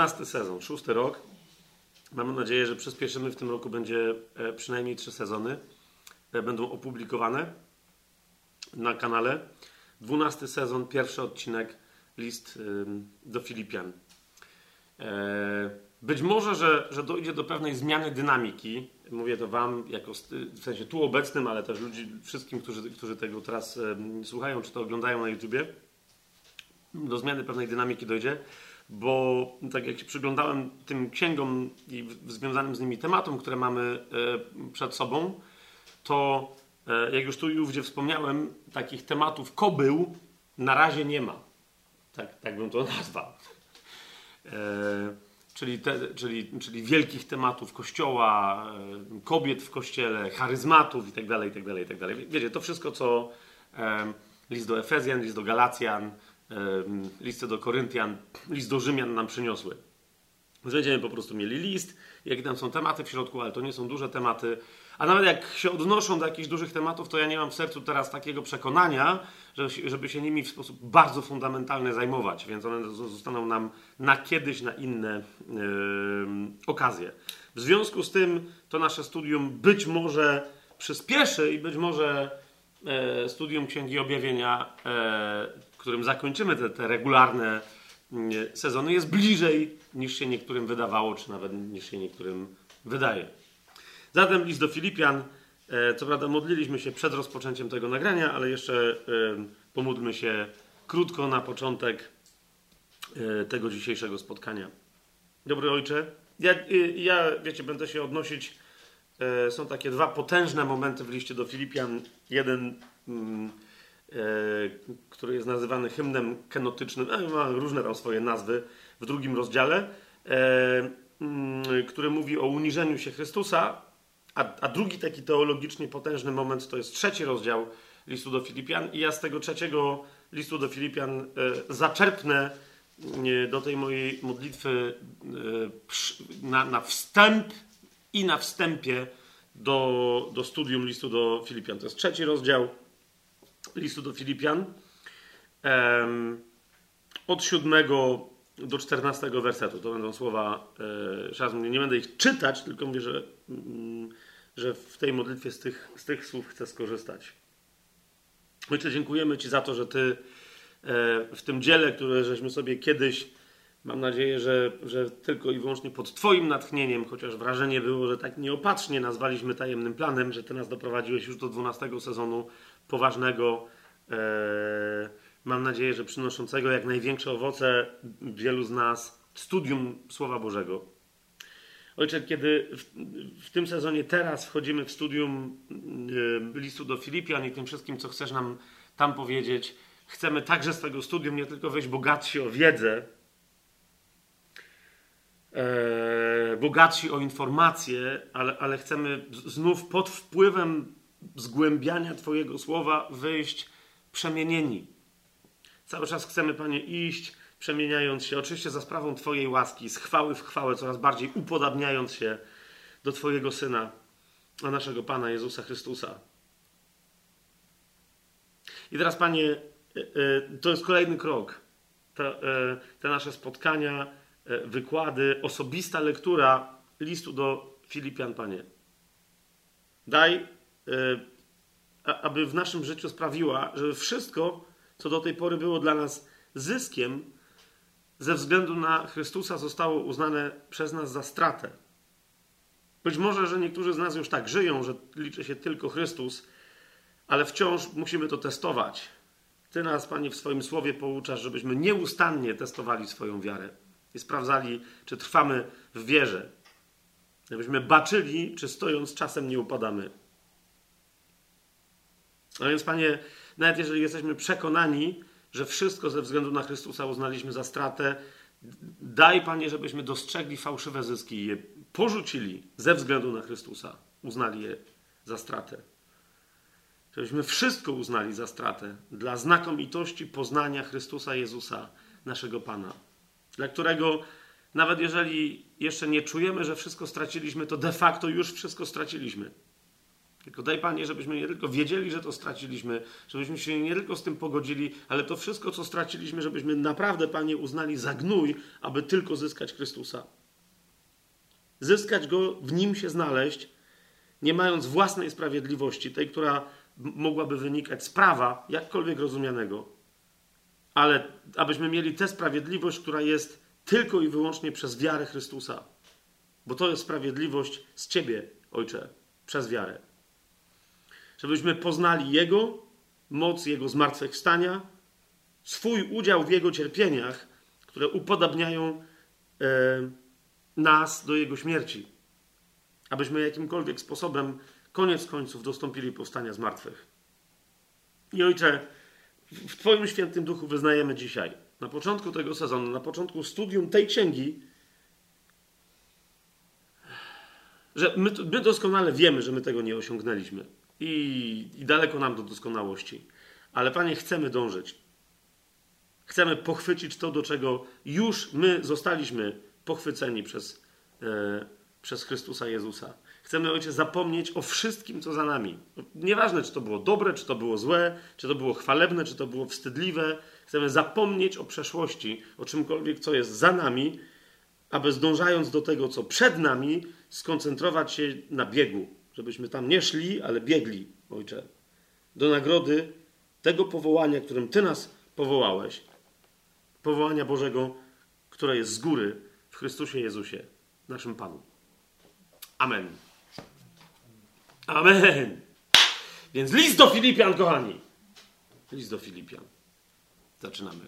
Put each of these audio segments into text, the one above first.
13 sezon, szósty rok. Mamy nadzieję, że przyspieszymy w tym roku, będzie e, przynajmniej trzy sezony. E, będą opublikowane na kanale. 12 sezon, pierwszy odcinek, list do Filipian. E, być może, że, że dojdzie do pewnej zmiany dynamiki. Mówię to Wam, jako, w sensie tu obecnym, ale też ludzi, wszystkim, którzy, którzy tego teraz słuchają czy to oglądają na YouTubie. Do zmiany pewnej dynamiki dojdzie bo tak jak się przyglądałem tym księgom i związanym z nimi tematom, które mamy e, przed sobą, to e, jak już tu i ówdzie wspomniałem, takich tematów kobył na razie nie ma. Tak, tak bym to nazwał. E, czyli, te, czyli, czyli wielkich tematów kościoła, kobiet w kościele, charyzmatów itd., itd., itd. Wiecie, to wszystko, co list do Efezjan, list do Galacjan, listy do Koryntian, list do Rzymian nam przyniosły. Będziemy po prostu mieli list, jakie tam są tematy w środku, ale to nie są duże tematy. A nawet jak się odnoszą do jakichś dużych tematów, to ja nie mam w sercu teraz takiego przekonania, żeby się nimi w sposób bardzo fundamentalny zajmować, więc one zostaną nam na kiedyś, na inne yy, okazje. W związku z tym to nasze studium być może przyspieszy i być może e, studium Księgi Objawienia e, którym zakończymy te, te regularne mm, sezony, jest bliżej niż się niektórym wydawało, czy nawet niż się niektórym wydaje. Zatem list do Filipian. E, co prawda modliliśmy się przed rozpoczęciem tego nagrania, ale jeszcze e, pomódlmy się krótko na początek e, tego dzisiejszego spotkania. Dobry ojcze, ja, ja wiecie, będę się odnosić. Są takie dwa potężne momenty w liście do Filipian. Jeden mm, który jest nazywany hymnem kenotycznym, ma różne tam swoje nazwy w drugim rozdziale, e, mm, który mówi o uniżeniu się Chrystusa, a, a drugi taki teologicznie potężny moment to jest trzeci rozdział listu do Filipian i ja z tego trzeciego listu do Filipian e, zaczerpnę do tej mojej modlitwy na, na wstęp i na wstępie do, do studium listu do Filipian. To jest trzeci rozdział, listu do Filipian od 7 do 14 wersetu. To będą słowa, e, nie będę ich czytać, tylko mówię, że, mm, że w tej modlitwie z tych, z tych słów chcę skorzystać. Ojcze, dziękujemy Ci za to, że Ty e, w tym dziele, które żeśmy sobie kiedyś, mam nadzieję, że, że tylko i wyłącznie pod Twoim natchnieniem, chociaż wrażenie było, że tak nieopatrznie nazwaliśmy tajemnym planem, że Ty nas doprowadziłeś już do 12 sezonu poważnego, e, mam nadzieję, że przynoszącego jak największe owoce wielu z nas studium Słowa Bożego. Ojcze, kiedy w, w, tym sezonie teraz wchodzimy w studium y, listu do Filipian i tym wszystkim, co chcesz nam tam powiedzieć, chcemy także z tego studium nie tylko wejść bogatsi o wiedzę, e, bogatsi o informacje, ale, ale chcemy znów pod wpływem zgłębiania Twojego słowa wyjść przemienieni. Cały czas chcemy, Panie, iść, przemieniając się, oczywiście za sprawą Twojej łaski, z chwały w chwałę, coraz bardziej upodabniając się do Twojego Syna, a naszego Pana Jezusa Chrystusa. I teraz, Panie, e, e, to jest kolejny krok. Te, e, te nasze spotkania, wykłady, osobista lektura listu do Filipian, Panie. Daj E, aby w naszym życiu sprawiła, że wszystko, co do tej pory było dla nas zyskiem, ze względu na Chrystusa zostało uznane przez nas za stratę. Być może, że niektórzy z nas już tak żyją, że liczy się tylko Chrystus, ale wciąż musimy to testować. Ty nas, Panie, w swoim słowie pouczasz, żebyśmy nieustannie testowali swoją wiarę i sprawdzali, czy trwamy w wierze. Żebyśmy baczyli, czy stojąc czasem nie upadamy. A więc, Panie, nawet jeżeli jesteśmy przekonani, że wszystko ze względu na Chrystusa uznaliśmy za stratę, daj, Panie, żebyśmy dostrzegli fałszywe zyski i je porzucili ze względu na Chrystusa. Uznali je za stratę. Żebyśmy wszystko uznali za stratę dla znakomitości poznania Chrystusa Jezusa, naszego Pana, dla którego nawet jeżeli jeszcze nie czujemy, że wszystko straciliśmy, to de facto już wszystko straciliśmy. Tylko daj Panie, żebyśmy nie tylko wiedzieli, że to straciliśmy, żebyśmy się nie tylko z tym pogodzili, ale to wszystko, co straciliśmy, żebyśmy naprawdę, Panie, uznali za gnój, aby tylko zyskać Chrystusa. Zyskać Go, w Nim się znaleźć, nie mając własnej sprawiedliwości, tej, która mogłaby wynikać z prawa, jakkolwiek rozumianego, ale abyśmy mieli tę sprawiedliwość, która jest tylko i wyłącznie przez wiarę Chrystusa. Bo to jest sprawiedliwość z Ciebie, Ojcze, przez wiarę. Żebyśmy poznali Jego moc, Jego zmartwychwstania, swój udział w Jego cierpieniach, które upodabniają e, nas do Jego śmierci. Abyśmy jakimkolwiek sposobem, koniec końców, dostąpili powstania z martwych. I Ojcze, w Twoim świętym duchu wyznajemy dzisiaj, na początku tego sezonu, na początku studium tej księgi, że my, my doskonale wiemy, że my tego nie osiągnęliśmy i, i daleko nam do doskonałości. Ale Panie, chcemy dążyć. Chcemy pochwycić to, do czego już my zostaliśmy pochwyceni przez, e, przez Chrystusa Jezusa. Chcemy, Ojcze, zapomnieć o wszystkim, co za nami. Nieważne, czy to było dobre, czy to było złe, czy to było chwalebne, czy to było wstydliwe. Chcemy zapomnieć o przeszłości, o czymkolwiek, co jest za nami, aby zdążając do tego, co przed nami, skoncentrować się na biegu. Żebyśmy tam nie szli, ale biegli, Ojcze. Do nagrody tego powołania, którym Ty nas powołałeś. Powołania Bożego, które jest z góry w Chrystusie Jezusie, naszym Panu. Amen. Amen. Więc list do Filipian, kochani. List do Filipian. Zaczynamy.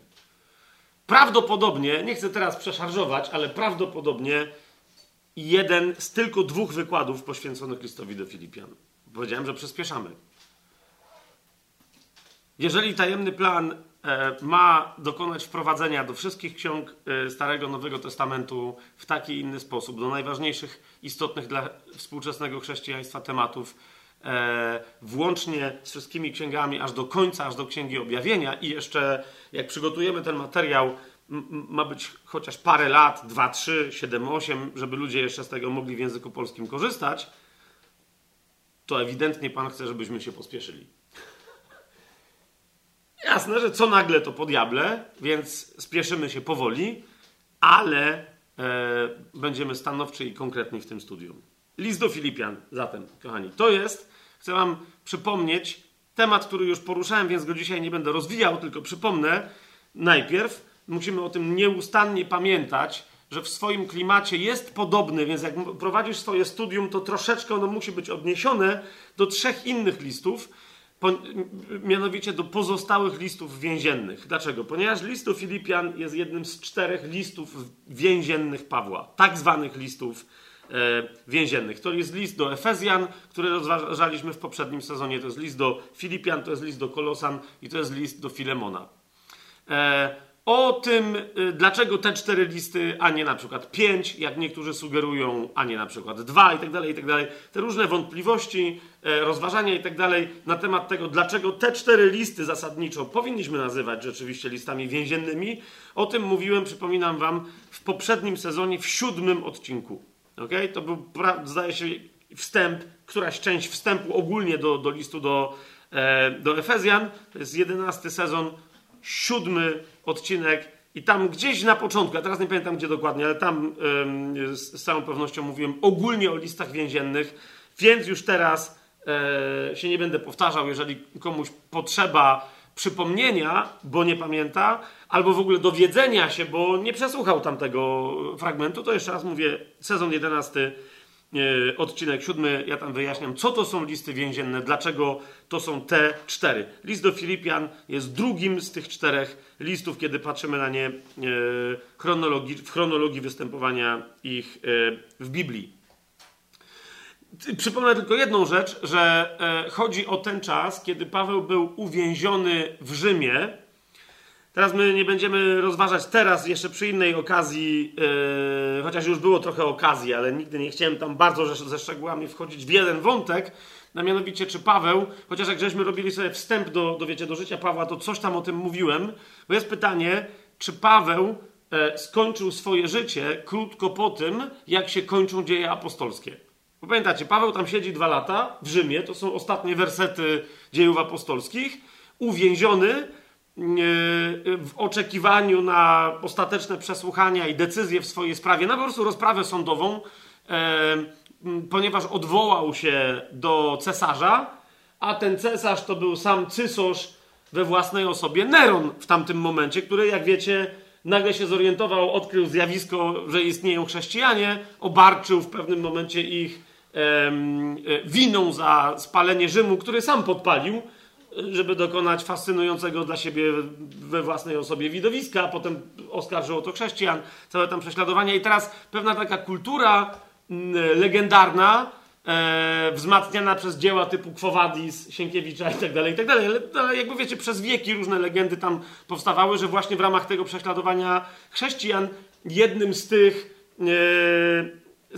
Prawdopodobnie, nie chcę teraz przeszarżować, ale prawdopodobnie jeden z tylko dwóch wykładów poświęconych listowi do Filipian. Powiedziałem, że przyspieszamy. Jeżeli tajemny plan e, ma dokonać wprowadzenia do wszystkich ksiąg e, Starego Nowego Testamentu w taki inny sposób, do najważniejszych, istotnych dla współczesnego chrześcijaństwa tematów, e, włącznie z wszystkimi księgami, aż do końca, aż do księgi objawienia, i jeszcze jak przygotujemy ten materiał, ma być chociaż parę lat, 2, 3, 7, 8, żeby ludzie jeszcze z tego mogli w języku polskim korzystać, to ewidentnie Pan chce, żebyśmy się pospieszyli. Jasne, że co nagle to po diable, więc spieszymy się powoli, ale e, będziemy stanowczy i konkretni w tym studium. List do Filipian, zatem, kochani, to jest, chcę Wam przypomnieć temat, który już poruszałem, więc go dzisiaj nie będę rozwijał, tylko przypomnę najpierw. Musimy o tym nieustannie pamiętać, że w swoim klimacie jest podobny, więc jak prowadzisz swoje studium, to troszeczkę ono musi być odniesione do trzech innych listów po, mianowicie do pozostałych listów więziennych. Dlaczego? Ponieważ list do Filipian jest jednym z czterech listów więziennych Pawła, tak zwanych listów e, więziennych. To jest list do Efezjan, który rozważaliśmy w poprzednim sezonie, to jest list do Filipian, to jest list do Kolosan i to jest list do Filemona. E, o tym, y, dlaczego te cztery listy, a nie na przykład pięć, jak niektórzy sugerują, a nie na przykład dwa i tak dalej, i tak dalej. Te różne wątpliwości, e, rozważania i tak dalej na temat tego, dlaczego te cztery listy zasadniczo powinniśmy nazywać rzeczywiście listami więziennymi. O tym mówiłem, przypominam wam, w poprzednim sezonie, w siódmym odcinku. Okay? To był, zdaje się, wstęp, któraś część wstępu ogólnie do, do listu do, e, do Efezjan. To jest jedenasty sezon, siódmy odcinek i tam gdzieś na początku, ja teraz nie pamiętam gdzie dokładnie, ale tam yy, z całą pewnością mówiłem ogólnie o listach więziennych, więc już teraz yy, się nie będę powtarzał, jeżeli komuś potrzeba przypomnienia, bo nie pamięta, albo w ogóle dowiedzenia się, bo nie przesłuchał tamtego fragmentu, to jeszcze raz mówię, sezon 11 E, odcinek siódmy, ja tam wyjaśniam, co to są listy więzienne, dlaczego to są te cztery. List do Filipian jest drugim z tych czterech listów, kiedy patrzymy na nie e, chronologii, w chronologii występowania ich e, w Biblii. Przypomnę tylko jedną rzecz, że chodzi o ten czas, kiedy Paweł był uwięziony w Rzymie Teraz my nie będziemy rozważać teraz, jeszcze przy innej okazji, yy, chociaż już było trochę okazji, ale nigdy nie chciałem tam bardzo ze szczegółami wchodzić w jeden wątek, na mianowicie czy Paweł, chociaż jak żeśmy robili sobie wstęp do, do, wiecie, do życia Pawła, to coś tam o tym mówiłem, bo jest pytanie, czy Paweł e, skończył swoje życie krótko po tym, jak się kończą dzieje apostolskie. Bo pamiętacie, Paweł tam siedzi dwa lata w Rzymie, to są ostatnie wersety dziejów apostolskich, uwięziony w oczekiwaniu na ostateczne przesłuchania i decyzje w swojej sprawie, na po prostu rozprawę sądową, e, ponieważ odwołał się do cesarza, a ten cesarz to był sam Cysosz we własnej osobie, Neron w tamtym momencie, który, jak wiecie, nagle się zorientował, odkrył zjawisko, że istnieją chrześcijanie, obarczył w pewnym momencie ich e, winą za spalenie Rzymu, który sam podpalił, żeby dokonać fascynującego dla siebie we własnej osobie widowiska, a potem oskarżył o to chrześcijan, całe tam prześladowania. I teraz pewna taka kultura legendarna, e, wzmacniana przez dzieła typu Quo Vadis, Sienkiewicza i tak dalej, i tak dalej. Ale, ale jakby wiecie, przez wieki różne legendy tam powstawały, że właśnie w ramach tego prześladowania chrześcijan jednym z tych e,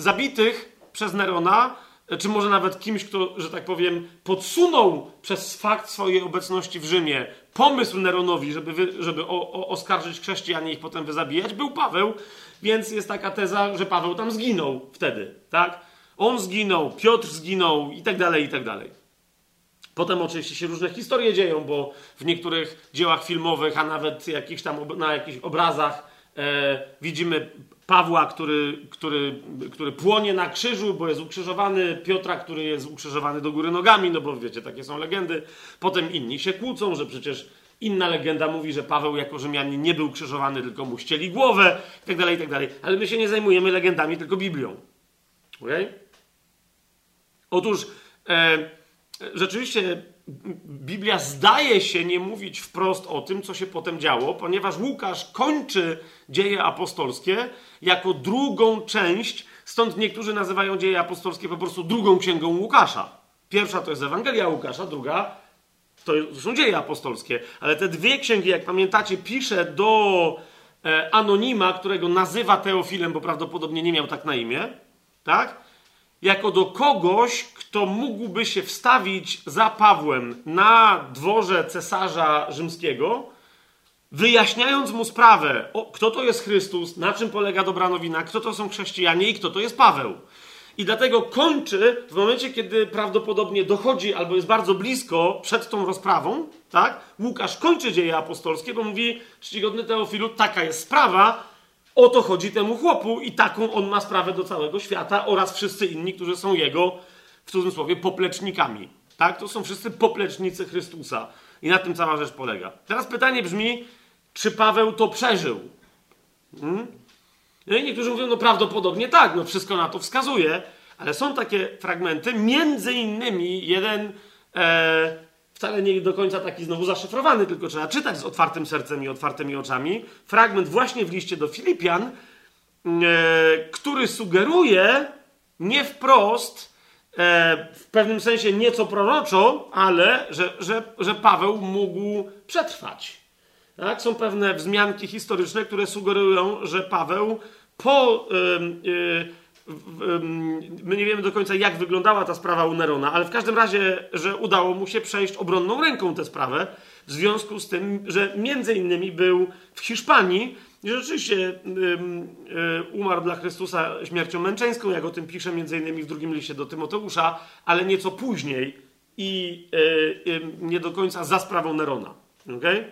zabitych przez Nerona, czy może nawet kimś, kto, że tak powiem, podsunął przez fakt swojej obecności w Rzymie pomysł Neronowi, żeby, wy, żeby o, o, oskarżyć chrześcijan i ich potem wyzabijać, był Paweł, więc jest taka teza, że Paweł tam zginął wtedy, tak? On zginął, Piotr zginął i tak dalej, i tak dalej. Potem oczywiście się różne historie dzieją, bo w niektórych dziełach filmowych, a nawet jakichś tam na jakichś obrazach e, widzimy Pawła, który, który, który płonie na krzyżu, bo jest ukrzyżowany, Piotra, który jest ukrzyżowany do góry nogami, no bo wiecie, takie są legendy. Potem inni się kłócą, że przecież inna legenda mówi, że Paweł jako Rzymianin nie był krzyżowany, tylko mu ścieli głowę, i tak dalej, i tak. Ale my się nie zajmujemy legendami, tylko Biblią. Okay? Otóż e, rzeczywiście Biblia zdaje się nie mówić wprost o tym, co się potem działo, ponieważ Łukasz kończy dzieje apostolskie jako drugą część, stąd niektórzy nazywają dzieje apostolskie po prostu drugą księgą Łukasza. Pierwsza to jest Ewangelia Łukasza, druga to są dzieje apostolskie. Ale te dwie księgi, jak pamiętacie, pisze do e, anonima, którego nazywa Teofilem, bo prawdopodobnie nie miał tak na imię, tak? Jako do kogoś, kto mógłby się wstawić za Pawłem na dworze cesarza rzymskiego, wyjaśniając mu sprawę, o, kto to jest Chrystus, na czym polega dobra nowina, kto to są chrześcijanie i kto to jest Paweł. I dlatego kończy w momencie, kiedy prawdopodobnie dochodzi albo jest bardzo blisko przed tą rozprawą, tak? Łukasz kończy dzieje apostolskie, bo mówi, czcigodny Teofilu, taka jest sprawa, o to chodzi temu chłopu i taką on ma sprawę do całego świata oraz wszyscy inni, którzy są jego, w cudzysłowie, poplecznikami. Tak? To są wszyscy poplecznicy Chrystusa. I na tym cała rzecz polega. Teraz pytanie brzmi, czy Paweł to przeżył? Hmm? No i niektórzy mówią, no prawdopodobnie tak, no wszystko na to wskazuje, ale są takie fragmenty, między innymi jeden e, wcale nie do końca taki znowu zaszyfrowany, tylko trzeba czytać z otwartym sercem i otwartymi oczami. Fragment właśnie w liście do Filipian, e, który sugeruje nie wprost, e, w pewnym sensie nieco proroczo, ale że, że, że Paweł mógł przetrwać. Tak? Są pewne wzmianki historyczne, które sugerują, że Paweł po. E, my nie wiemy do końca, jak wyglądała ta sprawa u Nerona, ale w każdym razie, że udało mu się przejść obronną ręką tę sprawę, w związku z tym, że między innymi był w Hiszpanii i rzeczywiście umarł dla Chrystusa śmiercią męczeńską, jak o tym pisze między innymi w drugim liście do Tymoteusza, ale nieco później i e, nie do końca za sprawą Nerona. Okay?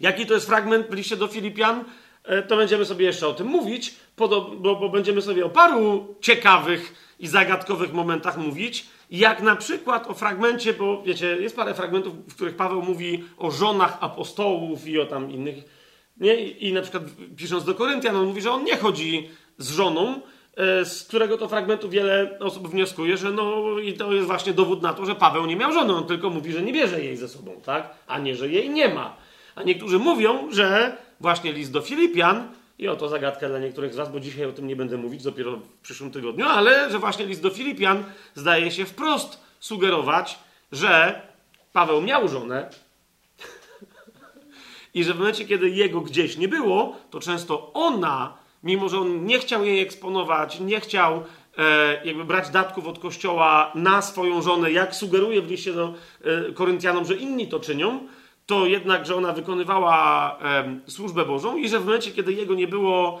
Jaki to jest fragment w liście do Filipian? E, to będziemy sobie jeszcze o tym mówić, bo, bo będziemy sobie o paru ciekawych i zagadkowych momentach mówić, jak na przykład o fragmencie, bo wiecie, jest parę fragmentów, w których Paweł mówi o żonach apostołów i o tam innych, nie? I na przykład pisząc do Koryntian, on mówi, że on nie chodzi z żoną, e, z którego to fragmentu wiele osób wnioskuje, że no i to jest właśnie dowód na to, że Paweł nie miał żony, on tylko mówi, że nie bierze jej ze sobą, tak? A nie, że jej nie ma. A niektórzy mówią, że właśnie list do Filipian, i oto zagadka dla niektórych z Was, bo dzisiaj o tym nie będę mówić, dopiero w przyszłym tygodniu, ale że właśnie list do Filipian zdaje się wprost sugerować, że Paweł miał żonę. I że w momencie, kiedy jego gdzieś nie było, to często ona, mimo że on nie chciał jej eksponować, nie chciał e, jakby brać datków od kościoła na swoją żonę, jak sugeruje w liście do e, Koryntianom, że inni to czynią, to jednak, że ona wykonywała e, służbę Bożą i że w momencie, kiedy jego nie było e,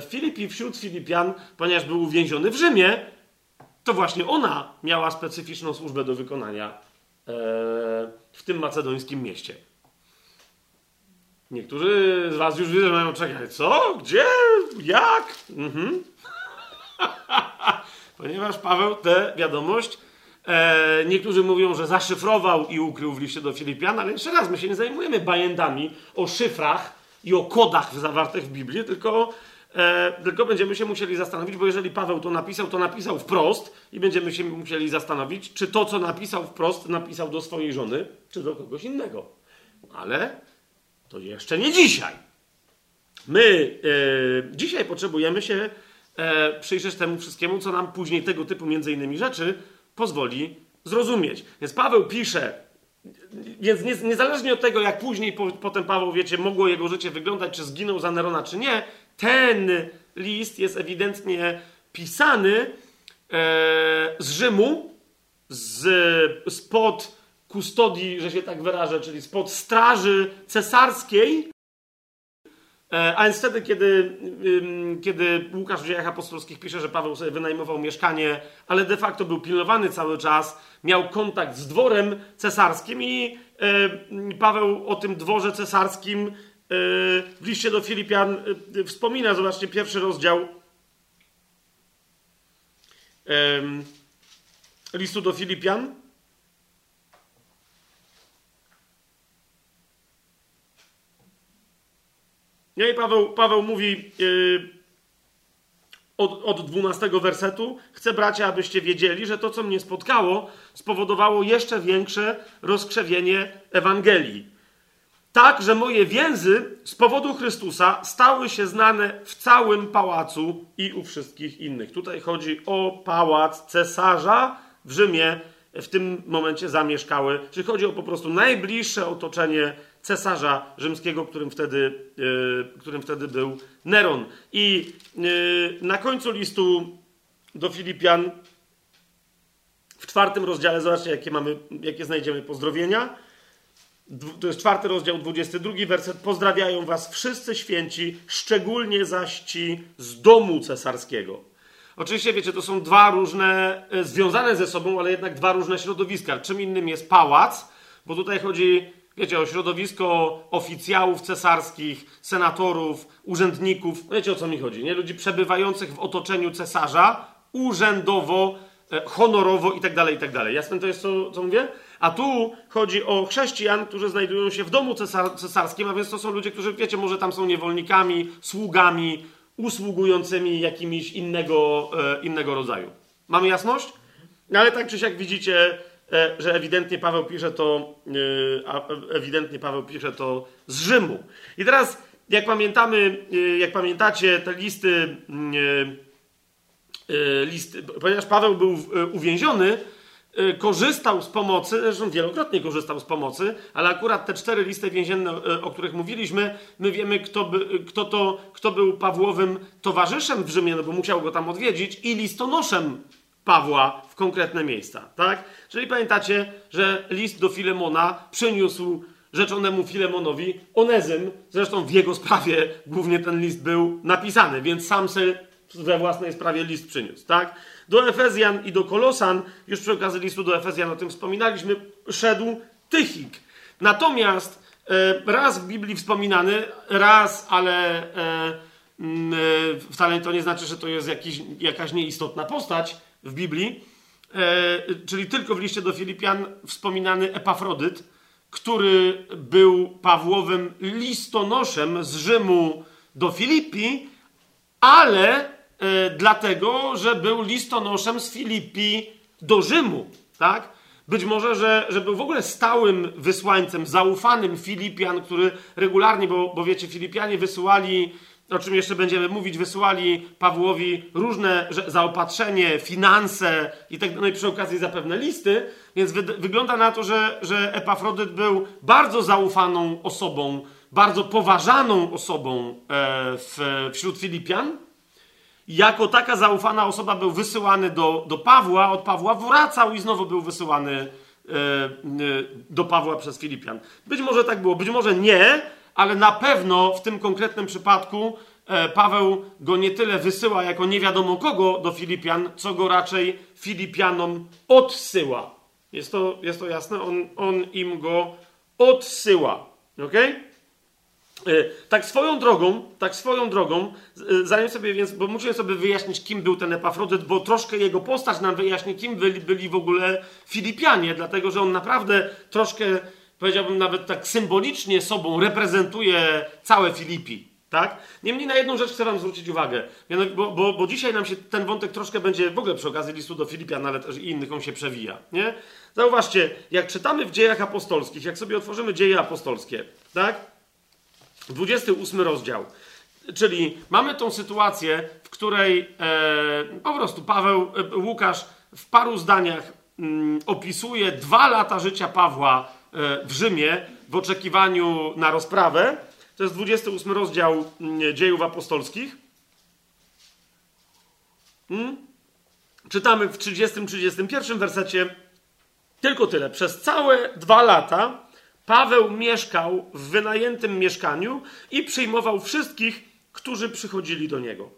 w Filipi, wśród Filipian, ponieważ był uwięziony w Rzymie, to właśnie ona miała specyficzną służbę do wykonania e, w tym macedońskim mieście. Niektórzy z Was już widzą, że mają czekać. Co? Gdzie? Jak? Mhm. Ponieważ Paweł tę wiadomość, e, niektórzy mówią, że zaszyfrował i ukrył w liście do Filipian, ale jeszcze raz, my się nie zajmujemy bajędami o szyfrach i o kodach zawartych w Biblii, tylko, e, tylko będziemy się musieli zastanowić, bo jeżeli Paweł to napisał, to napisał wprost i będziemy się musieli zastanowić, czy to, co napisał wprost, napisał do swojej żony, czy do kogoś innego. Ale to jeszcze nie dzisiaj. My e, dzisiaj potrzebujemy się e, przyjrzeć temu wszystkiemu, co nam później tego typu między innymi rzeczy pozwoli zrozumieć. Więc Paweł pisze, więc nie, niezależnie od tego, jak później po, potem Paweł, wiecie, mogło jego życie wyglądać, czy zginął za Nerona, czy nie, ten list jest ewidentnie pisany e, z Rzymu, z, spod kustodii, że się tak wyrażę, czyli spod straży cesarskiej, a więc wtedy, kiedy, kiedy Łukasz w dziejach apostolskich pisze, że Paweł sobie wynajmował mieszkanie, ale de facto był pilnowany cały czas, miał kontakt z dworem cesarskim i e, Paweł o tym dworze cesarskim e, w liście do Filipian wspomina. Zobaczcie, pierwszy rozdział listu do Filipian. No i Paweł, Paweł mówi yy, od, od 12 wersetu: Chcę, bracia, abyście wiedzieli, że to, co mnie spotkało, spowodowało jeszcze większe rozkrzewienie Ewangelii. Tak, że moje więzy z powodu Chrystusa stały się znane w całym pałacu i u wszystkich innych. Tutaj chodzi o pałac cesarza w Rzymie, w tym momencie zamieszkały, czyli chodzi o po prostu najbliższe otoczenie cesarza rzymskiego, którym wtedy, yy, którym wtedy był Neron. I yy, na końcu listu do Filipian, w czwartym rozdziale, zobaczcie, jakie, mamy, jakie znajdziemy pozdrowienia. To jest czwarty rozdział, 22 werset. Pozdrawiają was wszyscy święci, szczególnie zaś ci z domu cesarskiego. Oczywiście, wiecie, to są dwa różne, e, związane ze sobą, ale jednak dwa różne środowiska. Czym innym jest pałac, bo tutaj chodzi Wiecie, o środowisko oficjałów cesarskich, senatorów, urzędników. Wiecie o co mi chodzi, nie? Ludzi przebywających w otoczeniu cesarza urzędowo, e, honorowo i tak dalej, i tak dalej. Jasne to jest, co, co mówię? A tu chodzi o chrześcijan, którzy znajdują się w domu cesar cesarskim, a więc to są ludzie, którzy, wiecie, może tam są niewolnikami, sługami, usługującymi jakimiś innego, e, innego rodzaju. Mamy jasność? No ale tak czy siak widzicie, że ewidentnie Paweł pisze to, e, ewidentnie Paweł pisze to z Rzymu. I teraz, jak pamiętamy, e, jak pamiętacie, te listy, listy ponieważ Paweł był uwięziony, korzystał z pomocy, zresztą wielokrotnie korzystał z pomocy, ale akurat te cztery listy więzienne, o których mówiliśmy, my wiemy, kto, by, kto, to, kto był Pawłowym towarzyszem w Rzymie, no bo musiał go tam odwiedzić, i listonoszem Pawła konkretne miejsca, tak? Czyli pamiętacie, że list do Filemona przyniósł rzeczonemu Filemonowi Onezym, zresztą w jego sprawie głównie ten list był napisany, więc sam se we własnej sprawie list przyniósł, tak? Do Efezjan i do Kolosan, już przy okazji listu do Efezjan o tym wspominaliśmy, szedł Tychik. Natomiast e, raz w Biblii wspominany, raz, ale e, e, wcale to nie znaczy, że to jest jakiś, jakaś nieistotna postać, w Biblii, czyli tylko w liście do Filipian wspominany Epafrodyt, który był Pawłowym listonoszem z Rzymu do Filipi, ale e, dlatego, że był listonoszem z Filipi do Rzymu, tak? Być może, że, że był w ogóle stałym wysłańcem, zaufanym Filipian, który regularnie, bo, bo wiecie, Filipianie wysyłali o czym jeszcze będziemy mówić, wysyłali Pawłowi różne zaopatrzenie, finanse i tak no i przy okazji zapewne listy, więc wy, wygląda na to, że, że Epafrodyt był bardzo zaufaną osobą, bardzo poważaną osobą e, w, wśród Filipian. Jako taka zaufana osoba był wysyłany do, do Pawła, od Pawła wracał i znowu był wysyłany e, e, do Pawła przez Filipian. Być może tak było, być może nie, ale na pewno w tym konkretnym przypadku e, Paweł go nie tyle wysyła jako nie wiadomo kogo do Filipian, co go raczej Filipianom odsyła. Jest to, jest to jasne? On, on im go odsyła. Okej? Okay? Tak swoją drogą, tak swoją drogą, zanim sobie więc, bo musimy sobie wyjaśnić, kim był ten Epafrodyt, bo troszkę jego postać nam wyjaśni, kim byli, byli w ogóle Filipianie, dlatego że on naprawdę troszkę, powiedziałbym nawet tak symbolicznie sobą reprezentuje całe Filipi. Tak? Niemniej na jedną rzecz chcę Wam zwrócić uwagę, bo, bo, bo dzisiaj nam się ten wątek troszkę będzie w ogóle przy okazji listu do Filipian, ale też i innych on się przewija. Nie? Zauważcie, jak czytamy w dziejach apostolskich, jak sobie otworzymy dzieje apostolskie, tak? 28 rozdział. Czyli mamy tą sytuację, w której e, po prostu Paweł, e, Łukasz w paru zdaniach mm, opisuje dwa lata życia Pawła w Rzymie w oczekiwaniu na rozprawę. To jest 28 rozdział mm, dziejów apostolskich. Hmm? Czytamy w 30-31 wersecie tylko tyle. Przez całe dwa lata Paweł mieszkał w wynajętym mieszkaniu i przyjmował wszystkich, którzy przychodzili do niego.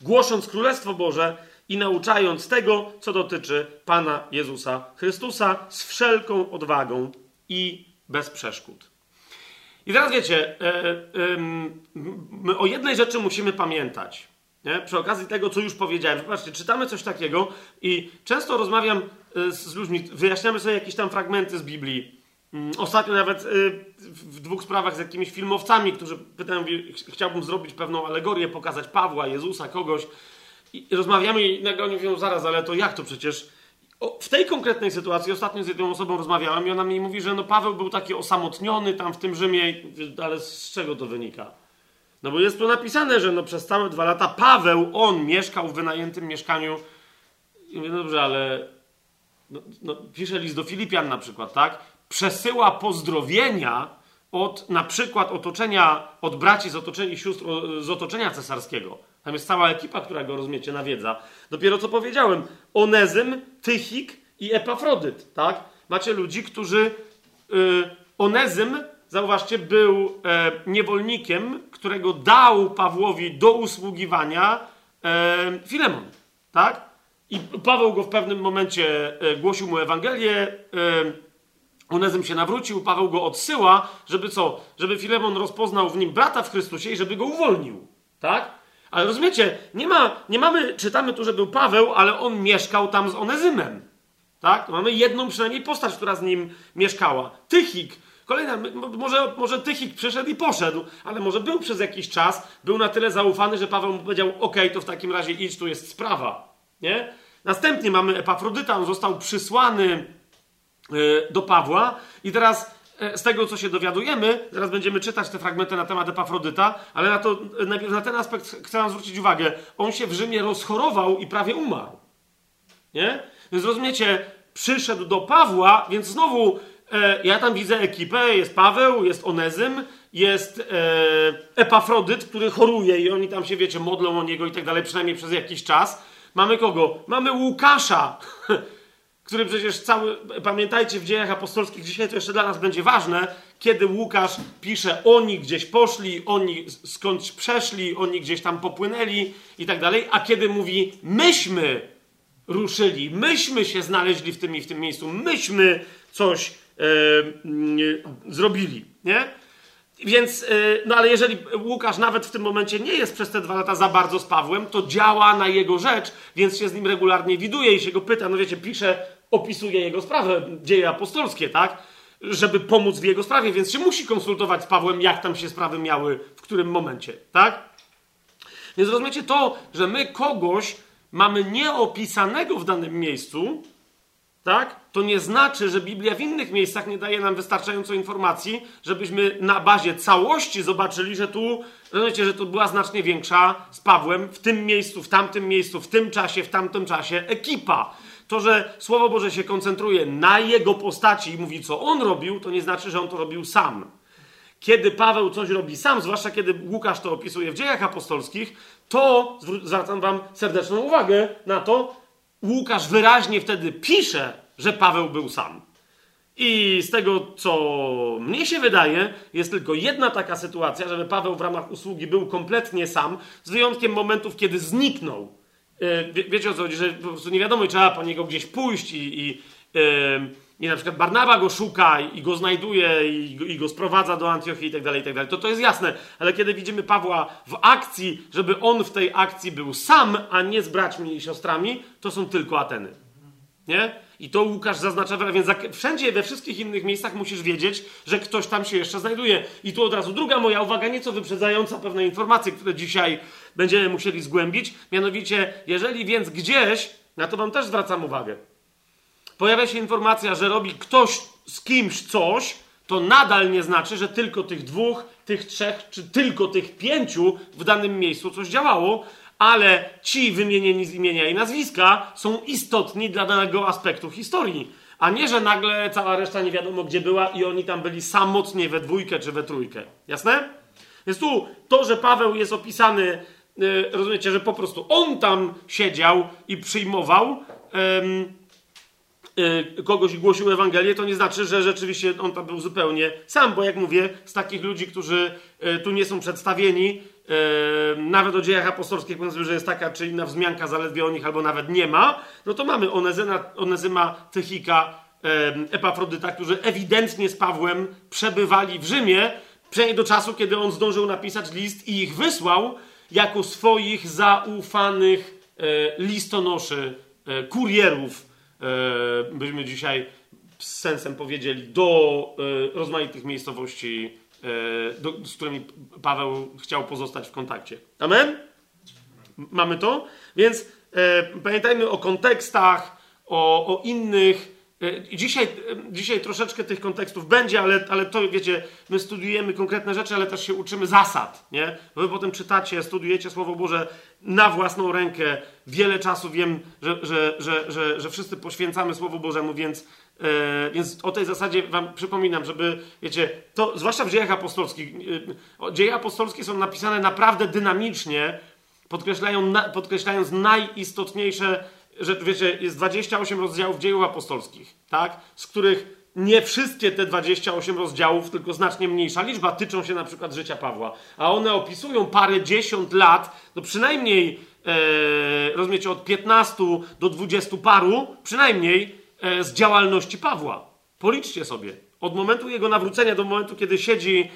Głosząc Królestwo Boże i nauczając tego, co dotyczy Pana Jezusa Chrystusa z wszelką odwagą i bez przeszkód. I teraz wiecie, e, e, o jednej rzeczy musimy pamiętać. Nie? Przy okazji tego, co już powiedziałem. Zobaczcie, czytamy coś takiego i często rozmawiam e, z ludźmi, wyjaśniamy sobie jakieś tam fragmenty z Biblii. Mm, ostatnio nawet w dwóch sprawach z jakimiś filmowcami, którzy pytają, chciałbym zrobić pewną alegorię, pokazać Pawła, Jezusa, kogoś. I rozmawiamy i nagle oni mówią, zaraz, ale to jak to przecież o, w tej konkretnej sytuacji ostatnio z jedną osobą rozmawiałem i ona mi mówi, że no Paweł był taki osamotniony tam w tym Rzymie, ale z czego to wynika? No bo jest tu napisane, że no przez całe dwa lata Paweł, on mieszkał w wynajętym mieszkaniu. I mówię, dobrze, ale no, no, pisze list do Filipian na przykład, tak? Przesyła pozdrowienia od na przykład otoczenia, od braci z otoczenia sióstr z otoczenia cesarskiego. Tam jest cała ekipa, która go, rozumiecie, nawiedza. Dopiero co powiedziałem, Onezym, Tychik i Epafrodyt, tak? Macie ludzi, którzy... Yy, Onezym, zauważcie, był e, niewolnikiem, którego dał Pawłowi do usługiwania e, Filemon, tak? I Paweł go w pewnym momencie e, głosił mu Ewangelię, Onezym się nawrócił, Paweł go odsyła, żeby co? Żeby Filemon rozpoznał w nim brata w Chrystusie i żeby go uwolnił, tak? Ale rozumiecie, nie, ma, nie mamy, czytamy tu, że był Paweł, ale on mieszkał tam z Onezymem. Tak? mamy jedną przynajmniej postać, która z nim mieszkała. Tychik. Kolejna, może, może Tychik przyszedł i poszedł, ale może był przez jakiś czas, był na tyle zaufany, że Paweł mu powiedział, ok, to w takim razie idź, tu jest sprawa. Nie? Następnie mamy Epafrodyta, on został przysłany yy, do Pawła i teraz z tego, co się dowiadujemy, zaraz będziemy czytać te fragmenty na temat Epafrodyta, ale na, to, najpierw na ten aspekt chcę zwrócić uwagę. On się w Rzymie rozchorował i prawie umarł. Nie? Więc rozumiecie, przyszedł do Pawła, więc znowu e, ja tam widzę ekipę, jest Paweł, jest Onezym, jest e, Epafrodyt, który choruje i oni tam się, wiecie, modlą o niego i tak dalej, przynajmniej przez jakiś czas. Mamy kogo? Mamy Łukasza, który przecież cały, pamiętajcie w dziejach apostolskich, dzisiaj to jeszcze dla nas będzie ważne, kiedy Łukasz pisze, oni gdzieś poszli, oni skądś przeszli, oni gdzieś tam popłynęli i tak dalej, a kiedy mówi, myśmy ruszyli, myśmy się znaleźli w tym i w tym miejscu, myśmy coś e, zrobili, nie? Więc, e, no ale jeżeli Łukasz nawet w tym momencie nie jest przez te dwa lata za bardzo z Pawłem, to działa na jego rzecz, więc się z nim regularnie widuje i się go pyta, no wiecie, pisze, opisuje jego sprawę, dzieje apostolskie, tak? Żeby pomóc w jego sprawie, więc się musi konsultować z Pawłem, jak tam się sprawy miały, w którym momencie, tak? Więc rozumiecie to, że my kogoś mamy nieopisanego w danym miejscu, tak? To nie znaczy, że Biblia w innych miejscach nie daje nam wystarczająco informacji, żebyśmy na bazie całości zobaczyli, że tu, rozumiecie, że to była znacznie większa z Pawłem w tym miejscu, w tamtym miejscu, w tym czasie, w tamtym czasie ekipa. To, że Słowo Boże się koncentruje na jego postaci i mówi, co on robił, to nie znaczy, że on to robił sam. Kiedy Paweł coś robi sam, zwłaszcza kiedy Łukasz to opisuje w dziejach apostolskich, to zwracam Wam serdeczną uwagę na to, Łukasz wyraźnie wtedy pisze, że Paweł był sam. I z tego, co mnie się wydaje, jest tylko jedna taka sytuacja, żeby Paweł w ramach usługi był kompletnie sam, z wyjątkiem momentów, kiedy zniknął. Yy, wie, wiecie o co chodzi, że po prostu nie wiadomo, trzeba po niego gdzieś pójść i, i, yy, i na przykład Barnaba go szuka i go znajduje i go, i go sprowadza do Antiochii i tak dalej, i tak dalej. To to jest jasne, ale kiedy widzimy Pawła w akcji, żeby on w tej akcji był sam, a nie z braćmi i siostrami, to są tylko Ateny. Nie? I to Łukasz zaznacza, więc wszędzie, we wszystkich innych miejscach musisz wiedzieć, że ktoś tam się jeszcze znajduje. I tu od razu druga moja uwaga, nieco wyprzedzająca pewne informacje, które dzisiaj będziemy musieli zgłębić. Mianowicie, jeżeli więc gdzieś, na to wam też zwracam uwagę, pojawia się informacja, że robi ktoś z kimś coś, to nadal nie znaczy, że tylko tych dwóch, tych trzech, czy tylko tych pięciu w danym miejscu coś działało, ale ci wymienieni z imienia i nazwiska są istotni dla danego aspektu historii. A nie, że nagle cała reszta nie wiadomo gdzie była i oni tam byli samotnie we dwójkę czy we trójkę. Jasne? Więc tu to, że Paweł jest opisany, rozumiecie, że po prostu on tam siedział i przyjmował yy, kogoś i głosił Ewangelię, to nie znaczy, że rzeczywiście on tam był zupełnie sam, bo jak mówię, z takich ludzi, którzy yy, tu nie są przedstawieni, nawet o dziejach apostolskich powiedzmy, że jest taka czy inna wzmianka zaledwie o nich, albo nawet nie ma, no to mamy Onezyna, Onezyma, Tychika, Epafrodyta, którzy ewidentnie z Pawłem przebywali w Rzymie, przynajmniej do czasu, kiedy on zdążył napisać list i ich wysłał jako swoich zaufanych e, listonoszy, e, kurierów, e, byśmy dzisiaj z sensem powiedzieli, do rozmaitych miejscowości do, z którymi Paweł chciał pozostać w kontakcie. Amen? Mamy to? Więc pamiętajmy o kontekstach, o, o innych. E, dzisiaj, e, dzisiaj troszeczkę tych kontekstów będzie, ale, ale to wiecie, my studiujemy konkretne rzeczy, ale też się uczymy zasad. Nie? Wy potem czytacie, studiujecie Słowo Boże na własną rękę. Wiele czasu wiem, że, że, że, że, że wszyscy poświęcamy Słowu Bożemu, więc E, więc o tej zasadzie wam przypominam, żeby, wiecie, to zwłaszcza w dziejach apostolskich, e, dzieje apostolskie są napisane naprawdę dynamicznie, podkreślają, podkreślając najistotniejsze, że wiecie, jest 28 rozdziałów dziejów apostolskich, tak, z których nie wszystkie te 28 rozdziałów, tylko znacznie mniejsza liczba tyczą się na przykład życia Pawła, a one opisują parę dziesiąt lat, no przynajmniej, e, rozumiecie, od 15 do 20 paru, przynajmniej E, z działalności Pawła. Policzcie sobie. Od momentu jego nawrócenia do momentu, kiedy siedzi,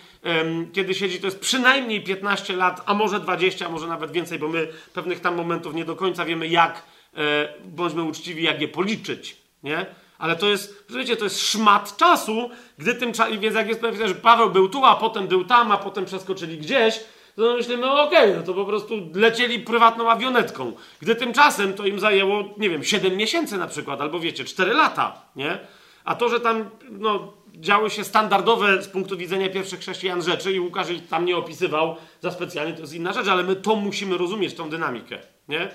kiedy siedzi, to jest przynajmniej 15 lat, a może 20, a może nawet więcej, bo my pewnych tam momentów nie do końca wiemy, jak, e, bądźmy uczciwi, jak je policzyć. Nie? Ale to jest, wiecie, to jest szmat czasu, gdy tym czasem, więc jak jest napisane, że Paweł był tu, a potem był tam, a potem przeskoczyli gdzieś, to myślimy, no okej, okay, no to po prostu lecieli prywatną awionetką. Gdy tymczasem to im zajęło, nie wiem, 7 miesięcy na przykład, albo wiecie, 4 lata, nie? A to, że tam, no, działy się standardowe z punktu widzenia pierwszych chrześcijan rzeczy i Łukasz ich tam nie opisywał za specjalnie, to jest inna rzecz, ale my to musimy rozumieć, tą dynamikę, nie?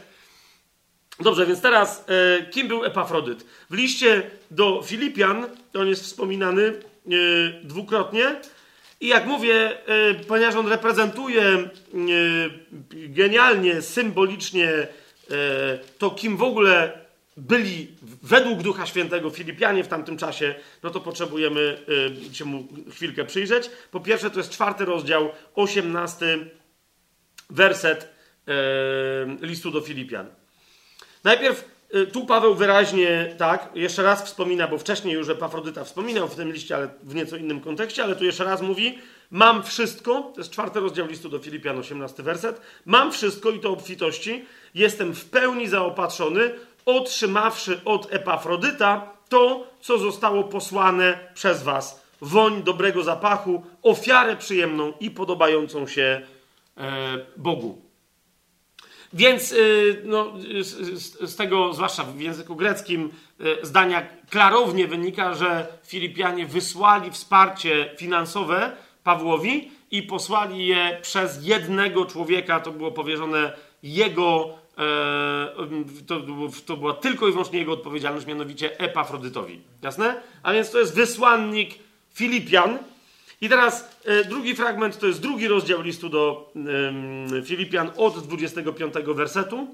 Dobrze, więc teraz, e, kim był Epafrodyt? W liście do Filipian, on jest wspominany e, dwukrotnie, i jak mówię, e, ponieważ on reprezentuje e, genialnie, symbolicznie e, to, kim w ogóle byli według Ducha Świętego Filipianie w tamtym czasie, no to potrzebujemy się mu chwilkę przyjrzeć. Po pierwsze, to jest czwarty rozdział, osiemnasty werset listu do Filipian. Najpierw Y, tu Paweł wyraźnie, tak, jeszcze raz wspomina, bo wcześniej już Epafrodyta wspominał w tym liście, ale w nieco innym kontekście, ale tu jeszcze raz mówi, mam wszystko, to jest czwarty rozdział listu do Filipian, 18 werset, mam wszystko i to obfitości, jestem w pełni zaopatrzony, otrzymawszy od Epafrodyta to, co zostało posłane przez was, woń dobrego zapachu, ofiarę przyjemną i podobającą się e, Bogu. Więc y, no, z, tego, zwłaszcza w języku greckim, y, zdania klarownie wynika, że Filipianie wysłali wsparcie finansowe Pawłowi i posłali je przez jednego człowieka. To było powierzone jego, e, to, to była tylko i wyłącznie jego odpowiedzialność, mianowicie Epafrodytowi. Jasne? A więc to jest wysłannik Filipian, i teraz e, drugi fragment to jest drugi rozdział listu do e, Filipian od 25 wersetu.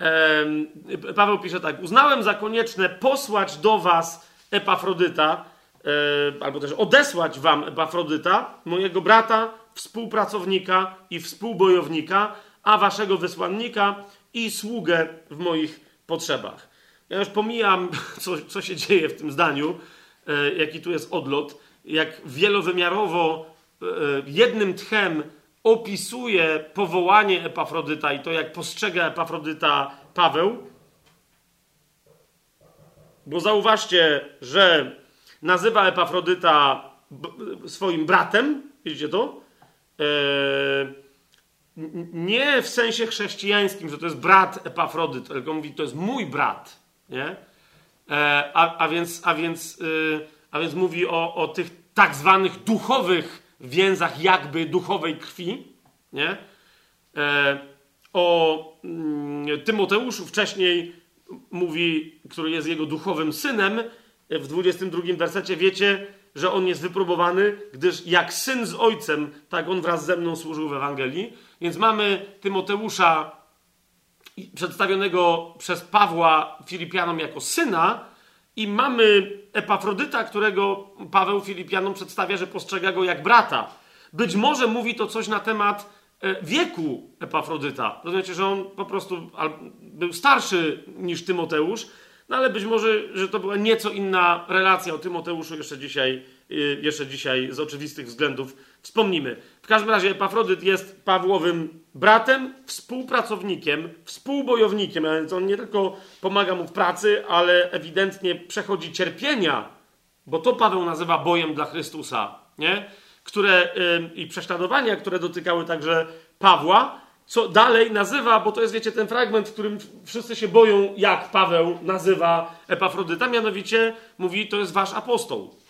E, Paweł pisze tak: Uznałem za konieczne posłać do Was Epafrodyta, e, albo też odesłać wam Epafrodyta, mojego brata, współpracownika i współbojownika, a waszego wysłannika i sługę w moich potrzebach. Ja już pomijam, co, co się dzieje w tym zdaniu, e, jaki tu jest odlot, jak wielowymiarowo e, jednym tchem opisuje powołanie Epafrodyta i to, jak postrzega Epafrodyta Paweł. Bo zauważcie, że nazywa Epafrodyta swoim bratem, widzicie to? Eee, nie w sensie chrześcijańskim, że to jest brat Epafrodyt, tylko mówi, to jest mój brat, nie? E, a, a, więc, a, więc, y, a więc mówi o, o tych tak zwanych duchowych więzach jakby duchowej krwi, nie? E, o mm, Tymoteuszu wcześniej mówi, który jest jego duchowym synem, w 22 wersecie wiecie, że on jest wypróbowany, gdyż jak syn z ojcem, tak on wraz ze mną służył w Ewangelii. Więc mamy Tymoteusza przedstawionego przez Pawła Filipianom jako syna i mamy Epafrodyta, którego Paweł Filipianom przedstawia, że postrzega go jak brata. Być może mówi to coś na temat e, wieku Epafrodyta. Rozumiecie, że on po prostu był starszy niż Tymoteusz, no ale być może, że to była nieco inna relacja o Tymoteuszu jeszcze dzisiaj, jeszcze dzisiaj z oczywistych względów wspomnimy. W każdym razie Epafrodyt jest Pawłowym bratem, współpracownikiem, współbojownikiem, a więc on nie tylko pomaga mu w pracy, ale ewidentnie przechodzi cierpienia, bo to Paweł nazywa bojem dla Chrystusa, nie? Które, yy, i prześladowania, które dotykały także Pawła, co dalej nazywa, bo to jest, wiecie, ten fragment, w którym wszyscy się boją, jak Paweł nazywa Epafrodyta, mianowicie mówi, to jest wasz apostoł.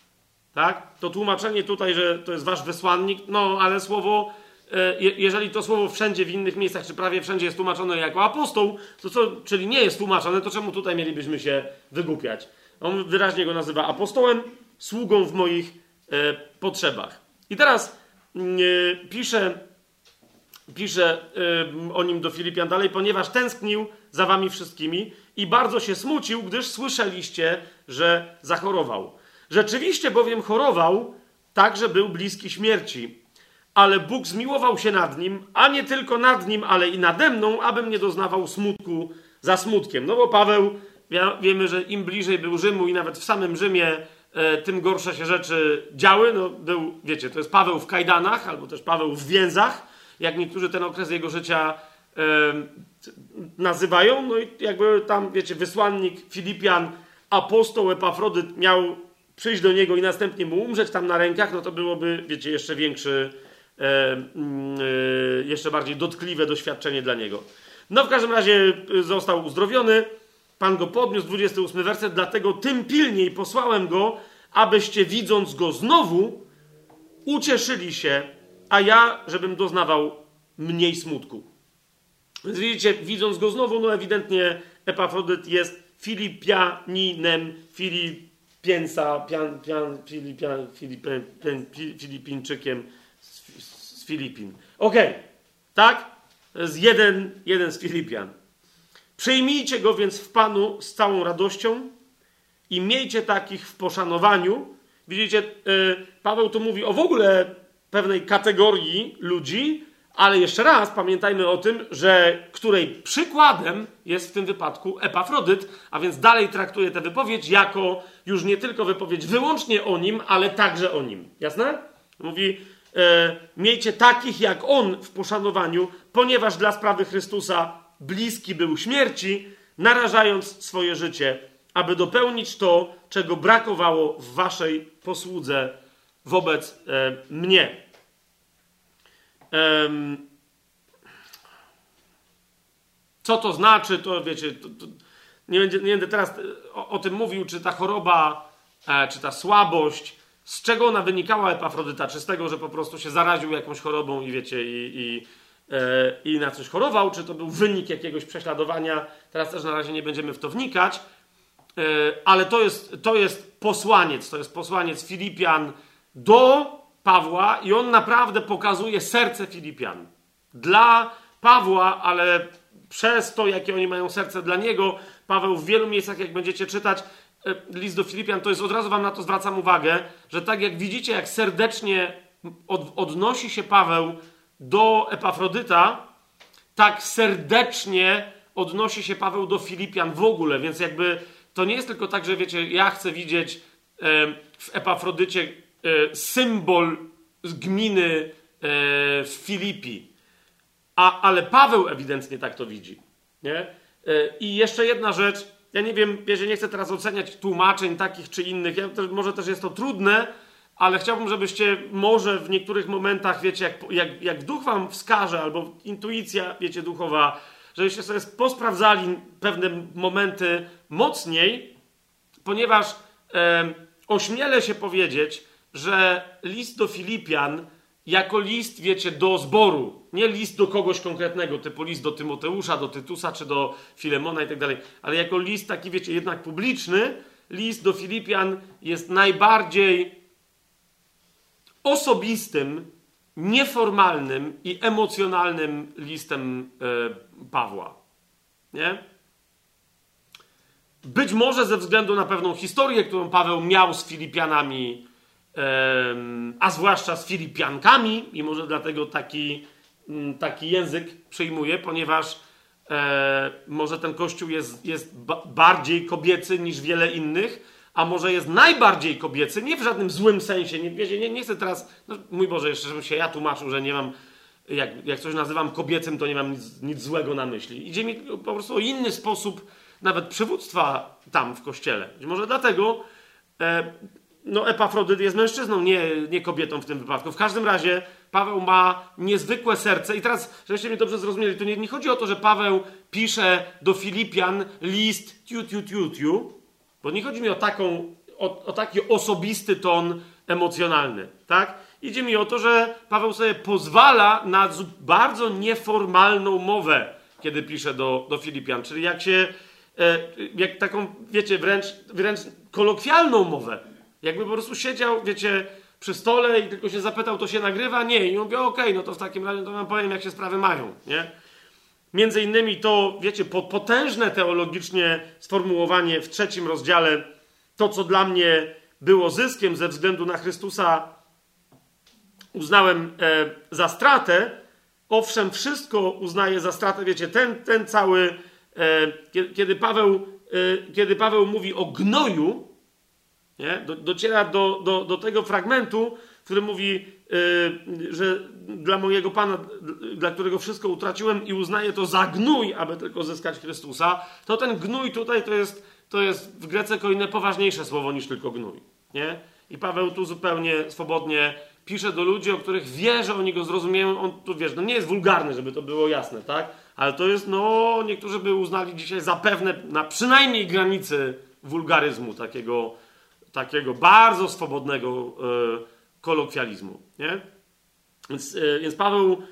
Tak? To tłumaczenie tutaj, że to jest wasz wysłannik, no ale słowo, e, jeżeli to słowo wszędzie w innych miejscach, czy prawie wszędzie jest tłumaczone jako apostoł, to co, czyli nie jest tłumaczone, to czemu tutaj mielibyśmy się wygłupiać? On wyraźnie go nazywa apostołem, sługą w moich e, potrzebach. I teraz mm, e, pisze pisze o nim do Filipian dalej, ponieważ tęsknił za wami wszystkimi i bardzo się smucił, gdyż słyszeliście, że zachorował. Rzeczywiście bowiem chorował, tak, że był bliski śmierci. Ale Bóg zmiłował się nad nim, a nie tylko nad nim, ale i nade mną, abym nie doznawał smutku za smutkiem. No bo Paweł, wiemy, że im bliżej był Rzymu i nawet w samym Rzymie, e, tym gorsze się rzeczy działy. No, był, wiecie, to jest Paweł w kajdanach, albo też Paweł w więzach jak niektórzy ten okres jego życia e, nazywają. No i jakby tam, wiecie, wysłannik Filipian, apostoł Epafrodyt miał przyjść do niego i następnie mu umrzeć tam na rękach, no to byłoby, wiecie, jeszcze większy, e, e, jeszcze bardziej dotkliwe doświadczenie dla niego. No w każdym razie został uzdrowiony. Pan go podniósł, 28 werset, dlatego tym pilniej posłałem go, abyście widząc go znowu, ucieszyli się a ja, żebym doznawał mniej smutku. Więc widzicie, widząc go znowu, no ewidentnie Epafrodyt jest Filipianinem, Filipiensa, pian, pian, Filipian, Filipian, Filipińczykiem z, z Filipin. Okej, okay. tak? To jest jeden, jeden z Filipian. Przyjmijcie go więc w Panu z całą radością i miejcie takich w poszanowaniu. Widzicie, yy, Paweł tu mówi o w ogóle pewnej kategorii ludzi, ale jeszcze raz pamiętajmy o tym, że której przykładem jest w tym wypadku Epafrodyt, a więc dalej traktuje tę wypowiedź jako już nie tylko wypowiedź wyłącznie o nim, ale także o nim. Jasne? Mówi, e, miejcie takich jak on w poszanowaniu, ponieważ dla sprawy Chrystusa bliski był śmierci, narażając swoje życie, aby dopełnić to, czego brakowało w waszej posłudze wobec e, mnie. E, co to znaczy, to wiecie, to, to nie, będzie, nie, będę teraz o, o, tym mówił, czy ta choroba, e, czy ta słabość, z czego ona wynikała Epafrodyta, czy z tego, że po prostu się zaraził jakąś chorobą i wiecie, i, i, e, i na coś chorował, czy to był wynik jakiegoś prześladowania, teraz też na razie nie będziemy w to wnikać, e, ale to jest, to jest posłaniec, to jest posłaniec Filipian, do Pawła i on naprawdę pokazuje serce Filipian. Dla Pawła, ale przez to, jakie oni mają serce dla niego, Paweł w wielu miejscach, jak będziecie czytać, e, list do Filipian, to jest od razu wam na to zwracam uwagę, że tak jak widzicie, jak serdecznie od, odnosi się Paweł do Epafrodyta, tak serdecznie odnosi się Paweł do Filipian w ogóle, więc jakby to nie jest tylko tak, że wiecie, ja chcę widzieć e, w Epafrodycie symbol gminy e, w Filipi, a, ale Paweł ewidentnie tak to widzi. Nie? E, I jeszcze jedna rzecz, ja nie wiem, wiecie, nie chcę teraz oceniać tłumaczeń takich czy innych, ja, może też jest to trudne, ale chciałbym, żebyście może w niektórych momentach, wiecie, jak, jak, jak duch wam wskaże, albo intuicja, wiecie, duchowa, żebyście sobie posprawdzali pewne momenty mocniej, ponieważ e, ośmielę się powiedzieć, że list do Filipian jako list, wiecie, do zboru, nie list do kogoś konkretnego, typu list do Tymoteusza, do Tytusa czy do Filemona i tak dalej, ale jako list taki, wiecie, jednak publiczny, list do Filipian jest najbardziej osobistym, nieformalnym i emocjonalnym listem e, Pawła. Nie? Być może ze względu na pewną historię, którą Paweł miał z Filipianami, a zwłaszcza z Filipiankami, i może dlatego taki, m, taki język przyjmuje, ponieważ e, może ten kościół jest, jest ba bardziej kobiecy niż wiele innych a może jest najbardziej kobiecy, nie w żadnym złym sensie, nie, wiecie, nie, nie chcę teraz, no, mój Boże, jeszcze żebym się ja tłumaczył, że nie mam, jak, jak coś nazywam kobiecym, to nie mam nic, nic złego na myśli. Idzie mi po prostu o inny sposób nawet przywództwa tam w kościele. Może dlatego e, no, Epafrodyt jest mężczyzną, nie, nie kobietą w tym wypadku. W każdym razie Paweł ma niezwykłe serce i teraz, żebyście mnie dobrze zrozumieli, to nie, nie chodzi o to, że Paweł pisze do Filipian list tiu, tiu, tiu, tiu, bo nie chodzi mi o, taką, o, o taki osobisty ton emocjonalny, tak? Idzie mi o to, że Paweł sobie pozwala na bardzo nieformalną mowę, kiedy pisze do, do Filipian. Czyli jak się, e, jak taką, wiecie, wręcz, wręcz kolokwialną mowę. Jakby po prostu siedział, wiecie, przy stole i tylko się zapytał, to się nagrywa? Nie. I mówię, okej, okay, no to w takim razie to wam powiem, jak się sprawy mają, nie? Między innymi to, wiecie, potężne teologicznie sformułowanie w trzecim rozdziale, to co dla mnie było zyskiem ze względu na Chrystusa, uznałem e, za stratę. Owszem, wszystko uznaję za stratę. Wiecie, ten, ten cały, e, kiedy, Paweł, e, kiedy Paweł mówi o gnoju, nie? Do, dociera do, do, do tego fragmentu, w którym mówi, Y, że dla mojego Pana, dla którego wszystko utraciłem i uznaję to za gnój, aby tylko zyskać Chrystusa, to ten gnój tutaj to jest, to jest w Grece inne poważniejsze słowo niż tylko gnój. Nie? I Paweł tu zupełnie swobodnie pisze do ludzi, o których wie, że oni go zrozumieją. On tu wiesz, no nie jest wulgarny, żeby to było jasne, tak? Ale to jest, no, niektórzy by uznali dzisiaj zapewne na przynajmniej granicy wulgaryzmu, takiego, takiego bardzo swobodnego. Yy, kolokwializmu. Nie? Więc, yy, więc Paweł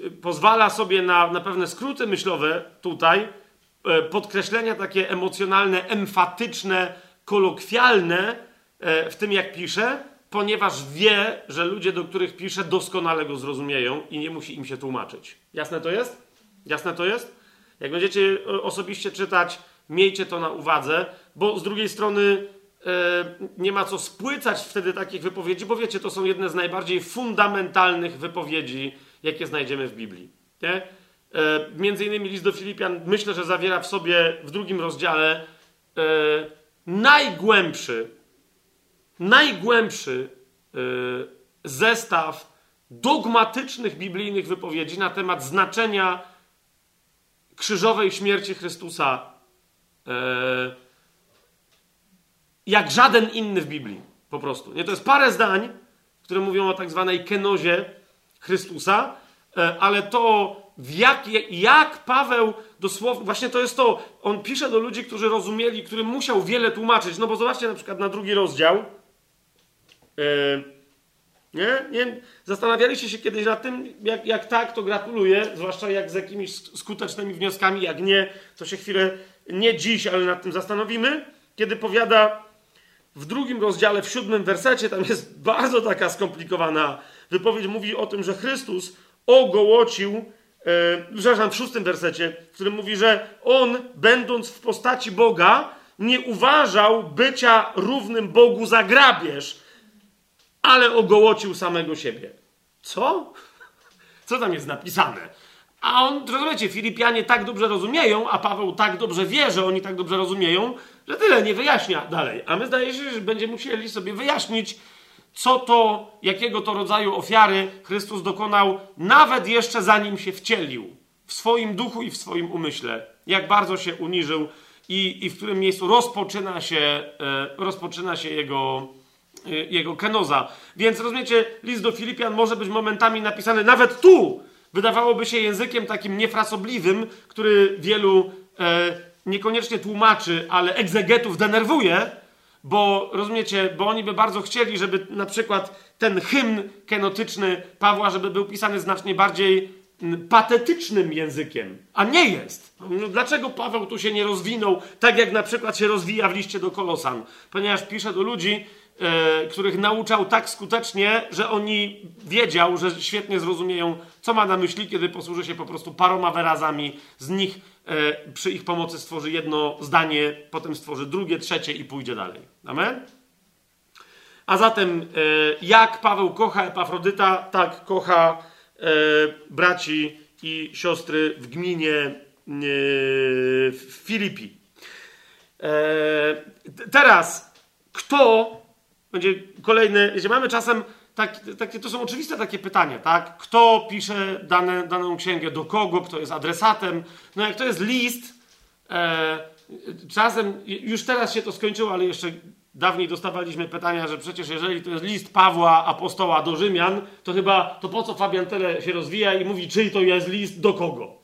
yy, pozwala sobie na, na pewne skróty myślowe tutaj, podkreślenia takie emocjonalne, emfatyczne, kolokwialne w tym, jak pisze, ponieważ wie, że ludzie, do których pisze, doskonale go zrozumieją i nie musi im się tłumaczyć. Jasne to jest? Jasne to jest? Jak będziecie osobiście czytać, miejcie to na uwadze, bo z drugiej strony E, nie ma co spłycać wtedy takich wypowiedzi, bo wiecie, to są jedne z najbardziej fundamentalnych wypowiedzi, jakie znajdziemy w Biblii. Nie? E, między innymi list do Filipian, myślę, że zawiera w sobie w drugim rozdziale e, najgłębszy, najgłębszy zestaw dogmatycznych biblijnych wypowiedzi na temat znaczenia krzyżowej śmierci Chrystusa jak żaden inny w Biblii. Po prostu. Nie? To jest parę zdań, które mówią o tak zwanej kenozie Chrystusa, e, ale to jak, jak Paweł dosłownie, właśnie to jest to, on pisze do ludzi, którzy rozumieli, którym musiał wiele tłumaczyć. No bo zobaczcie na przykład na drugi rozdział. E, nie? nie? Zastanawialiście się kiedyś nad tym, jak, jak tak, to gratuluję, zwłaszcza jak z jakimiś skutecznymi wnioskami, jak nie, to się chwilę, nie dziś, ale nad tym zastanowimy. Kiedy powiada w drugim rozdziale, w siódmym wersecie, tam jest bardzo taka skomplikowana wypowiedź. Mówi o tym, że Chrystus ogołocił, e, przepraszam, w szóstym wersecie, w którym mówi, że on, będąc w postaci Boga, nie uważał bycia równym Bogu za grabież, ale ogołocił samego siebie. Co? Co tam jest napisane? A on, rozumiecie, Filipianie tak dobrze rozumieją, a Paweł tak dobrze wie, że oni tak dobrze rozumieją, że tyle nie wyjaśnia dalej. A my zdaje się, że będziemy musieli sobie wyjaśnić, co to, jakiego to rodzaju ofiary Chrystus dokonał, nawet jeszcze zanim się wcielił w swoim duchu i w swoim umyśle. Jak bardzo się uniżył i, i w którym miejscu rozpoczyna się, e, rozpoczyna się jego, e, jego kenoza. Więc rozumiecie, list do Filipian może być momentami napisany nawet tu, wydawałoby się językiem takim niefrasobliwym, który wielu e, niekoniecznie tłumaczy, ale egzegetów denerwuje, bo rozumiecie, bo oni by bardzo chcieli, żeby na przykład ten hymn kenotyczny Pawła, żeby był pisany znacznie bardziej patetycznym językiem, a nie jest. No, dlaczego Paweł tu się nie rozwinął, tak jak na przykład się rozwija w liście do Kolosan? Ponieważ pisze do ludzi, e, których nauczał tak skutecznie, że oni wiedział, że świetnie zrozumieją, co ma na myśli, kiedy posłuży się po prostu paroma wyrazami. Z nich e, przy ich pomocy stworzy jedno zdanie, potem stworzy drugie, trzecie i pójdzie dalej. Amen? A zatem, e, jak Paweł kocha Epafrodyta, tak kocha e, braci i siostry w gminie e, w Filipi. Teraz, kto będzie kolejny, jeśli mamy czasem tak, takie, to są oczywiste takie pytania, tak? Kto pisze dane, daną księgę, do kogo, kto jest adresatem. No jak to jest list, e, czasem, już teraz się to skończyło, ale jeszcze dawniej dostawaliśmy pytania, że przecież jeżeli to jest list Pawła, apostoła do Rzymian, to chyba, to po co Fabian tyle się rozwija i mówi, czyj to jest list, do kogo?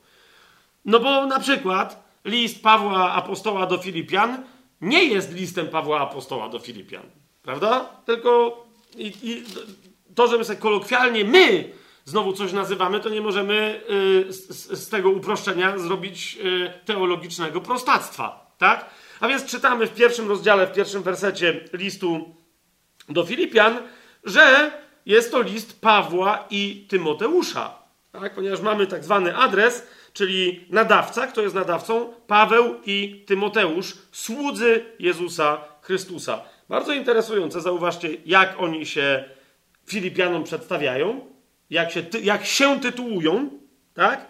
No bo na przykład list Pawła, apostoła do Filipian nie jest listem Pawła, apostoła do Filipian. Prawda? Tylko i, i to, że my sobie kolokwialnie my znowu coś nazywamy, to nie możemy y, z, z, tego uproszczenia zrobić y, teologicznego prostactwa. Tak? A więc czytamy w pierwszym rozdziale, w pierwszym wersecie listu do Filipian, że jest to list Pawła i Tymoteusza. Tak? Ponieważ mamy tak zwany adres, czyli nadawca, kto jest nadawcą? Paweł i Tymoteusz, słudzy Jezusa Chrystusa. Bardzo interesujące, zauważcie, jak oni się Filipianom przedstawiają, jak się, jak się tytułują, tak?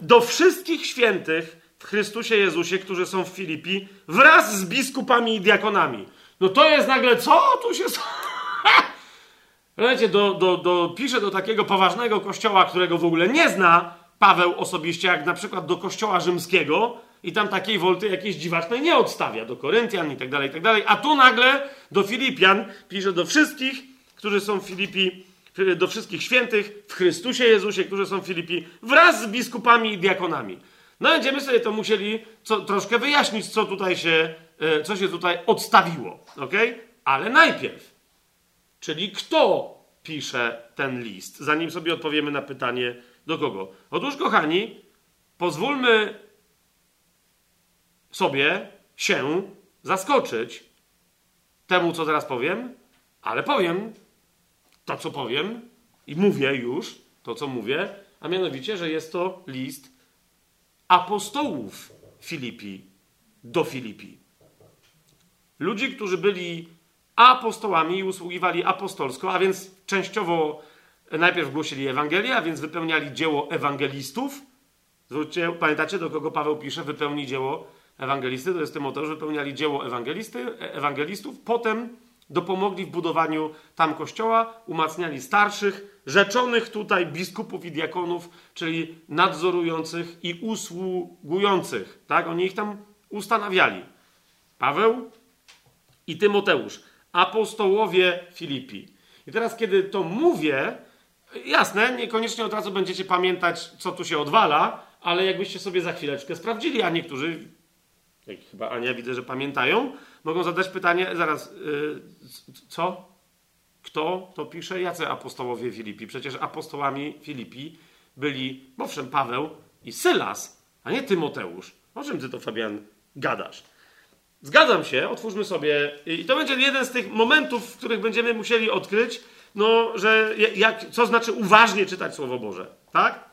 Do wszystkich świętych w Chrystusie Jezusie, którzy są w Filipi, wraz z biskupami i diakonami. No to jest nagle, co tu się... Wiecie, do, do, do, pisze do takiego poważnego kościoła, którego w ogóle nie zna Paweł osobiście, jak na przykład do kościoła rzymskiego, i tam takiej wolty jakiejś dziwacznej nie odstawia, do Koryntian i tak dalej, i tak dalej. A tu nagle do Filipian pisze do wszystkich, którzy są w Filipi, do wszystkich świętych w Chrystusie Jezusie, którzy są w Filipi, wraz z biskupami i diakonami. No będziemy sobie to musieli co, troszkę wyjaśnić, co tutaj się, e, co się tutaj odstawiło, ok? Ale najpierw, czyli kto pisze ten list, zanim sobie odpowiemy na pytanie do kogo. Otóż, kochani, pozwólmy sobie się zaskoczyć temu, co teraz powiem, ale powiem to, co powiem i mówię już to, co mówię, a mianowicie, że jest to list apostołów Filipi do Filipi. Ludzi, którzy byli apostołami i usługiwali apostolsko, a więc częściowo najpierw głosili Ewangelię, a więc wypełniali dzieło ewangelistów. Zwróćcie, pamiętacie, do kogo Paweł pisze, wypełni dzieło ewangelisty, to jest Tymoteusz, wypełniali dzieło ewangelisty, ewangelistów, potem dopomogli w budowaniu tam kościoła, umacniali starszych, rzeczonych tutaj biskupów i diakonów, czyli nadzorujących i usługujących. Tak? Oni ich tam ustanawiali. Paweł i Tymoteusz, apostołowie Filipi. I teraz, kiedy to mówię, jasne, niekoniecznie od razu będziecie pamiętać, co tu się odwala, ale jakbyście sobie za chwileczkę sprawdzili, a niektórzy jak chyba Ania widzę, że pamiętają, mogą zadać pytanie, zaraz, yy, co? Kto to pisze? Jacy apostołowie Filipi? Przecież apostołami Filipi byli, owszem, Paweł i Sylas, a nie Tymoteusz. O czym ty to, Fabian, gadasz? Zgadzam się, otwórzmy sobie, i to będzie jeden z tych momentów, w których będziemy musieli odkryć, no, że jak, co znaczy uważnie czytać Słowo Boże, tak?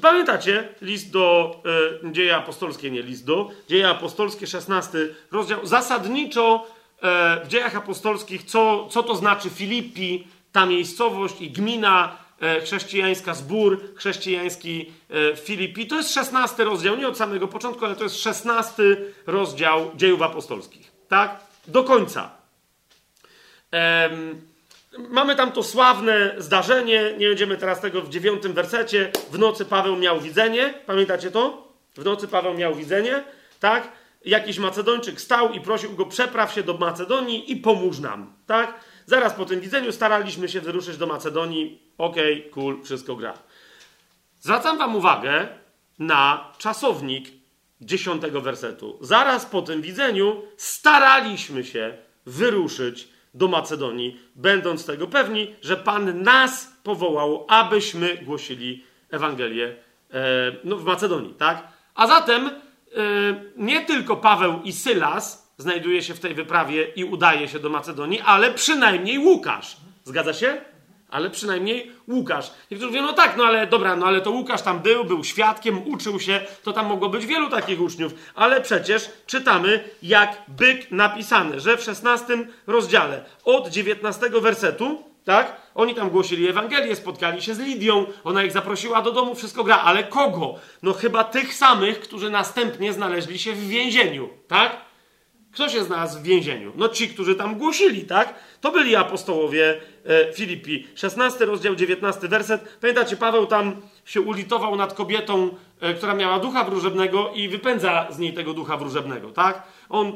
Pamiętacie list do e, Dzieje Apostolskie, nie list do Dzieje Apostolskie, 16 rozdział. Zasadniczo e, w Dziejach Apostolskich, co, co to znaczy Filipi, ta miejscowość i gmina e, chrześcijańska, zbór chrześcijański e, Filipi. To jest 16 rozdział, nie od samego początku, ale to jest 16 rozdział Dziejów Apostolskich. Tak? Do końca. Ehm, Mamy tam to sławne zdarzenie, nie będziemy teraz tego w dziewiątym wersecie. W nocy Paweł miał widzenie, pamiętacie to? W nocy Paweł miał widzenie, tak? Jakiś Macedończyk stał i prosił go, przepraw się do Macedonii i pomóż nam, tak? Zaraz po tym widzeniu staraliśmy się wyruszyć do Macedonii. Okej, okay, cool, wszystko gra. Zwracam wam uwagę na czasownik dziesiątego wersetu. Zaraz po tym widzeniu staraliśmy się wyruszyć do Macedonii, będąc tego pewni, że Pan nas powołał, abyśmy głosili Ewangelię e, no, w Macedonii, tak? A zatem e, nie tylko Paweł i Sylas znajduje się w tej wyprawie i udaje się do Macedonii, ale przynajmniej Łukasz. Zgadza się? Ale przynajmniej Łukasz. Niektórzy mówią, no tak, no ale dobra, no ale to Łukasz tam był, był świadkiem, uczył się, to tam mogło być wielu takich uczniów, ale przecież czytamy, jak byk napisane, że w 16 rozdziale od 19 wersetu, tak, oni tam głosili Ewangelię, spotkali się z Lidią, ona ich zaprosiła do domu, wszystko gra, ale kogo? No chyba tych samych, którzy następnie znaleźli się w więzieniu, tak? Kto się znalazł w więzieniu? No ci, którzy tam głosili, tak? To byli apostołowie e, Filipi. 16 rozdział, 19 werset. Pamiętacie, Paweł tam się ulitował nad kobietą, e, która miała ducha wróżebnego i wypędza z niej tego ducha wróżebnego, tak? On, e,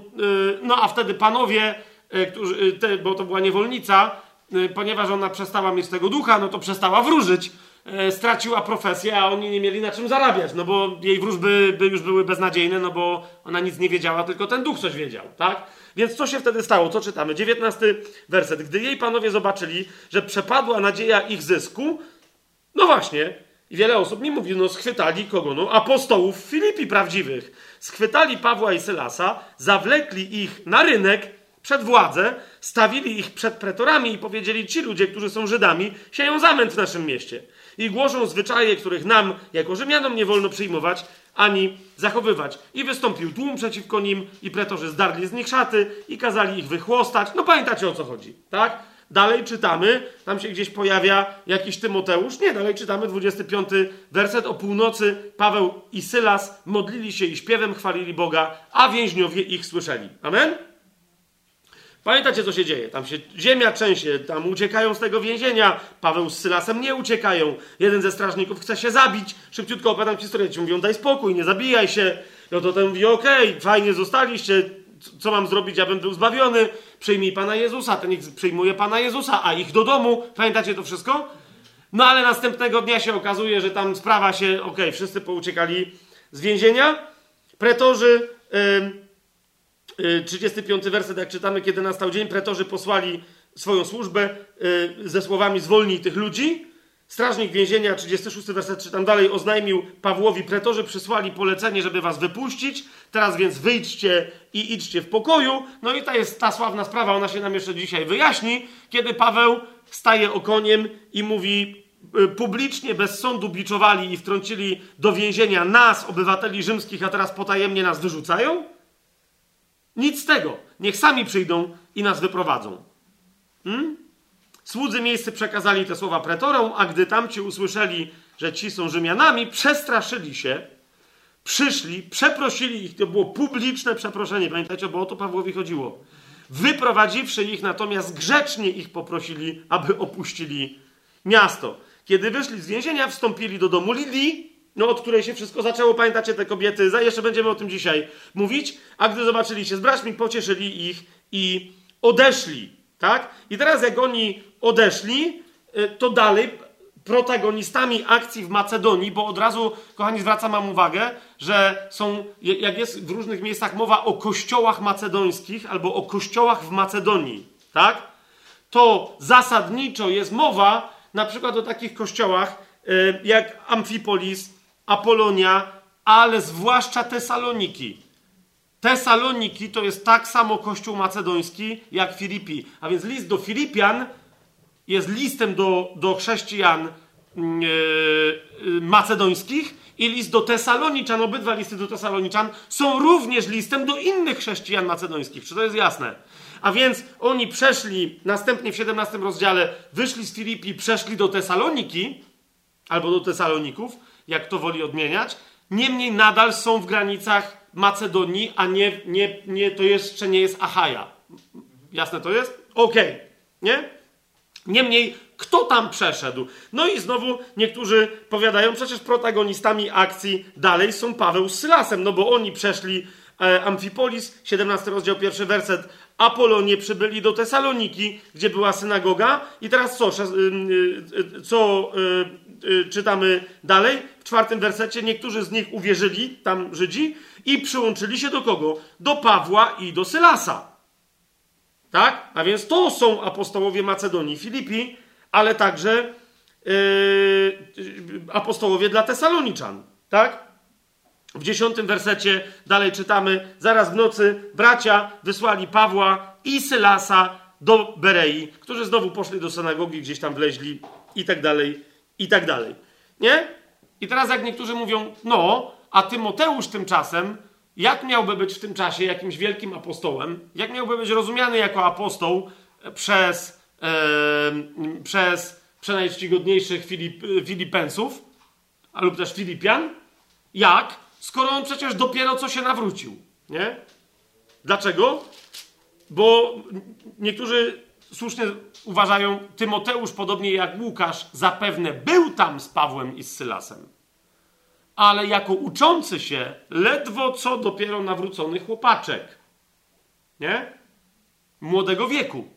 no a wtedy panowie, e, którzy, e, te, bo to była niewolnica, e, ponieważ ona przestała mieć tego ducha, no to przestała wróżyć. E, straciła profesję, a oni nie mieli na czym zarabiać, no bo jej wróżby by już były beznadziejne, no bo ona nic nie wiedziała, tylko ten duch coś wiedział, tak? Więc co się wtedy stało? Co czytamy? 19 werset. Gdy jej panowie zobaczyli, że przepadła nadzieja ich zysku, no właśnie, i wiele osób mi mówi, no schwytali kogo? No apostołów Filipi prawdziwych. Schwytali Pawła i Sylasa, zawlekli ich na rynek, przed władzę, stawili ich przed pretorami i powiedzieli: Ci ludzie, którzy są Żydami, sieją zamęt w naszym mieście i głoszą zwyczaje, których nam, jako Rzymianom, nie wolno przyjmować ani zachowywać. I wystąpił tłum przeciwko nim, i pretorzy zdarli z nich szaty i kazali ich wychłostać. No pamiętacie o co chodzi, tak? Dalej czytamy, tam się gdzieś pojawia jakiś Tymoteusz. Nie, dalej czytamy 25 werset o północy. Paweł i Sylas modlili się i śpiewem chwalili Boga, a więźniowie ich słyszeli. Amen? Pamiętacie, co się dzieje? Tam się ziemia trzęsie, tam uciekają z tego więzienia. Paweł z Sylasem nie uciekają. Jeden ze strażników chce się zabić. Szybciutko opowiadam ci historię. Ci mówią, daj spokój, nie zabijaj się. No to ten mówi, okej, okay, fajnie zostaliście. Co mam zrobić, abym był zbawiony? Przyjmij Pana Jezusa. Ten ich przyjmuje Pana Jezusa, a ich do domu. Pamiętacie to wszystko? No ale następnego dnia się okazuje, że tam sprawa się, okej, okay, wszyscy pouciekali z więzienia. Pretorzy... Yy, 35 y, werset, jak czytamy, kiedy nastał dzień, pretorzy posłali swoją służbę y, ze słowami zwolnij tych ludzi. Strażnik więzienia, 36 werset, czytam dalej, oznajmił Pawłowi, pretorzy przysłali polecenie, żeby was wypuścić, teraz więc wyjdźcie i idźcie w pokoju. No i to jest ta sławna sprawa, ona się nam jeszcze dzisiaj wyjaśni, kiedy Paweł staje okoniem i mówi, y, publicznie, bez sądu biczowali i wtrącili do więzienia nas, obywateli rzymskich, a teraz potajemnie nas wyrzucają? Nic z tego. Niech sami przyjdą i nas wyprowadzą. Hmm? Słudzy miejsce przekazali te słowa pretorom, a gdy tamci usłyszeli, że ci są Rzymianami, przestraszyli się, przyszli, przeprosili ich. To było publiczne przeproszenie. Pamiętajcie, bo o to Pawłowi chodziło. Wyprowadziwszy ich, natomiast grzecznie ich poprosili, aby opuścili miasto. Kiedy wyszli z więzienia, wstąpili do domu Lidii, no od której się wszystko zaczęło, pamiętacie te kobiety, jeszcze będziemy o tym dzisiaj mówić, a gdy zobaczyli się z braćmi, pocieszyli ich i odeszli, tak? I teraz jak oni odeszli, y, to dalej protagonistami akcji w Macedonii, bo od razu, kochani, zwracam wam uwagę, że są, jak jest w różnych miejscach mowa o kościołach macedońskich albo o kościołach w Macedonii, tak? To zasadniczo jest mowa na przykład o takich kościołach y, jak Amfipolis, Apolonia, ale zwłaszcza Tesaloniki. Tesaloniki to jest tak samo kościół macedoński jak Filipi. A więc list do Filipian jest listem do, do chrześcijan macedońskich i list do Tesaloniczan, obydwa listy do Tesaloniczan są również listem do innych chrześcijan macedońskich. Czy to jest jasne? A więc oni przeszli, następnie w 17 rozdziale, wyszli z Filipi, przeszli do Tesaloniki, albo do Tesaloników, jak to woli odmieniać. Niemniej nadal są w granicach Macedonii, a nie, nie, nie, to jeszcze nie jest Achaja. Jasne to jest? Okej. Okay. Nie? Niemniej, kto tam przeszedł? No i znowu niektórzy powiadają, przecież protagonistami akcji dalej są Paweł z Sylasem, no bo oni przeszli e, Amfipolis, 17 rozdział, pierwszy werset. Apolonie przybyli do Tesaloniki, gdzie była synagoga. I teraz co? Y, y, co y, czytamy dalej? W czwartym wersecie niektórzy z nich uwierzyli, tam Żydzi, i przyłączyli się do kogo? Do Pawła i do Sylasa. Tak? A więc to są apostołowie Macedonii, Filipi, ale także yy, apostołowie dla Tesaloniczan. Tak? W dziesiątym wersecie dalej czytamy: Zaraz w nocy bracia wysłali Pawła i Sylasa do Berei, którzy znowu poszli do synagogi, gdzieś tam wleźli i tak dalej, i tak dalej. Nie? I teraz jak niektórzy mówią, no, a Tymoteusz tymczasem jak miałby być w tym czasie jakimś wielkim apostołem, jak miałby być rozumiany jako apostoł przez, e, przez przenajczcigodniejszych Filip, Filipensów, lub też Filipian? Jak? Skoro on przecież dopiero co się nawrócił, nie? Dlaczego? Bo niektórzy słusznie uważają, Tymoteusz, podobnie jak Łukasz, zapewne był tam z Pawłem i z Sylasem ale jako uczący się ledwo co dopiero nawrócony chłopaczek. Nie? Młodego wieku.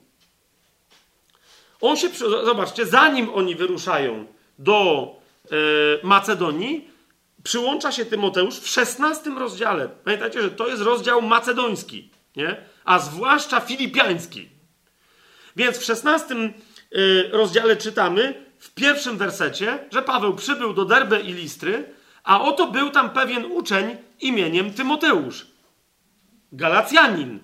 On się, zobaczcie, zanim oni wyruszają do e, Macedonii, przyłącza się Tymoteusz w 16 rozdziale. Pamiętajcie, że to jest rozdział macedoński, nie? a zwłaszcza filipiański. Więc w 16 e, rozdziale czytamy w pierwszym wersecie, że Paweł przybył do Derbe i Listry, a oto był tam pewien uczeń imieniem Tymoteusz, Galacjanin,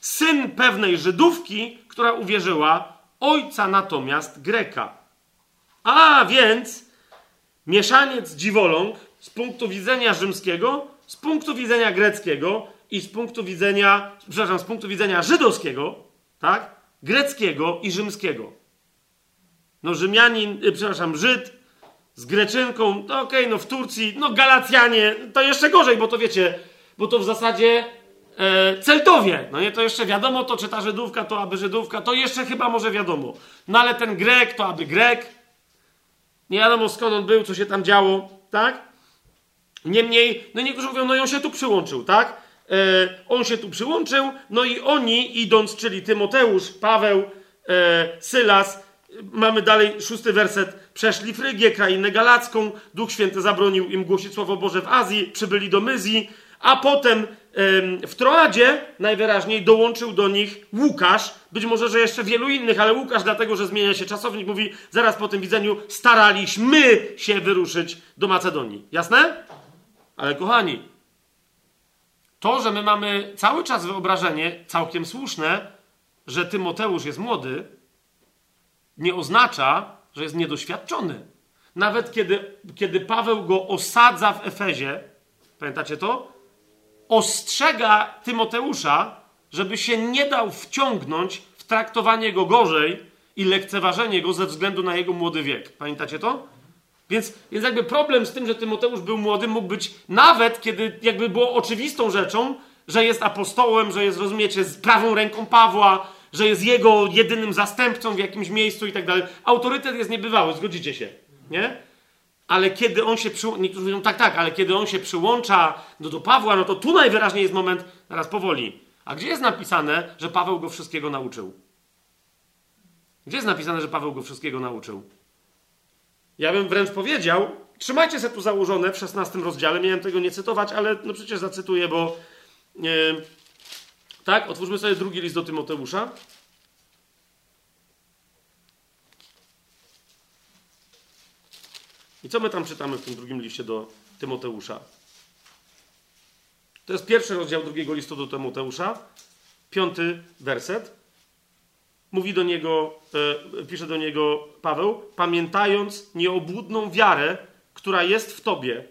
syn pewnej Żydówki, która uwierzyła, ojca natomiast Greka. A więc mieszaniec dziwoląg z punktu widzenia rzymskiego, z punktu widzenia greckiego i z punktu widzenia, przepraszam, z punktu widzenia żydowskiego, tak? Greckiego i rzymskiego. No Rzymianin, y, przepraszam, Żyd z Greczynką, no okej, okay, no w Turcji, no Galacjanie, to jeszcze gorzej, bo to wiecie, bo to w zasadzie e, Celtowie, no nie, to jeszcze wiadomo, to czy ta Żydówka, to aby Żydówka, to jeszcze chyba może wiadomo. No ale ten Grek, to aby Grek, nie wiadomo skąd on był, co się tam działo, tak? Niemniej, no niektórzy mówią, no i on się tu przyłączył, tak? E, on się tu przyłączył, no i oni idąc, czyli Tymoteusz, Paweł, e, Sylas, mamy dalej szósty werset. Przeszli Frygię, krainę galacką. Duch Święty zabronił im głosić Słowo Boże w Azji. Przybyli do Myzji. A potem w Troadzie najwyraźniej dołączył do nich Łukasz. Być może, że jeszcze wielu innych, ale Łukasz, dlatego że zmienia się czasownik, mówi zaraz po tym widzeniu staraliśmy się wyruszyć do Macedonii. Jasne? Ale kochani, to, że my mamy cały czas wyobrażenie, całkiem słuszne, że Tymoteusz jest młody, nie oznacza, że jest niedoświadczony. Nawet kiedy, kiedy Paweł go osadza w Efezie, pamiętacie to? Ostrzega Tymoteusza, żeby się nie dał wciągnąć w traktowanie go gorzej i lekceważenie go ze względu na jego młody wiek. Pamiętacie to? Więc, więc jakby problem z tym, że Tymoteusz był młody, mógł być nawet, kiedy jakby było oczywistą rzeczą, że jest apostołem, że jest, rozumiecie, z prawą ręką Pawła, że jest jego jedynym zastępcą w jakimś miejscu i tak dalej. Autorytet jest niebywały, zgodzicie się, nie? Ale kiedy on się przyłącza, niektórzy mówią tak, tak, ale kiedy on się przyłącza do, do Pawła, no to tu najwyraźniej jest moment, teraz powoli. A gdzie jest napisane, że Paweł go wszystkiego nauczył? Gdzie jest napisane, że Paweł go wszystkiego nauczył? Ja bym wręcz powiedział, trzymajcie się tu założone w 16 rozdziale, miałem tego nie cytować, ale no przecież zacytuję, bo... Yy, tak? Otwórzmy sobie drugi list do Tymoteusza. I co my tam czytamy w tym drugim liście do Tymoteusza? To jest pierwszy rozdział drugiego listu do Tymoteusza, piąty werset. Mówi do niego, e, pisze do niego Paweł, pamiętając nieobłudną wiarę, która jest w tobie,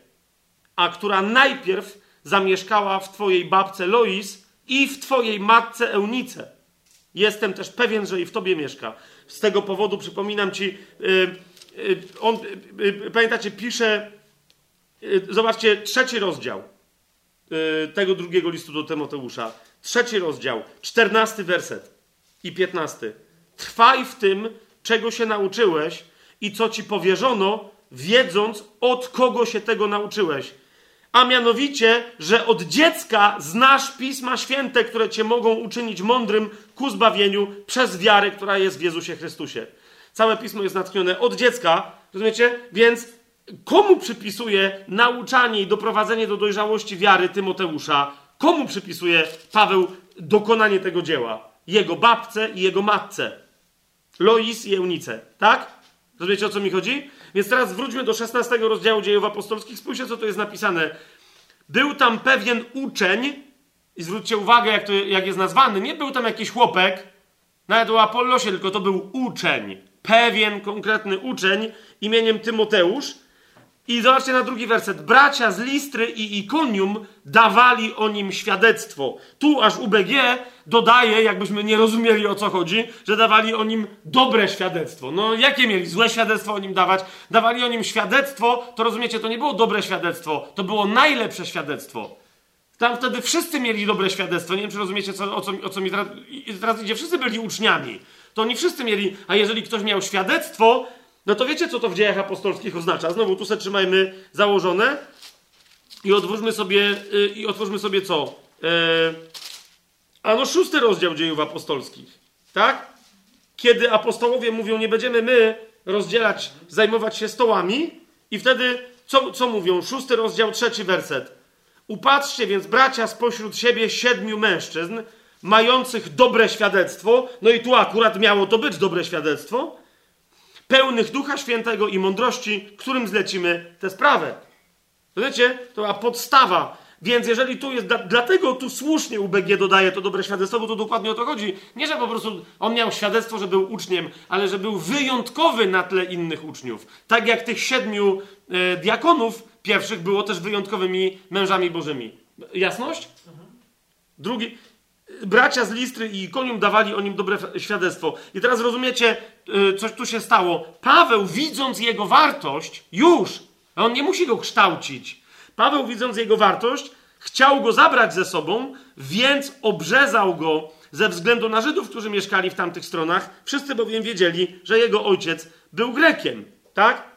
a która najpierw zamieszkała w twojej babce Lois i w twojej matce Eunice. Jestem też pewien, że i w tobie mieszka. Z tego powodu przypominam ci, yy, yy, on, pamiętacie, pisze, zobaczcie, trzeci rozdział tego drugiego listu do Tymoteusza. Trzeci rozdział, czternasty werset i piętnasty. Trwaj w tym, czego się nauczyłeś i co ci powierzono, wiedząc, od kogo się tego nauczyłeś. A mianowicie, że od dziecka znasz pisma święte, które cię mogą uczynić mądrym ku zbawieniu przez wiarę, która jest w Jezusie Chrystusie. Całe pismo jest natchnione od dziecka, rozumiecie? Więc komu przypisuje nauczanie i doprowadzenie do dojrzałości wiary Tymoteusza? Komu przypisuje Paweł dokonanie tego dzieła? Jego babce i jego matce. Lois i Eunice, tak? Rozumiecie o co mi chodzi? Więc teraz wróćmy do 16 rozdziału dziejów apostolskich. Spójrzcie, co to jest napisane. Był tam pewien uczeń, i zwróćcie uwagę, jak, to, jak jest nazwany. Nie był tam jakiś chłopek, nawet o Apollosie, tylko to był uczeń. Pewien, konkretny uczeń imieniem Tymoteusz. I zobaczcie na drugi werset. Bracia z Listry i Ikonium dawali o nim świadectwo. Tu aż UBG dodaje, jakbyśmy nie rozumieli o co chodzi, że dawali o nim dobre świadectwo. No jakie mieli złe świadectwo o nim dawać? Dawali o nim świadectwo, to rozumiecie, to nie było dobre świadectwo, to było najlepsze świadectwo. Tam wtedy wszyscy mieli dobre świadectwo. Nie wiem, czy rozumiecie, co, o, co, o co mi teraz, teraz idzie. Wszyscy byli uczniami. To oni wszyscy mieli, a jeżeli ktoś miał świadectwo, no to wiecie, co to w dziejach apostolskich oznacza? Znowu tu sobie trzymajmy założone i otwórzmy sobie, yy, i otwórzmy sobie co? Yy, a no szósty rozdział dziejów apostolskich. Tak? Kiedy apostołowie mówią, nie będziemy my rozdzielać, zajmować się stołami i wtedy co, co mówią? Szósty rozdział, trzeci werset. Upatrzcie więc, bracia, spośród siebie siedmiu mężczyzn, mających dobre świadectwo, no i tu akurat miało to być dobre świadectwo, pełnych Ducha Świętego i mądrości, którym zlecimy tę sprawę. Wiecie, to była podstawa. Więc jeżeli tu jest, dlatego tu słusznie UBG dodaje to dobre świadectwo, bo to dokładnie o to chodzi. Nie, że po prostu on miał świadectwo, że był uczniem, ale że był wyjątkowy na tle innych uczniów. Tak jak tych siedmiu e, diakonów pierwszych było też wyjątkowymi mężami bożymi. Jasność? Drugi, bracia z Listry i Konium dawali o nim dobre świadectwo. I teraz rozumiecie, y, coś tu się stało. Paweł, widząc jego wartość, już, on nie musi go kształcić. Paweł, widząc jego wartość, chciał go zabrać ze sobą, więc obrzezał go ze względu na Żydów, którzy mieszkali w tamtych stronach. Wszyscy bowiem wiedzieli, że jego ojciec był Grekiem. Tak?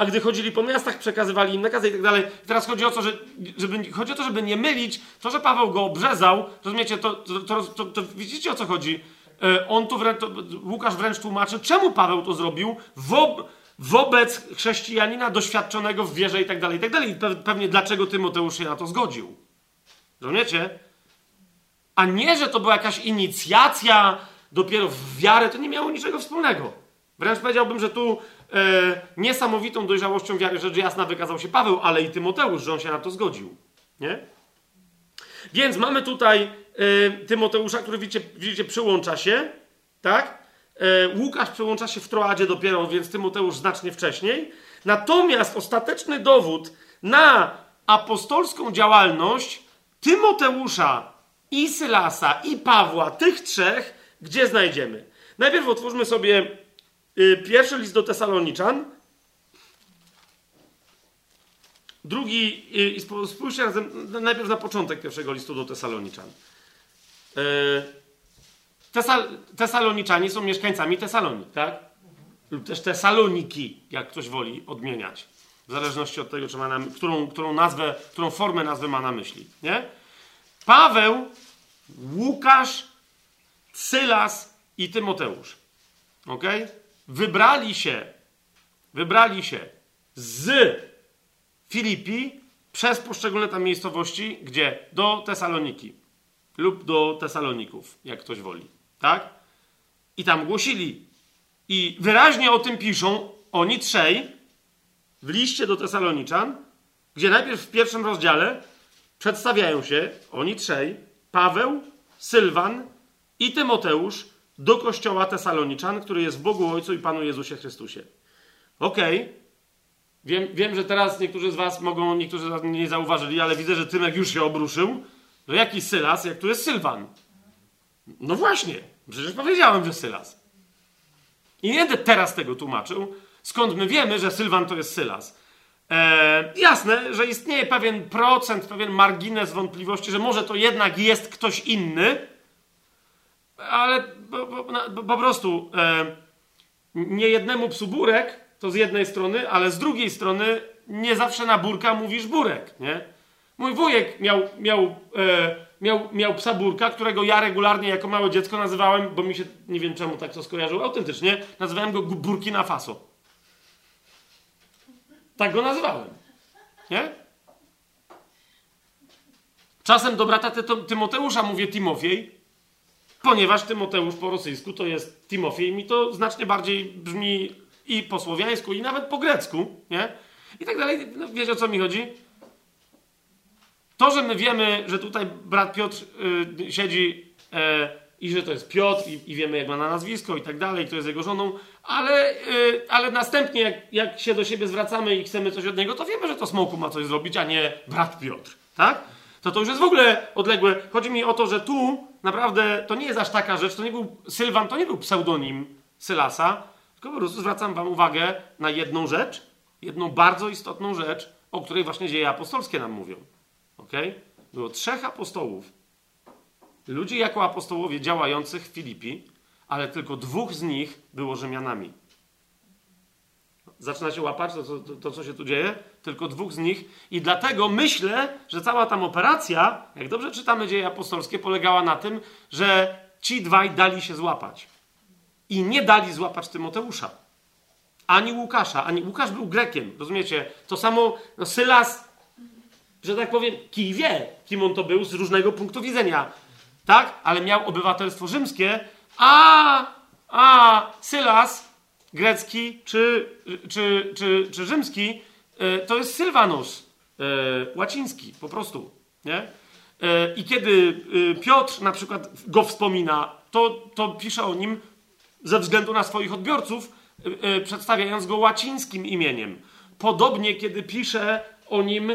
a gdy chodzili po miastach, przekazywali im nakazy i tak dalej. Teraz chodzi o to, że, żeby, chodzi o to, żeby nie mylić, to, że Paweł go obrzezał, rozumiecie, to, to, to, to widzicie o co chodzi? E, on tu wręcz, Łukasz wręcz tłumaczy, czemu Paweł to zrobił wo, wobec chrześcijanina doświadczonego w wierze i tak dalej, i tak dalej. Pewnie dlaczego Tymoteusz się na to zgodził. Rozumiecie? A nie, że to była jakaś inicjacja dopiero w wiarę, to nie miało niczego wspólnego. Wręcz powiedziałbym, że tu e, niesamowitą dojrzałością wiary rzecz jasna wykazał się Paweł, ale i Tymoteusz, że on się na to zgodził. Nie? Więc mamy tutaj e, Tymoteusza, który widzicie, widzicie, przyłącza się, tak? E, Łukasz przyłącza się w Troadzie dopiero, więc Tymoteusz znacznie wcześniej. Natomiast ostateczny dowód na apostolską działalność Tymoteusza i Sylasa i Pawła, tych trzech, gdzie znajdziemy? Najpierw otwórzmy sobie Y, pierwszy list do Tesaloniczan. Drugi, y, i spójrzcie razem, najpierw na początek pierwszego listu do Tesaloniczan. Y, Tesal, Tesaloniczanie są mieszkańcami Tesalonii, tak? Lub też Tesaloniki, jak ktoś woli odmieniać. W zależności od tego, czy ma na, którą, którą nazwę, którą formę nazwy ma na myśli. Nie? Paweł, Łukasz, Sylas i Tymoteusz. Okay? wybrali się, wybrali się z Filipi przez poszczególne tam miejscowości, gdzie? Do Tesaloniki lub do Tesaloników, jak ktoś woli. Tak? I tam głosili. I wyraźnie o tym piszą oni trzej w liście do Tesaloniczan, gdzie najpierw w pierwszym rozdziale przedstawiają się oni trzej, Paweł, Sylwan i Tymoteusz, do kościoła Tesaloniczan, który jest w Bogu Ojcu i Panu Jezusie Chrystusie. Okej. Okay. Wiem, wiem, że teraz niektórzy z was mogą, niektórzy z was nie zauważyli, ale widzę, że Tymek już się obruszył. No jaki Sylas, jak tu jest Sylwan? No właśnie, przecież powiedziałem, że Sylas. I nie będę teraz tego tłumaczył, skąd my wiemy, że Sylwan to jest Sylas. E, jasne, że istnieje pewien procent, pewien margines wątpliwości, że może to jednak jest ktoś inny, ale po, po, po prostu e, nie jednemu psu burek, to z jednej strony, ale z drugiej strony nie zawsze na burka mówisz burek, nie? Mój wujek miał, miał, e, miał, miał psa burka, którego ja regularnie jako małe dziecko nazywałem, bo mi się, nie wiem czemu tak to skojarzył, autentycznie, nazywałem go Burkina Faso. Tak go nazywałem. Nie? Czasem do brata Tymoteusza mówię Timofiej, ponieważ Tymoteusz po rosyjsku to jest Timofiej, mi to znacznie bardziej brzmi i po słowiańsku, i nawet po grecku, nie? I tak dalej. No, wiecie o co mi chodzi? To, że my wiemy, że tutaj brat Piotr y, siedzi y, i że to jest Piotr i, i, wiemy, jak ma na nazwisko i tak dalej, kto jest jego żoną, ale, y, ale następnie, jak, jak, się do siebie zwracamy i chcemy coś od niego, to wiemy, że to Smoku ma coś zrobić, a nie brat Piotr, tak? To to już jest w ogóle odległe. Chodzi mi o to, że tu naprawdę to nie jest aż taka rzecz, to nie był Sylwan, to nie był pseudonim Sylasa, tylko po prostu zwracam wam uwagę na jedną rzecz, jedną bardzo istotną rzecz, o której właśnie dzieje apostolskie nam mówią. Ok? Było trzech apostołów, ludzi jako apostołowie działających w Filipi, ale tylko dwóch z nich było Rzymianami. Zaczyna się łapać to, to, to, co się tu dzieje? Tylko dwóch z nich. I dlatego myślę, że cała tam operacja, jak dobrze czytamy dzieje apostolskie, polegała na tym, że ci dwaj dali się złapać. I nie dali złapać Tymoteusza. Ani Łukasza. Ani Łukasz był Grekiem, rozumiecie? To samo no, Sylas, że tak powiem, kij wie, kim on to był z różnego punktu widzenia. Tak? Ale miał obywatelstwo rzymskie, a, a Sylas, grecki czy, czy, czy, czy rzymski, e, to jest Sylwanus, e, łaciński, po prostu. Nie? E, I kiedy Piotr na przykład go wspomina, to, to pisze o nim ze względu na swoich odbiorców, przedstawiając go łacińskim imieniem. Podobnie, kiedy pisze o nim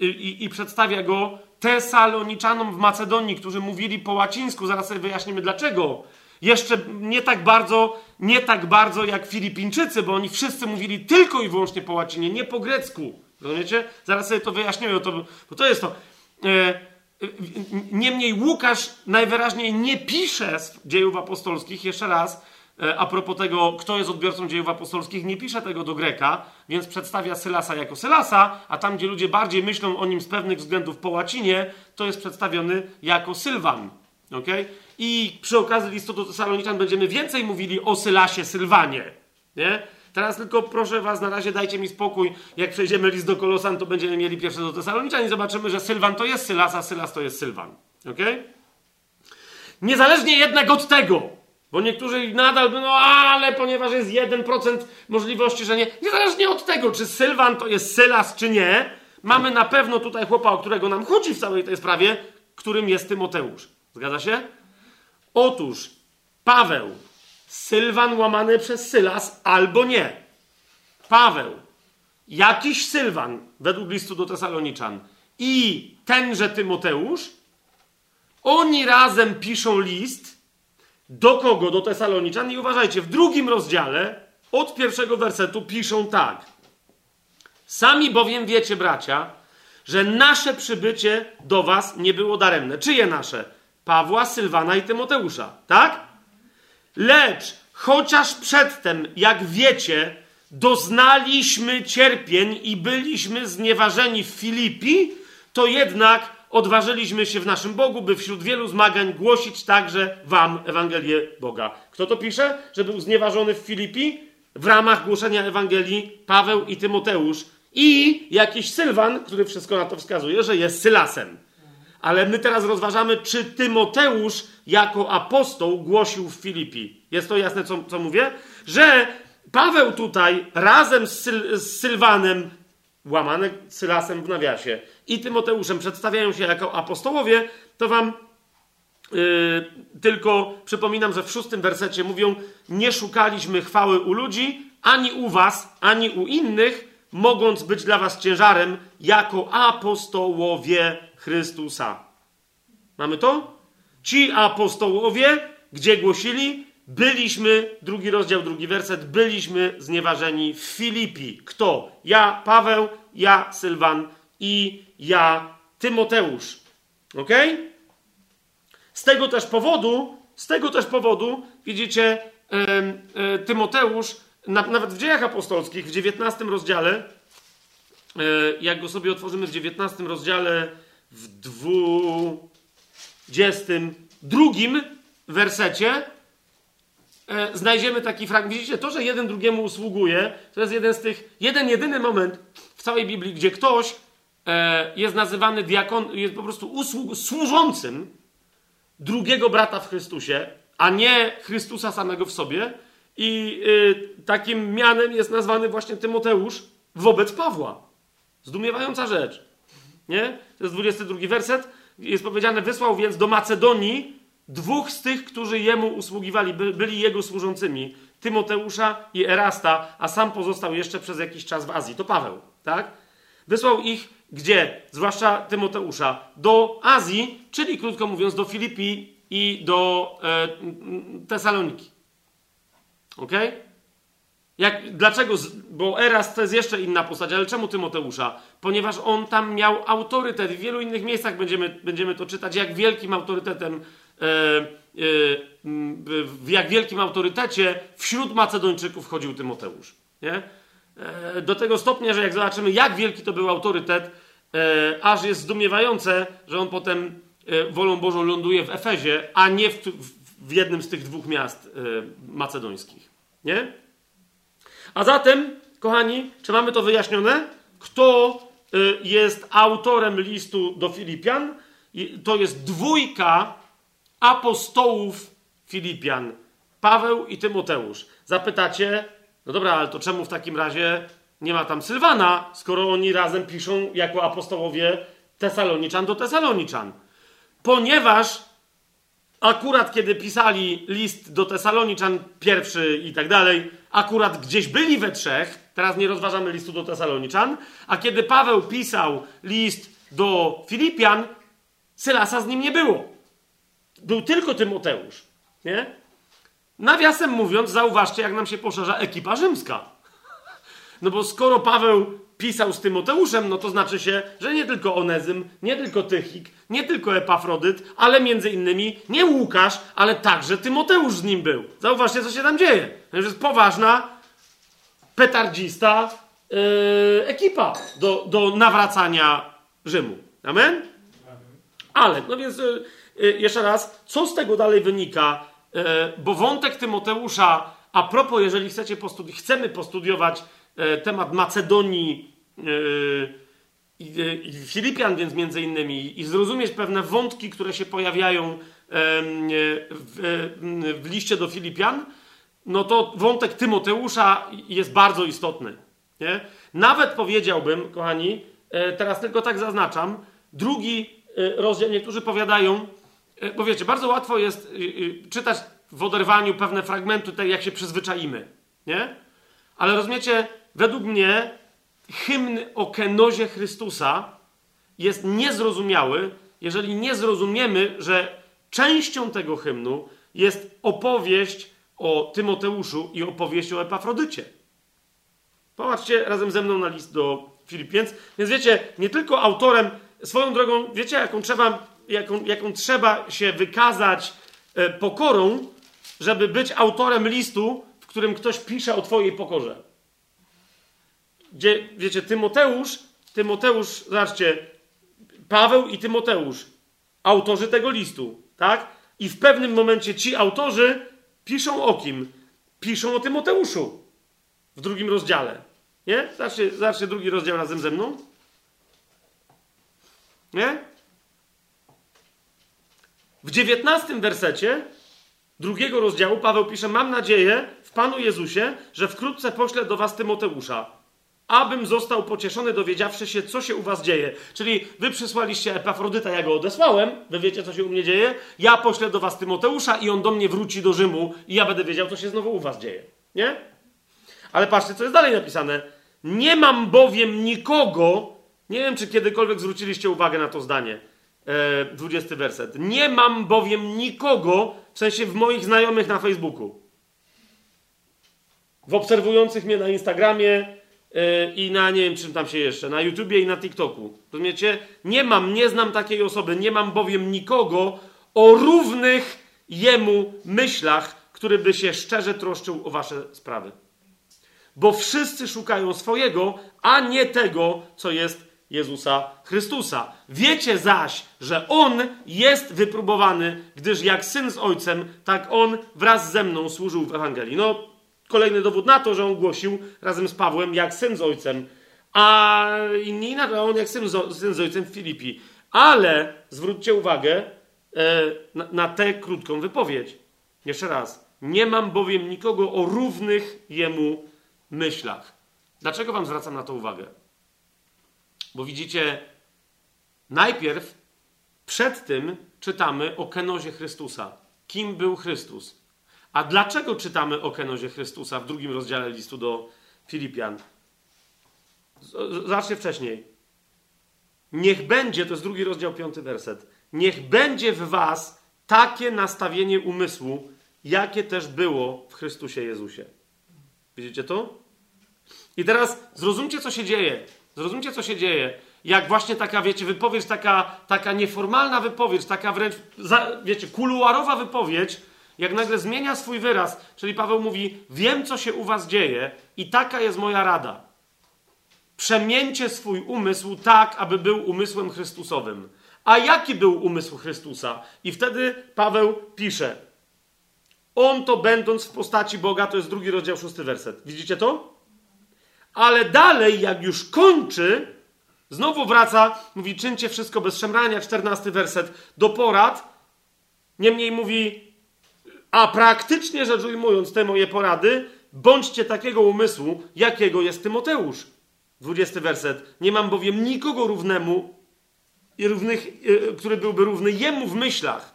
i, i przedstawia go Tesaloniczannom w Macedonii, którzy mówili po łacińsku, zaraz sobie wyjaśnimy dlaczego. Jeszcze nie tak bardzo, nie tak bardzo jak Filipińczycy, bo oni wszyscy mówili tylko i wyłącznie po łacinie, nie po grecku. Rozumiecie? Zaraz sobie to wyjaśnię, to, bo to jest to. E, e, niemniej Łukasz najwyraźniej nie pisze z dziejów apostolskich, jeszcze raz, e, a propos tego, kto jest odbiorcą dziejów apostolskich, nie pisze tego do Greka, więc przedstawia Sylasa jako Sylasa, a tam, gdzie ludzie bardziej myślą o nim z pewnych względów po łacinie, to jest przedstawiony jako Sylwan. Okay? I przy okazji listu do Tesaloniczan będziemy więcej mówili o Sylasie, Sylwanie. Nie? Teraz tylko proszę was, na razie dajcie mi spokój. Jak przejdziemy list do Kolosan, to będziemy mieli pierwsze do Tesaloniczan i zobaczymy, że Sylwan to jest Sylas, a Sylas to jest Sylwan. Okay? Niezależnie jednak od tego, bo niektórzy nadal no ale ponieważ jest 1% możliwości, że nie. Niezależnie od tego, czy Sylwan to jest Sylas, czy nie, mamy na pewno tutaj chłopa, o którego nam chodzi w całej tej sprawie, którym jest Tymoteusz. Zgadza się? Otóż Paweł, Sylwan łamany przez Sylas, albo nie. Paweł, jakiś Sylwan, według listu do Tesaloniczan, i tenże Tymoteusz, oni razem piszą list do kogo? Do Tesaloniczan. I uważajcie, w drugim rozdziale, od pierwszego wersetu, piszą tak. Sami bowiem wiecie, bracia, że nasze przybycie do was nie było daremne. Czyje nasze? Pawła, Sylwana i Tymoteusza, tak? Lecz chociaż przedtem, jak wiecie, doznaliśmy cierpień i byliśmy znieważeni w Filipi, to jednak odważyliśmy się w naszym Bogu, by wśród wielu zmagań głosić także wam Ewangelię Boga. Kto to pisze, że był znieważony w Filipi? W ramach głoszenia Ewangelii Paweł i Tymoteusz i jakiś Sylwan, który wszystko na to wskazuje, że jest Sylasem. Ale my teraz rozważamy, czy Tymoteusz jako apostoł głosił w Filipi. Jest to jasne, co, co mówię? Że Paweł tutaj razem z, Syl z Sylwanem, łamane Sylasem w nawiasie, i Tymoteuszem przedstawiają się jako apostołowie, to wam Yy, tylko przypominam, że w szóstym wersecie mówią: Nie szukaliśmy chwały u ludzi, ani u was, ani u innych, mogąc być dla was ciężarem, jako apostołowie Chrystusa. Mamy to? Ci apostołowie, gdzie głosili, byliśmy, drugi rozdział, drugi werset, byliśmy znieważeni w Filipi. Kto? Ja, Paweł, ja, Sylwan i ja, Tymoteusz. Ok? Z tego też powodu, z tego też powodu, widzicie, e, Tymoteusz, nawet w dziejach apostolskich, w 19 rozdziale, e, jak go sobie otworzymy w 19 rozdziale, w 22 wersecie, e, znajdziemy taki fragment. Widzicie, to, że jeden drugiemu usługuje, to jest jeden z tych, jeden jedyny moment w całej Biblii, gdzie ktoś jest nazywany diakon, jest po prostu usług, służącym drugiego brata w Chrystusie, a nie Chrystusa samego w sobie. I y, takim mianem jest nazwany właśnie Tymoteusz wobec Pawła. Zdumiewająca rzecz. Nie? To jest 22 werset. Jest powiedziane, wysłał więc do Macedonii dwóch z tych, którzy jemu usługiwali, by, byli jego służącymi. Tymoteusza i Erasta, a sam pozostał jeszcze przez jakiś czas w Azji. To Paweł, tak? Wysłał ich gdzie? Zwłaszcza Tymoteusza. Do Azji, czyli krótko mówiąc do Filipii i do e, Tesaloniki. Ok? Jak, dlaczego? Bo Eras to jest jeszcze inna postać, ale czemu Tymoteusza? Ponieważ on tam miał autorytet. W wielu innych miejscach będziemy, będziemy to czytać, jak wielkim autorytetem, e, e, w jak wielkim autorytecie wśród Macedończyków chodził Tymoteusz. Nie? E, do tego stopnia, że jak zobaczymy, jak wielki to był autorytet, e, aż jest zdumiewające, że on potem e, wolą Bożą ląduje w Efezie, a nie w, w jednym z tych dwóch miast macedońskich. Nie? A zatem, kochani, czy mamy to wyjaśnione? Kto jest autorem listu do Filipian? To jest dwójka apostołów Filipian. Paweł i Tymoteusz. Zapytacie, no dobra, ale to czemu w takim razie nie ma tam Sylwana, skoro oni razem piszą jako apostołowie Tesaloniczan do Tesaloniczan? Ponieważ akurat kiedy pisali list do Tesaloniczan, pierwszy i tak dalej, akurat gdzieś byli we trzech, teraz nie rozważamy listu do Tesaloniczan, a kiedy Paweł pisał list do Filipian, Sylasa z nim nie było. Był tylko Tymoteusz. Nie? Nawiasem mówiąc, zauważcie, jak nam się poszerza ekipa rzymska. No bo skoro Paweł pisał z Tymoteuszem, no to znaczy się, że nie tylko Onezym, nie tylko Tychik, nie tylko Epafrodyt, ale między innymi nie Łukasz, ale także Tymoteusz z nim był. Zauważcie, co się tam dzieje. To jest poważna, petardzista yy, ekipa do, do nawracania Rzymu. Amen? Ale, no więc yy, yy, jeszcze raz, co z tego dalej wynika? E, bo wątek Tymoteusza, a propos, jeżeli chcecie postudi chcemy postudiować temat Macedonii e, i Filipian, więc między innymi, i zrozumieć pewne wątki, które się pojawiają w, liście do Filipian, no to wątek Tymoteusza jest bardzo istotny. Nie? Nawet powiedziałbym, kochani, teraz tylko tak zaznaczam, drugi rozdział, niektórzy powiadają, E, bo wiecie, bardzo łatwo jest czytać w oderwaniu pewne fragmenty, tak jak się przyzwyczaimy, nie? Ale rozumiecie, według mnie hymn o kenozie Chrystusa jest niezrozumiały, jeżeli nie zrozumiemy, że częścią tego hymnu jest opowieść o Tymoteuszu i opowieść o Epafrodycie. Popatrzcie razem ze mną na list do Filipienc. Więc wiecie, nie tylko autorem, swoją drogą, wiecie, jaką trzeba jaką, jaką trzeba się wykazać e, pokorą, żeby być autorem listu, w którym ktoś pisze o Twojej pokorze. Gdzie, wiecie, Tymoteusz, Tymoteusz, zobaczcie, Paweł i Tymoteusz, autorzy tego listu, tak? I w pewnym momencie ci autorzy piszą o kim? Piszą o Tymoteuszu w drugim rozdziale. Nie? Zobaczcie, zobaczcie drugi rozdział razem ze mną. Nie? W dziewiętnastym wersecie drugiego rozdziału Paweł pisze: Mam nadzieję w Panu Jezusie, że wkrótce poślę do Was Tymoteusza. Abym został pocieszony, dowiedziawszy się, co się u was dzieje. Czyli wy przysłaliście Epafrodyta, ja go odesłałem, wy wiecie, co się u mnie dzieje, ja poślę do was Tymoteusza i on do mnie wróci do Rzymu i ja będę wiedział, co się znowu u was dzieje. Nie? Ale patrzcie, co jest dalej napisane. Nie mam bowiem nikogo, nie wiem, czy kiedykolwiek zwróciliście uwagę na to zdanie, e, 20 werset. Nie mam bowiem nikogo, w sensie w moich znajomych na Facebooku, w obserwujących mnie na Instagramie, i na nie wiem czym tam się jeszcze, na YouTubie i na TikToku. Rozumiecie? Nie mam, nie znam takiej osoby, nie mam bowiem nikogo o równych jemu myślach, który by się szczerze troszczył o wasze sprawy. Bo wszyscy szukają swojego, a nie tego, co jest Jezusa Chrystusa. Wiecie zaś, że On jest wypróbowany, gdyż jak syn z ojcem, tak On wraz ze mną służył w Ewangelii. No, Kolejny dowód na to, że on głosił razem z Pawłem jak syn z ojcem, a inni inaczej, on jak syn z, syn z ojcem w Filipi. Ale zwróćcie uwagę e, na, na tę krótką wypowiedź. Jeszcze raz. Nie mam bowiem nikogo o równych jemu myślach. Dlaczego wam zwracam na to uwagę? Bo widzicie, najpierw przed tym czytamy o kenozie Chrystusa. Kim był Chrystus? A dlaczego czytamy o kenozie Chrystusa w drugim rozdziale listu do Filipian? Zacznę wcześniej. Niech będzie, to jest drugi rozdział, piąty werset. Niech będzie w was takie nastawienie umysłu, jakie też było w Chrystusie Jezusie. Widzicie to? I teraz zrozumcie, co się dzieje. Zrozumcie, co się dzieje. Jak właśnie taka, wiecie, wypowiedź, taka, taka nieformalna wypowiedź, taka wręcz, wiecie, kuluarowa wypowiedź, jak nagle zmienia swój wyraz, czyli Paweł mówi: Wiem, co się u was dzieje, i taka jest moja rada. Przemieńcie swój umysł tak, aby był umysłem Chrystusowym. A jaki był umysł Chrystusa? I wtedy Paweł pisze: On to będąc w postaci Boga, to jest drugi rozdział, szósty werset. Widzicie to? Ale dalej, jak już kończy, znowu wraca, mówi: Czyńcie wszystko bez szemrania, czternasty werset, do porad. Niemniej mówi: a praktycznie rzecz ujmując te moje porady, bądźcie takiego umysłu, jakiego jest Tymoteusz. 20 werset. Nie mam bowiem nikogo równemu, równych, e, który byłby równy jemu w myślach.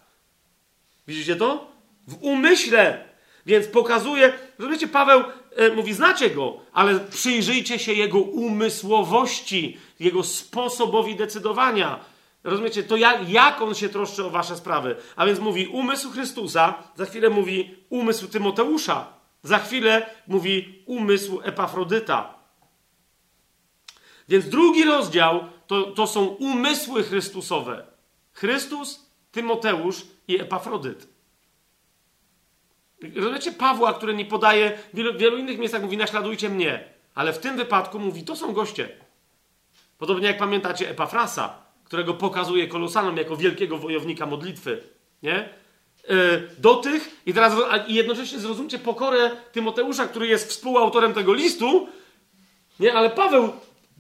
Widzicie to? W umyśle. Więc pokazuje, rozumiecie, Paweł e, mówi, znacie go, ale przyjrzyjcie się jego umysłowości, jego sposobowi decydowania. Rozumiecie, to jak, jak on się troszczy o wasze sprawy. A więc mówi umysł Chrystusa, za chwilę mówi umysł Tymoteusza, za chwilę mówi umysł Epafrodyta. Więc drugi rozdział to, to są umysły Chrystusowe. Chrystus, Tymoteusz i Epafrodyt. Rozumiecie Pawła, który nie podaje, w wielu, wielu innych miejscach mówi naśladujcie mnie, ale w tym wypadku mówi to są goście. Podobnie jak pamiętacie Epafrasa, którego pokazuje kolosanom jako wielkiego wojownika modlitwy, nie? E, do tych, i teraz i jednocześnie zrozumcie pokorę Tymoteusza, który jest współautorem tego listu, nie? Ale Paweł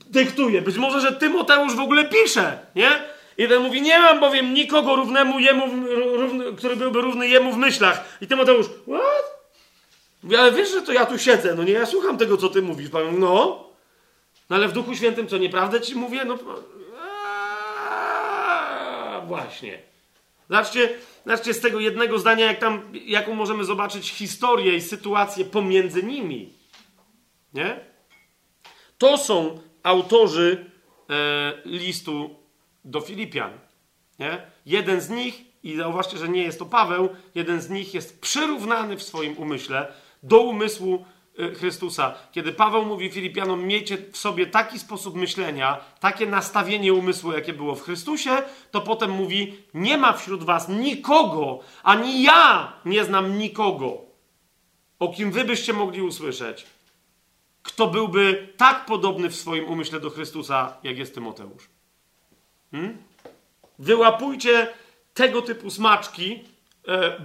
dyktuje. Być może, że Tymoteusz w ogóle pisze, nie? I ten mówi, nie mam bowiem nikogo równemu jemu, równy, który byłby równy jemu w myślach. I Tymoteusz, what? Mówi, ale wiesz, że to ja tu siedzę, no nie, ja słucham tego, co ty mówisz. Paweł, no. No ale w Duchu Świętym co, nieprawdę ci mówię? No właśnie. Zobaczcie, zobaczcie z tego jednego zdania, jak tam, jaką możemy zobaczyć historię i sytuację pomiędzy nimi. Nie? To są autorzy e, listu do Filipian. Nie? Jeden z nich, i zauważcie, że nie jest to Paweł, jeden z nich jest przyrównany w swoim umyśle do umysłu Chrystusa. Kiedy Paweł mówi Filipianom, miejcie w sobie taki sposób myślenia, takie nastawienie umysłu, jakie było w Chrystusie, to potem mówi, nie ma wśród was nikogo, ani ja nie znam nikogo, o kim wy byście mogli usłyszeć, kto byłby tak podobny w swoim umyśle do Chrystusa, jak jest Tymoteusz. Hmm? Wyłapujcie tego typu smaczki,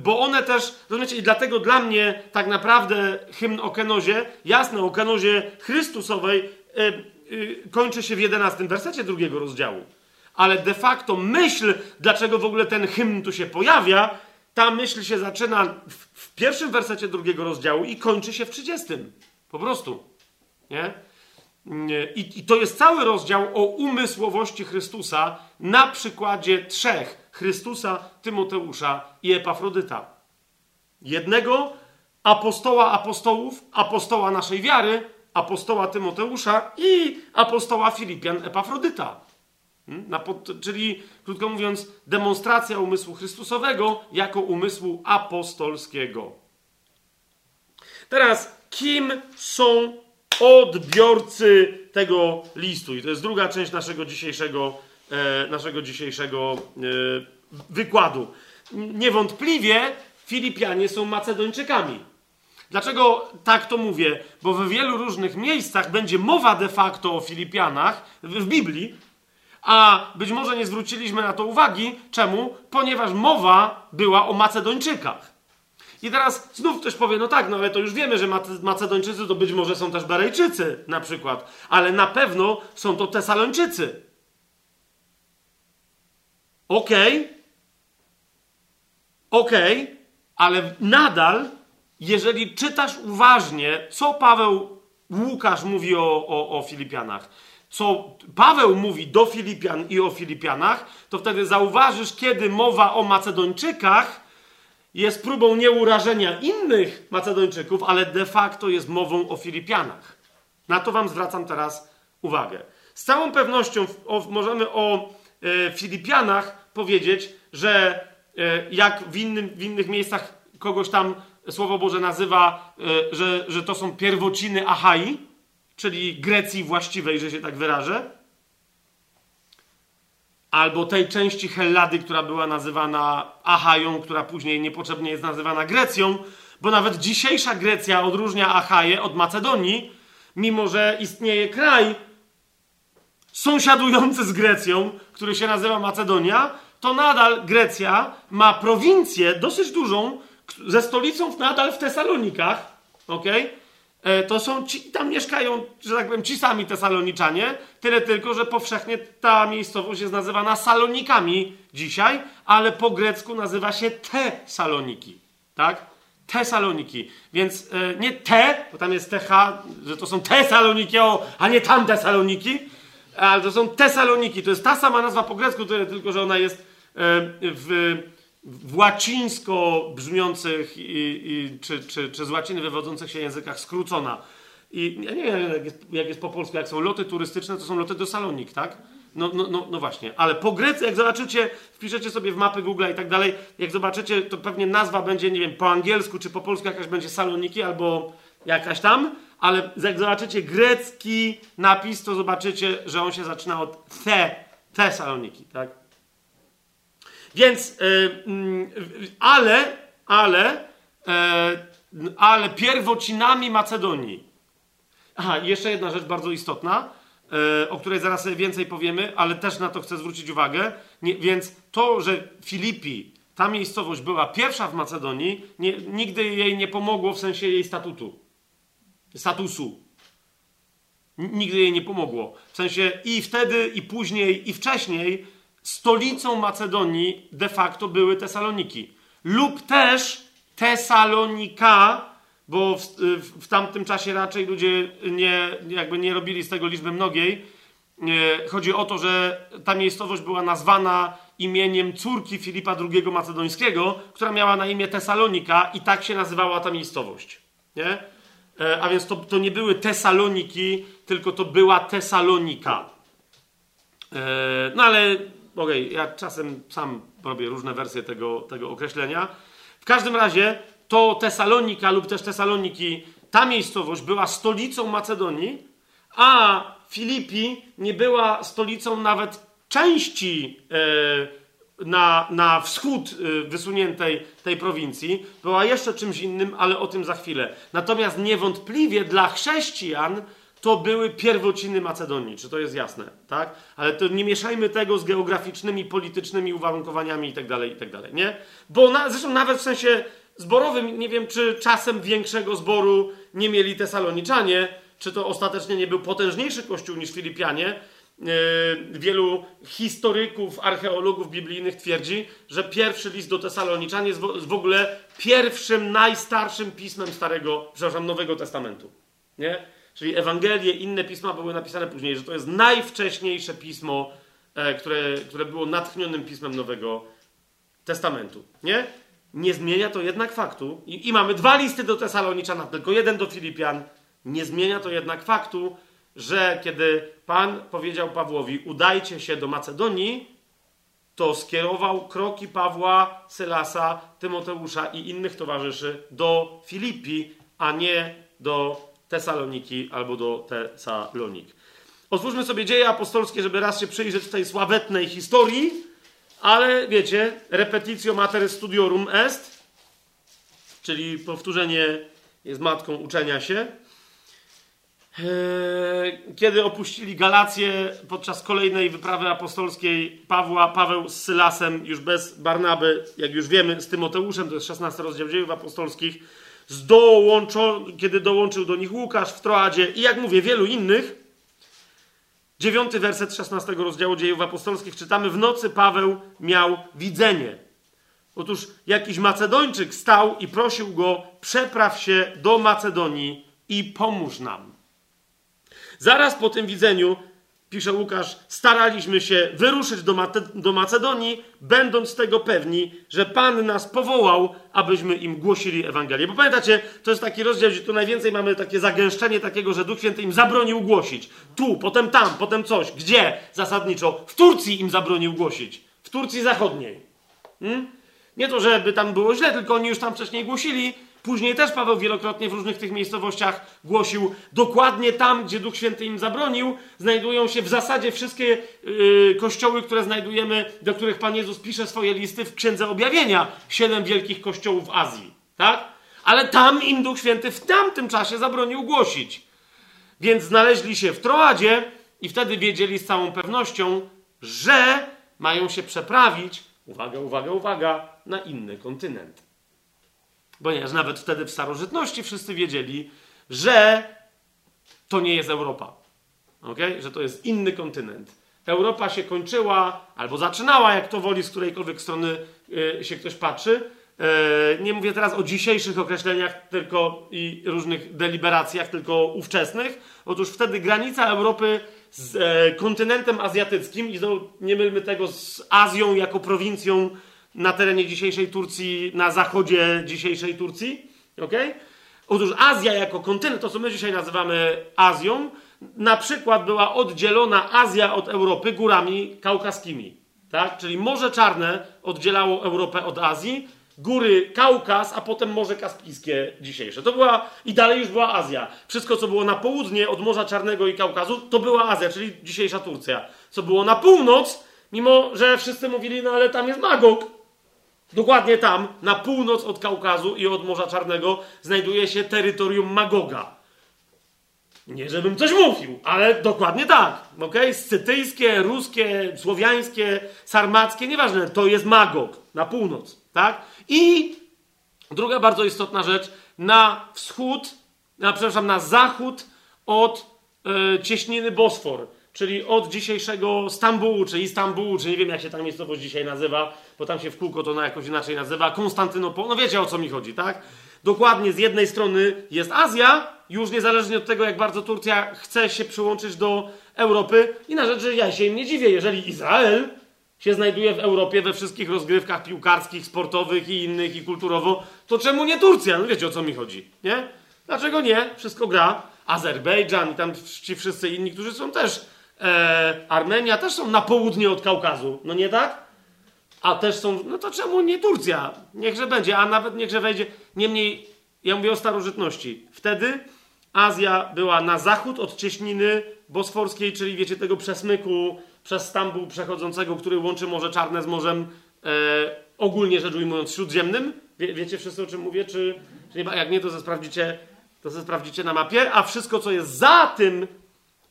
bo one też, rozumiecie, i dlatego dla mnie tak naprawdę hymn o kenozie, jasne, o kenozie Chrystusowej, e, e, kończy się w 11 wersecie drugiego rozdziału. Ale de facto myśl, dlaczego w ogóle ten hymn tu się pojawia, ta myśl się zaczyna w, w pierwszym wersecie drugiego rozdziału i kończy się w 30. Po prostu. Nie? I, I to jest cały rozdział o umysłowości Chrystusa na przykładzie trzech: Chrystusa, Tymoteusza i Epafrodyta. Jednego apostoła apostołów, apostoła naszej wiary, apostoła Tymoteusza i apostoła Filipian Epafrodyta. Hmm? Pod, czyli, krótko mówiąc, demonstracja umysłu Chrystusowego jako umysłu apostolskiego. Teraz, kim są odbiorcy tego listu? I to jest druga część naszego dzisiejszego, naszego dzisiejszego e, wykładu. Niewątpliwie Filipianie są Macedończykami. Dlaczego tak to mówię? Bo w wielu różnych miejscach będzie mowa de facto o Filipianach w Biblii, a być może nie zwróciliśmy na to uwagi. Czemu? Ponieważ mowa była o Macedończykach. I teraz znów ktoś powie, no tak, no ale to już wiemy, że Macedończycy to być może są też Berejczycy na przykład, ale na pewno są to Tesalończycy. Okej, okay. okej, okay. ale nadal, jeżeli czytasz uważnie, co Paweł Łukasz mówi o, o, o Filipianach, co Paweł mówi do Filipian i o Filipianach, to wtedy zauważysz, kiedy mowa o Macedończykach jest próbą nieurażenia innych Macedończyków, ale de facto jest mową o Filipianach. Na to Wam zwracam teraz uwagę. Z całą pewnością możemy o e, Filipianach powiedzieć, że e, jak w, innym, w innych miejscach kogoś tam Słowo Boże nazywa, e, że, że to są pierwociny Achai, czyli Grecji właściwej, że się tak wyrażę, albo tej części Hellady, która była nazywana Achają, która później niepotrzebnie jest nazywana Grecją, bo nawet dzisiejsza Grecja odróżnia Achaję od Macedonii, mimo że istnieje kraj sąsiadujący z Grecją, który się nazywa Macedonia, to nadal Grecja ma prowincję dosyć dużą, ze stolicą nadal w Tesalonikach? Okay? E, to są ci, tam mieszkają, że tak powiem, ci sami Tesaloniczanie, tyle tylko, że powszechnie ta miejscowość jest nazywana Salonikami dzisiaj, ale po grecku nazywa się Te-Saloniki, tak? Tesaloniki, więc e, nie te, bo tam jest TH, że to są Tesaloniki, a nie tam Tesaloniki, ale to są Tesaloniki, to jest ta sama nazwa po grecku, tylko, że ona jest e, w w łacińsko brzmiących i, i, czy, czy, czy z łaciny wywodzących się językach skrócona. I ja nie wiem, jak jest, jak jest po polsku, jak są loty turystyczne, to są loty do Salonik, tak? No, no, no, no właśnie, ale po grecku, jak zobaczycie, wpiszecie sobie w mapy Google i tak dalej, jak zobaczycie, to pewnie nazwa będzie, nie wiem, po angielsku czy po polsku jakaś będzie Saloniki albo jakaś tam, ale jak zobaczycie grecki napis, to zobaczycie, że on się zaczyna od te Saloniki, tak? Więc, yy, ale, ale, yy, ale pierwocinami Macedonii. Aha, jeszcze jedna rzecz bardzo istotna, yy, o której zaraz sobie więcej powiemy, ale też na to chcę zwrócić uwagę. Nie, więc to, że Filipi, ta miejscowość była pierwsza w Macedonii, nie, nigdy jej nie pomogło w sensie jej statutu. Statusu. Nigdy jej nie pomogło. W sensie i wtedy, i później, i wcześniej stolicą Macedonii de facto były Tesaloniki. Lub też Tesalonika, bo w, w, w tamtym czasie raczej ludzie nie, jakby nie robili z tego liczby mnogiej. Chodzi o to, że ta miejscowość była nazwana imieniem córki Filipa II Macedońskiego, która miała na imię Tesalonika i tak się nazywała ta miejscowość. Nie? E, a więc to, to nie były Tesaloniki, tylko to była Tesalonika. E, no ale Okej, okay, ja czasem sam robię różne wersje tego, tego określenia. W każdym razie to Tesalonika lub też Tesaloniki, ta miejscowość była stolicą Macedonii, a Filipi nie była stolicą nawet części e, na, na wschód e, wysuniętej tej prowincji. Była jeszcze czymś innym, ale o tym za chwilę. Natomiast niewątpliwie dla chrześcijan to były pierwociny Macedonii, czy to jest jasne, tak? Ale to nie mieszajmy tego z geograficznymi, politycznymi uwarunkowaniami itd., tak itd., tak nie? Bo na, zresztą nawet w sensie zborowym, nie wiem, czy czasem większego zboru nie mieli Tesaloniczanie, czy to ostatecznie nie był potężniejszy kościół niż Filipianie. Yy, wielu historyków, archeologów biblijnych twierdzi, że pierwszy list do Tesaloniczan jest w, ogóle pierwszym, najstarszym pismem Starego, przepraszam, Nowego Testamentu. Nie? czyli Ewangelie, inne pisma były napisane później, że to jest najwcześniejsze pismo, e, które, które było natchnionym pismem Nowego Testamentu. Nie? Nie zmienia to jednak faktu, i, i mamy dwa listy do Tesaloniczana, tylko jeden do Filipian. Nie zmienia to jednak faktu, że kiedy Pan powiedział Pawłowi, udajcie się do Macedonii, to skierował kroki Pawła, Sylasa, Tymoteusza i innych towarzyszy do Filipi, a nie do Tesaloniki albo do Tesalonik. Otwórzmy sobie dzieje apostolskie, żeby raz się przyjrzeć tej sławetnej historii, ale wiecie, repetitio mater studiorum est, czyli powtórzenie jest matką uczenia się. Eee, kiedy opuścili Galację podczas kolejnej wyprawy apostolskiej Pawła, Paweł z Sylasem, już bez Barnaby, jak już wiemy, z Tymoteuszem, to jest 16 rozdział dziejów apostolskich, kiedy dołączył do nich Łukasz w Troadzie i jak mówię, wielu innych. Dziewiąty werset 16 rozdziału dziejów apostolskich czytamy, w nocy Paweł miał widzenie. Otóż jakiś Macedończyk stał i prosił go, przepraw się do Macedonii i pomóż nam. Zaraz po tym widzeniu, pisze Łukasz, staraliśmy się wyruszyć do, do Macedonii, będąc tego pewni, że Pan nas powołał, abyśmy im głosili Ewangelię. Bo pamiętacie, to jest taki rozdział, gdzie tu najwięcej mamy takie zagęszczenie takiego, że Duch Święty im zabronił głosić. Tu, potem tam, potem coś. Gdzie? Zasadniczo. W Turcji im zabronił głosić. W Turcji Zachodniej. Hmm? Nie to, żeby tam było źle, tylko oni już tam wcześniej głosili, Później też Paweł wielokrotnie w różnych tych miejscowościach głosił, dokładnie tam, gdzie Duch Święty im zabronił, znajdują się w zasadzie wszystkie yy, kościoły, które znajdujemy, do których Pan Jezus pisze swoje listy w Księdze Objawienia. Siedem wielkich kościołów w Azji, tak? Ale tam im Duch Święty w tamtym czasie zabronił głosić. Więc znaleźli się w Troadzie i wtedy wiedzieli z całą pewnością, że mają się przeprawić, uwaga, uwaga, uwaga, na inny kontynent. Ponieważ nawet wtedy w starożytności wszyscy wiedzieli, że to nie jest Europa. Okay? Że to jest inny kontynent. Europa się kończyła, albo zaczynała, jak to woli, z którejkolwiek strony yy, się ktoś patrzy. Yy, nie mówię teraz o dzisiejszych określeniach tylko i różnych deliberacjach, tylko ówczesnych. Otóż wtedy granica Europy z e, kontynentem azjatyckim, i nie mylmy tego z Azją jako prowincją na terenie dzisiejszej Turcji, na zachodzie dzisiejszej Turcji. Okay? Otóż Azja jako kontynent, to co my dzisiaj nazywamy Azją, na przykład była oddzielona Azja od Europy górami kaukaskimi. Tak? Czyli Morze Czarne oddzielało Europę od Azji, góry Kaukaz, a potem Morze Kaspijskie dzisiejsze. To była, i dalej już była Azja. Wszystko, co było na południe od Morza Czarnego i Kaukazu, to była Azja, czyli dzisiejsza Turcja. Co było na północ, mimo że wszyscy mówili, no ale tam jest Magog, Dokładnie tam, na północ od Kaukazu i od Morza Czarnego, znajduje się terytorium Magoga. Nie, żebym coś mówił, ale dokładnie tak. Okay? Scytyjskie, ruskie, słowiańskie, sarmackie, nieważne, to jest Magog na północ. Tak? I druga bardzo istotna rzecz, na wschód, na, przepraszam, na zachód od e, cieśniny Bosfor czyli od dzisiejszego Stambułu, czy Istambułu, czy nie wiem jak się ta miejscowość dzisiaj nazywa, bo tam się w kółko to na jakoś inaczej nazywa, Konstantynopol, no wiecie o co mi chodzi, tak? Dokładnie z jednej strony jest Azja, już niezależnie od tego, jak bardzo Turcja chce się przyłączyć do Europy, i na rzecz, że ja się im nie dziwię, jeżeli Izrael się znajduje w Europie we wszystkich rozgrywkach piłkarskich, sportowych i innych, i kulturowo, to czemu nie Turcja? No wiecie o co mi chodzi, nie? Dlaczego nie? Wszystko gra. Azerbejdżan i tam ci wszyscy inni, którzy są też e, Armenia też są na południe od Kaukazu, no nie tak? A też są, no to czemu nie Turcja? Niechże będzie, a nawet niechże wejdzie. Niemniej, ja mówię o starożytności. Wtedy Azja była na zachód od cieśniny bosforskiej, czyli wiecie, tego przesmyku przez Stambuł przechodzącego, który łączy Morze Czarne z Morzem e, ogólnie rzecz ujmując śródziemnym. Wie, wiecie wszyscy o czym mówię? Czy, czy nie? Jak nie, to ze sprawdzicie, to sprawdzicie na mapie. A wszystko, co jest za tym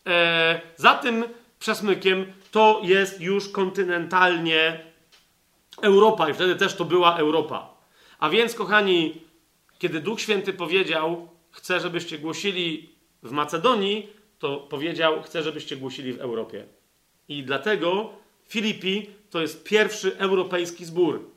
e, za tym przesmykiem to jest już kontynentalnie Europa i wtedy też to była Europa. A więc, kochani, kiedy Duch Święty powiedział, chcę, żebyście głosili w Macedonii, to powiedział, chcę, żebyście głosili w Europie. I dlatego Filipi to jest pierwszy europejski zbór.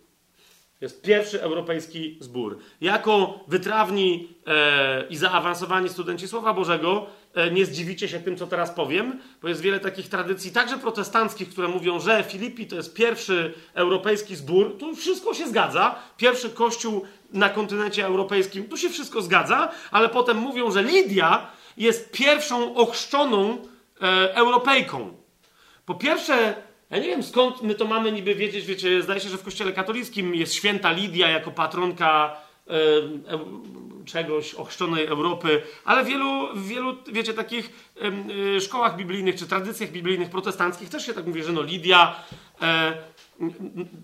Jest pierwszy europejski zbór. Jako wytrawni e, i zaawansowani studenci Słowa Bożego, nie zdziwicie się tym, co teraz powiem, bo jest wiele takich tradycji, także protestanckich, które mówią, że Filipi to jest pierwszy europejski zbór. Tu wszystko się zgadza. Pierwszy kościół na kontynencie europejskim, tu się wszystko zgadza, ale potem mówią, że Lidia jest pierwszą ochrzczoną e, Europejką. Po pierwsze, ja nie wiem skąd my to mamy niby wiedzieć, wiecie, zdaje się, że w kościele katolickim jest święta Lidia jako patronka e, e, czegoś, ochrzczonej Europy, ale w wielu, w wielu wiecie, takich e, szkołach biblijnych czy tradycjach biblijnych protestanckich też się tak mówi, że no Lidia. E,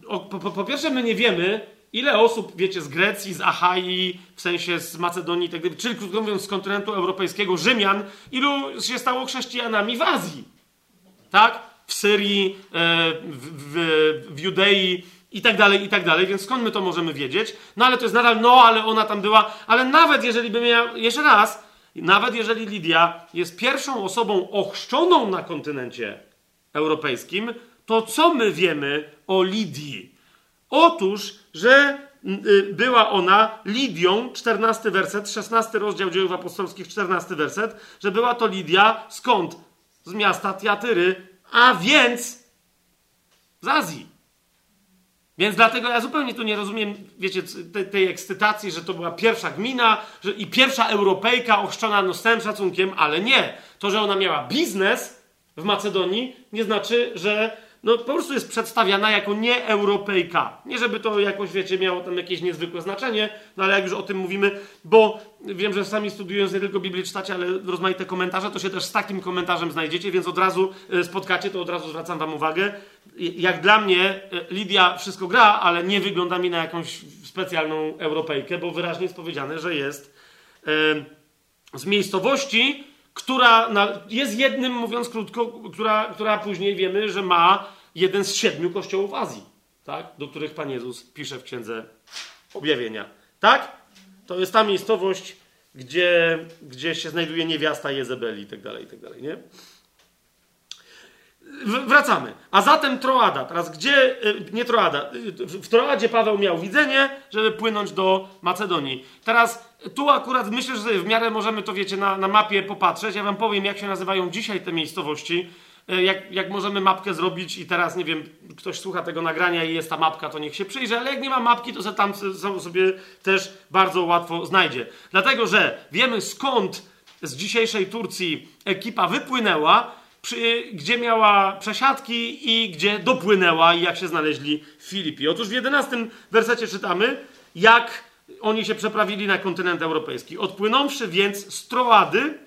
po, po, po pierwsze, my nie wiemy, ile osób, wiecie, z Grecji, z Achai, w sensie z Macedonii, tak, czyli krótko mówiąc z kontynentu europejskiego, Rzymian, ilu się stało chrześcijanami w Azji, tak? W Syrii, e, w, w, w Judei i tak dalej, i tak dalej, więc skąd my to możemy wiedzieć? No ale to jest nadal, no ale ona tam była, ale nawet jeżeli by miała, jeszcze raz, nawet jeżeli Lidia jest pierwszą osobą ochrzczoną na kontynencie europejskim, to co my wiemy o Lidii? Otóż, że y, była ona Lidią, 14 werset, 16 rozdział dziejów apostolskich, 14 werset, że była to Lidia skąd? Z miasta Tiatyry, a więc z Azji. Więc dlatego ja zupełnie tu nie rozumiem, wiecie, tej, tej ekscytacji, że to była pierwsza gmina że, i pierwsza Europejka ochrzczona no, z całym szacunkiem, ale nie. To, że ona miała biznes w Macedonii, nie znaczy, że no, po prostu jest przedstawiana jako nieeuropejka. Nie, żeby to jakoś, wiecie, miało tam jakieś niezwykłe znaczenie, no ale jak już o tym mówimy, bo wiem, że sami studiując nie tylko Biblię czytacie, ale rozmaite komentarze, to się też z takim komentarzem znajdziecie, więc od razu e, spotkacie, to od razu zwracam wam uwagę. Jak dla mnie e, Lidia wszystko gra, ale nie wygląda mi na jakąś specjalną Europejkę, bo wyraźnie jest powiedziane, że jest e, z miejscowości, która jest jednym, mówiąc krótko, która, która później wiemy, że ma jeden z siedmiu kościołów Azji, tak? do których Pan Jezus pisze w Księdze Objawienia. Tak? To jest ta miejscowość, gdzie, gdzie się znajduje niewiasta Jezebeli i tak dalej, i tak dalej, nie? Wracamy. A zatem Troada. Teraz gdzie, e, nie Troada, w Troadzie Paweł miał widzenie, żeby płynąć do Macedonii. Teraz tu akurat myślę, że w miarę możemy to, wiecie, na, na mapie popatrzeć. Ja wam powiem, jak się nazywają dzisiaj te miejscowości. E, jak, jak możemy mapkę zrobić i teraz, nie wiem, ktoś słucha tego nagrania i jest ta mapka, to niech się przyjrzy, ale jak nie ma mapki, to se tam sobie też bardzo łatwo znajdzie. Dlatego, że wiemy skąd z dzisiejszej Turcji ekipa wypłynęła, przy, gdzie miała przesiadki i gdzie dopłynęła i jak się znaleźli w Filipii. Otóż w 11 wersecie czytamy, jak oni się przeprawili na kontynent europejski. Odpłynąwszy więc z Troady,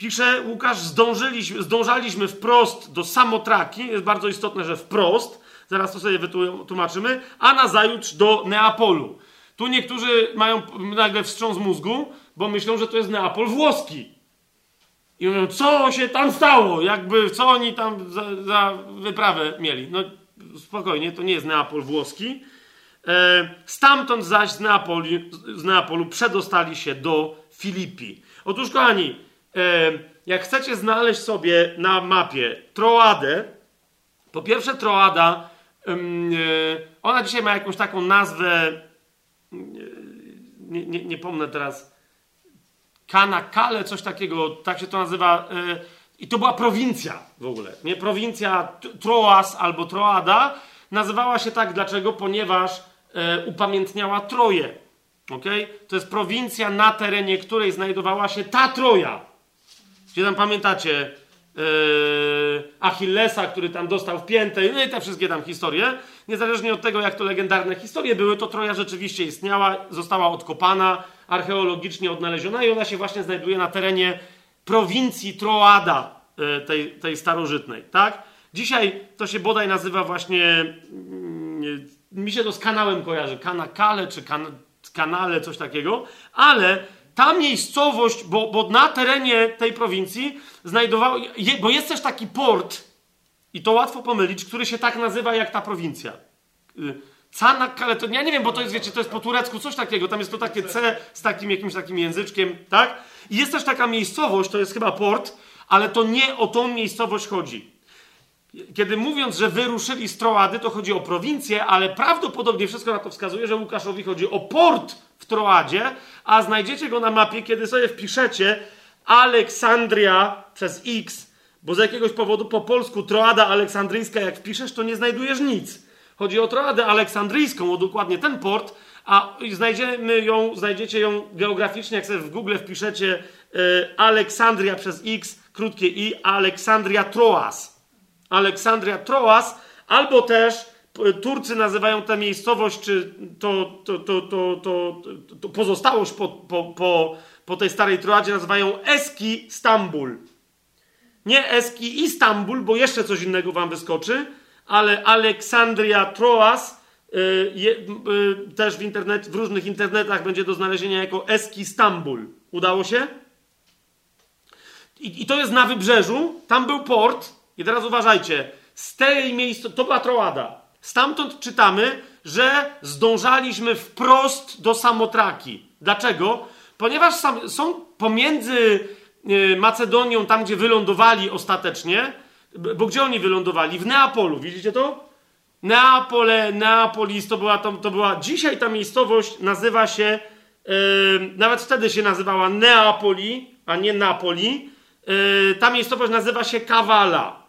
pisze Łukasz, zdążyliśmy, zdążaliśmy wprost do Samotraki, jest bardzo istotne, że wprost, zaraz to sobie wytłumaczymy, a nazajutrz do Neapolu. Tu niektórzy mają nagle wstrząs mózgu, bo myślą, że to jest Neapol włoski. I mówią, co się tam stało? Jakby, co oni tam za, za wyprawę mieli? No spokojnie, to nie jest Neapol włoski. E, stamtąd zaś z, Neapoli, z Neapolu przedostali się do Filipii. Otóż, kochani, jak chcecie znaleźć sobie na mapie Troadę, po pierwsze Troada, e, ona dzisiaj ma jakąś taką nazwę, nie, nie, nie pomnę teraz, Kanakale, coś takiego, tak się to nazywa. I to była prowincja w ogóle. Nie prowincja Troas albo Troada. Nazywała się tak dlaczego? Ponieważ e, upamiętniała Troję. Okay? To jest prowincja, na terenie której znajdowała się ta Troja. Gdzie tam pamiętacie e, Achillesa, który tam dostał w piętę, no i te wszystkie tam historie. Niezależnie od tego, jak to legendarne historie były, to Troja rzeczywiście istniała, została odkopana, archeologicznie odnaleziona i ona się właśnie znajduje na terenie prowincji Troada, e, tej, tej starożytnej, tak? Dzisiaj to się bodaj nazywa właśnie mm, mi się to z kanałem kojarzy, Kanakale czy kan, Kanale, coś takiego, ale ta miejscowość, bo, bo na terenie tej prowincji znajdowało, je, bo jest też taki port, i to łatwo pomylić, który się tak nazywa jak ta prowincja. Canakale, to ja nie wiem, bo to jest, wiecie, to jest po turecku coś takiego, tam jest to takie C z takim jakimś takim języczkiem, tak? I jest też taka miejscowość, to jest chyba port, ale to nie o tą miejscowość chodzi. Kiedy mówiąc, że wyruszyli z Troady, to chodzi o prowincję, ale prawdopodobnie wszystko na to wskazuje, że Łukaszowi chodzi o port w Troadzie, a znajdziecie go na mapie, kiedy sobie wpiszecie Aleksandria przez X, bo z jakiegoś powodu po polsku Troada Aleksandryjska, jak wpiszesz, to nie znajdujesz nic. Chodzi o Troadę Aleksandryjską, o dokładnie ten port, a znajdziemy ją, znajdziecie ją geograficznie, jak sobie w Google wpiszecie y, Aleksandria przez X, krótkie i, Aleksandria Troas. Aleksandria Troas, albo też Turcy nazywają tę miejscowość, czy to, to, to, to, to pozostałość po, po, po, po tej starej Troadzie nazywają Eski Stambul. Nie Eski Istanbul, bo jeszcze coś innego wam wyskoczy, ale Aleksandria Troas je, y, też w, internet, w różnych internetach będzie do znalezienia jako Eski Stambul. Udało się? I, I, to jest na wybrzeżu, tam był port. I teraz uważajcie, z tej miejsca, to była Troada. Stamtąd czytamy, że zdążaliśmy wprost do Samotraki. Dlaczego? Ponieważ są pomiędzy y, Macedonią, tam gdzie wylądowali ostatecznie, bo gdzie oni wylądowali? W Neapolu, widzicie to? Neapole, Neapolis, to była, to, to była, dzisiaj ta miejscowość nazywa się, yy, nawet wtedy się nazywała Neapoli, a nie Napoli. Yy, ta miejscowość nazywa się Kawala.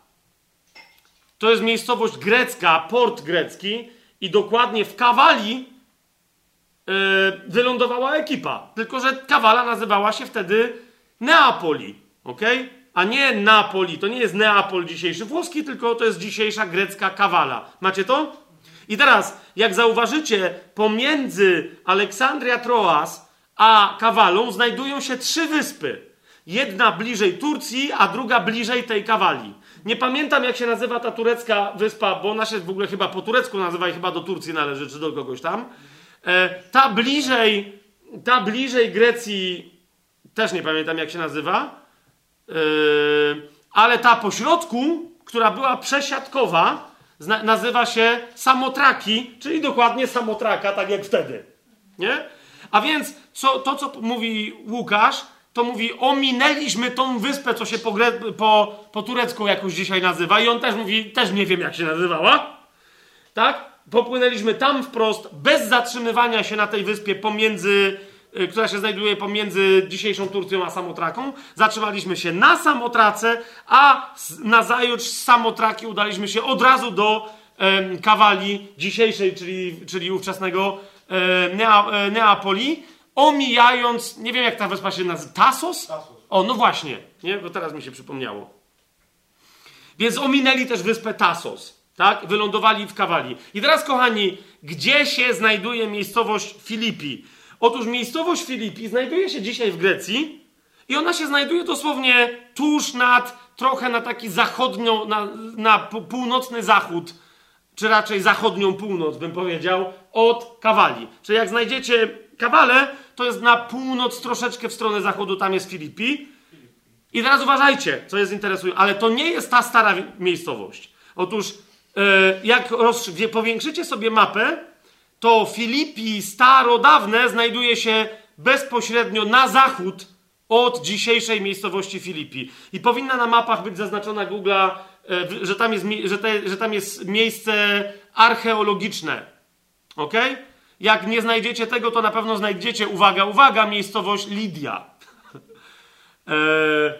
To jest miejscowość grecka, port grecki i dokładnie w Kawali yy, wylądowała ekipa. Tylko, że Kawala nazywała się wtedy Neapoli, ok? A nie Napoli. To nie jest Neapol dzisiejszy włoski, tylko to jest dzisiejsza grecka Kawala. Macie to? I teraz, jak zauważycie, pomiędzy Aleksandria Troas a Kawalą znajdują się trzy wyspy. Jedna bliżej Turcji, a druga bliżej tej Kawali. Nie pamiętam, jak się nazywa ta turecka wyspa, bo ona się w ogóle chyba po turecku nazywa i chyba do Turcji należy, czy do kogoś tam. E, ta bliżej, ta bliżej Grecji, też nie pamiętam, jak się nazywa. E, ale ta pośrodku, która była przesiadkowa, nazywa się Samotraki, czyli dokładnie Samotraka, tak jak wtedy. Nie? A więc co, to, co mówi Łukasz, to mówi, ominęliśmy tą wyspę, co się po, po, po turecku jakoś dzisiaj nazywa. I on też mówi, też nie wiem jak się nazywała. Tak? Popłynęliśmy tam wprost, bez zatrzymywania się na tej wyspie pomiędzy, y, która się znajduje pomiędzy dzisiejszą Turcją a Samotraką. Zatrzymaliśmy się na Samotrace, a na zajutrz z Samotraki udaliśmy się od razu do e, Kawali dzisiejszej, czyli, czyli ówczesnego Nea, e, Neapoli omijając, nie wiem jak ta wyspa się nazywa, Tasos? Tasos. O, no właśnie, nie? Bo teraz mi się przypomniało. Więc ominęli też wyspę Tasos, tak? Wylądowali w Kawali. I teraz, kochani, gdzie się znajduje miejscowość Filipi? Otóż miejscowość Filipi znajduje się dzisiaj w Grecji i ona się znajduje dosłownie tuż nad, trochę na taki zachodnią, na, na północny zachód, czy raczej zachodnią północ, bym powiedział, od Kawali. Czyli jak znajdziecie Kawale, to jest na północ, troszeczkę w stronę zachodu, tam jest Filipi. I teraz uważajcie, co jest interesujące, ale to nie jest ta stara miejscowość. Otóż, yy, jak powiększycie sobie mapę, to Filipi starodawne znajduje się bezpośrednio na zachód od dzisiejszej miejscowości Filipi. I powinna na mapach być zaznaczona Google'a, yy, że, tam jest, że, te, że tam jest miejsce archeologiczne. ok? Jak nie znajdziecie tego, to na pewno znajdziecie, uwaga, uwaga, miejscowość Lidia. E,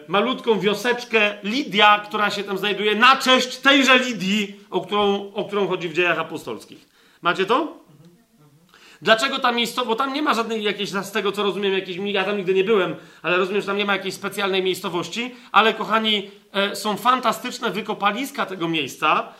malutką wioseczkę Lidia, która się tam znajduje na cześć tejże Lidii, o którą, o którą chodzi w dziejach apostolskich. Macie to? Dlaczego ta miejscowość, bo tam nie ma żadnej jakiejś, z tego co rozumiem, jakiejś, ja tam nigdy nie byłem, ale rozumiem, że tam nie ma jakiejś specjalnej miejscowości, ale kochani, e, są fantastyczne wykopaliska tego miejsca,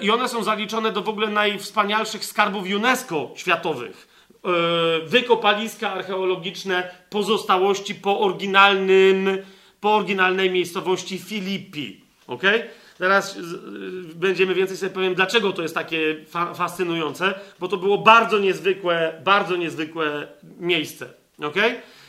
i one są zaliczone do w ogóle najwspanialszych skarbów UNESCO światowych. E, wykopaliska archeologiczne, pozostałości po oryginalnym, po oryginalnej miejscowości Filipi. Ok? Teraz będziemy więcej sobie powiem, dlaczego to jest takie fa fascynujące, bo to było bardzo niezwykłe, bardzo niezwykłe miejsce. Ok?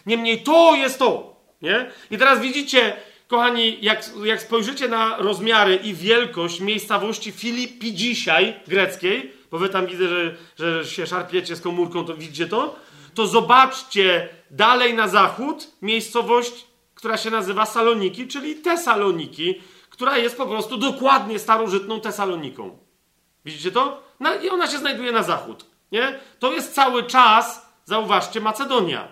Niemniej to jest to. Nie? I teraz widzicie, Kochani, jak, jak spojrzycie na rozmiary i wielkość miejscowości Filipi dzisiaj, greckiej, bo wy tam widzę, że, że się szarpiecie z komórką, to widzicie to? To zobaczcie dalej na zachód miejscowość, która się nazywa Saloniki, czyli Tesaloniki, która jest po prostu dokładnie starożytną Tesaloniką. Widzicie to? No, I ona się znajduje na zachód. Nie? To jest cały czas, zauważcie, Macedonia.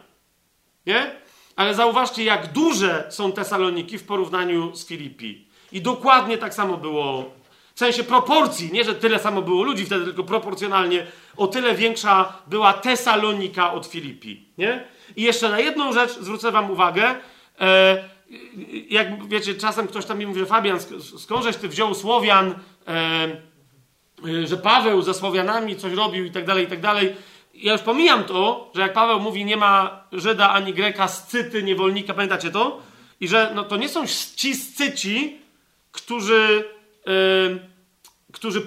Nie? Ale zauważcie, jak duże są Tesaloniki w porównaniu z Filipi. I dokładnie tak samo było, w sensie proporcji, nie, że tyle samo było ludzi wtedy, tylko proporcjonalnie o tyle większa była Tesalonika od Filipi, nie? I jeszcze na jedną rzecz zwrócę wam uwagę. E, jak wiecie, czasem ktoś tam mi mówi, Fabian, skądżeś ty wziął Słowian, e, e, że Paweł ze Słowianami coś robił i tak dalej, i tak dalej. Ja już pomijam to, że jak Paweł mówi, nie ma Żyda ani Greka, scyty, niewolnika, pamiętacie to? I że no, to nie są ci scyci, którzy, yy, którzy,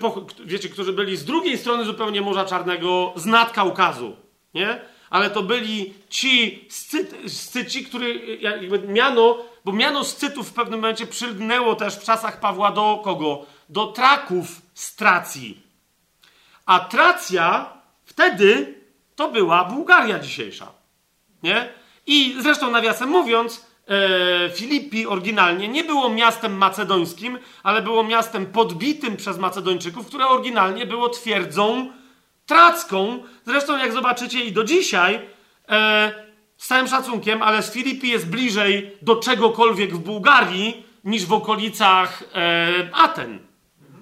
wiecie, którzy byli z drugiej strony zupełnie Morza Czarnego, z nad Kaukazu, nie? Ale to byli ci scy, scyci, który jakby miano, bo miano scytów w pewnym momencie przylgnęło też w czasach Pawła do kogo? Do Traków z Tracji. A Tracja wtedy to była Bułgaria dzisiejsza. Nie? I zresztą nawiasem mówiąc, e, Filipi oryginalnie nie było miastem macedońskim, ale było miastem podbitym przez Macedończyków, które oryginalnie było twierdzą tracką. Zresztą, jak zobaczycie, i do dzisiaj, e, z całym szacunkiem, ale z Filipi jest bliżej do czegokolwiek w Bułgarii niż w okolicach e, Aten.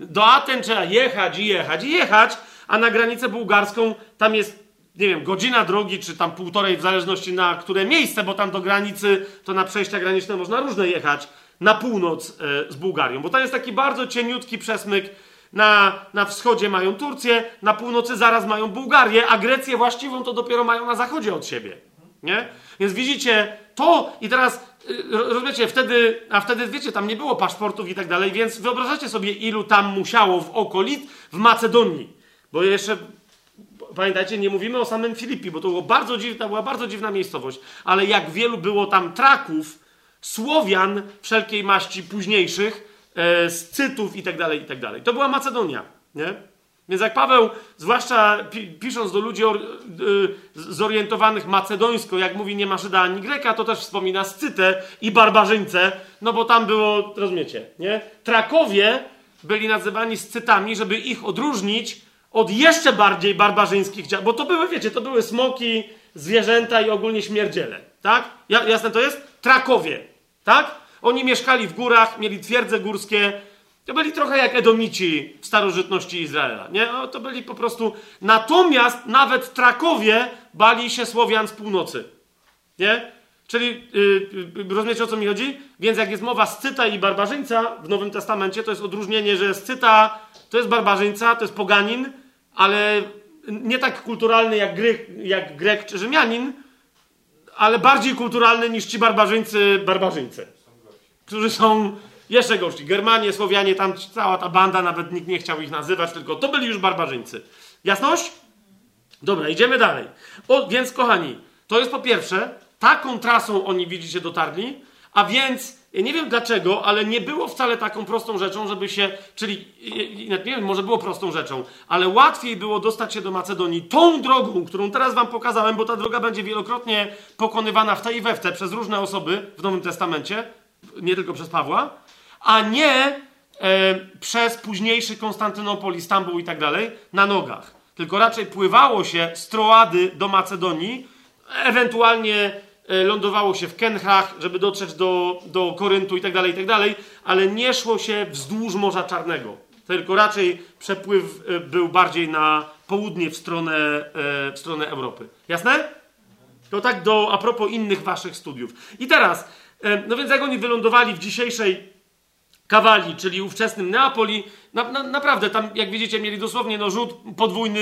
Do Aten trzeba jechać i jechać i jechać, a na granicę bułgarską tam jest nie wiem, godzina drogi, czy tam półtorej, w zależności na które miejsce, bo tam do granicy, to na przejścia graniczne można różne jechać, na północ e, z Bułgarią, bo to jest taki bardzo cieniutki przesmyk. Na, na wschodzie mają Turcję, na północy zaraz mają Bułgarię, a Grecję właściwą to dopiero mają na zachodzie od siebie. Nie? Więc widzicie to i teraz e, rozumiecie, wtedy, a wtedy wiecie, tam nie było paszportów i tak dalej, więc wyobrażacie sobie, ilu tam musiało w okolic w Macedonii. Bo jeszcze Pamiętajcie, nie mówimy o samym Filipi, bo to było bardzo dziwna, była bardzo dziwna miejscowość, ale jak wielu było tam Traków, Słowian wszelkiej maści późniejszych, e, Scytów i tak dalej, i tak dalej. To była Macedonia, nie? Więc jak Paweł, zwłaszcza pi pisząc do ludzi y, zorientowanych macedońsko, jak mówi nie ma Żyda ani Greka, to też wspomina Scytę i Barbarzyńcę, no bo tam było, rozumiecie, nie? Trakowie byli nazywani Scytami, żeby ich odróżnić od jeszcze bardziej barbarzyńskich bo to były, wiecie, to były smoki, zwierzęta i ogólnie śmierdziele, tak? Jasne to jest? Trakowie, tak? Oni mieszkali w górach, mieli twierdze górskie, to byli trochę jak Edomici w starożytności Izraela, nie? No, to byli po prostu... Natomiast nawet Trakowie bali się Słowian z północy, nie? Czyli, yy, rozumiecie o co mi chodzi? Więc jak jest mowa Scyta i barbarzyńca w Nowym Testamencie, to jest odróżnienie, że Scyta to jest barbarzyńca, to jest poganin, ale nie tak kulturalny jak, Gry, jak Grek czy Rzymianin, ale bardziej kulturalny niż ci barbarzyńcy, barbarzyńcy, którzy są jeszcze gorsi. Germanie, Słowianie, tam cała ta banda, nawet nikt nie chciał ich nazywać, tylko to byli już barbarzyńcy. Jasność? Dobra, idziemy dalej. O, więc, kochani, to jest po pierwsze, taką trasą oni, widzicie, dotarli, a więc ja nie wiem dlaczego, ale nie było wcale taką prostą rzeczą, żeby się, czyli nie wiem, może było prostą rzeczą, ale łatwiej było dostać się do Macedonii tą drogą, którą teraz wam pokazałem, bo ta droga będzie wielokrotnie pokonywana w tej i we w te przez różne osoby w Nowym Testamencie, nie tylko przez Pawła, a nie e, przez późniejszy Konstantynopol, Stambuł i tak dalej, na nogach. Tylko raczej pływało się z Troady do Macedonii, ewentualnie lądowało się w Kenchach, żeby dotrzeć do, do Koryntu i tak dalej, i tak dalej, ale nie szło się wzdłuż Morza Czarnego. Tylko raczej przepływ e, był bardziej na południe w stronę, e, w stronę Europy. Jasne? To tak do, a propos innych waszych studiów. I teraz, no więc jak oni wylądowali w dzisiejszej Kawali, czyli ówczesnym Neapoli, na, na, naprawdę tam, jak widzicie, mieli dosłownie no, rzut podwójny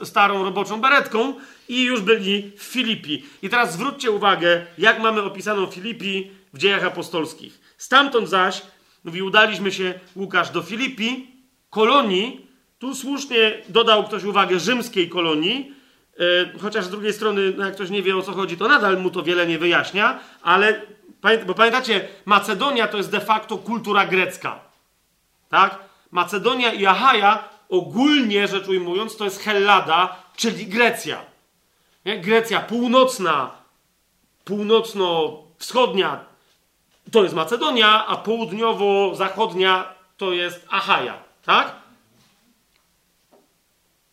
yy, starą roboczą beretką i już byli w Filipi. I teraz zwróćcie uwagę, jak mamy opisaną Filipi w dziejach apostolskich. Stamtąd zaś, mówi, udaliśmy się, Łukasz, do Filipi, kolonii, tu słusznie dodał ktoś uwagę, rzymskiej kolonii, yy, chociaż z drugiej strony, no jak ktoś nie wie o co chodzi, to nadal mu to wiele nie wyjaśnia, ale bo pamiętacie, Macedonia to jest de facto kultura grecka. Tak? Macedonia i Achaja, ogólnie rzecz ujmując, to jest Hellada, czyli Grecja. Nie? Grecja północna, północno-wschodnia to jest Macedonia, a południowo-zachodnia to jest Achaja. Tak?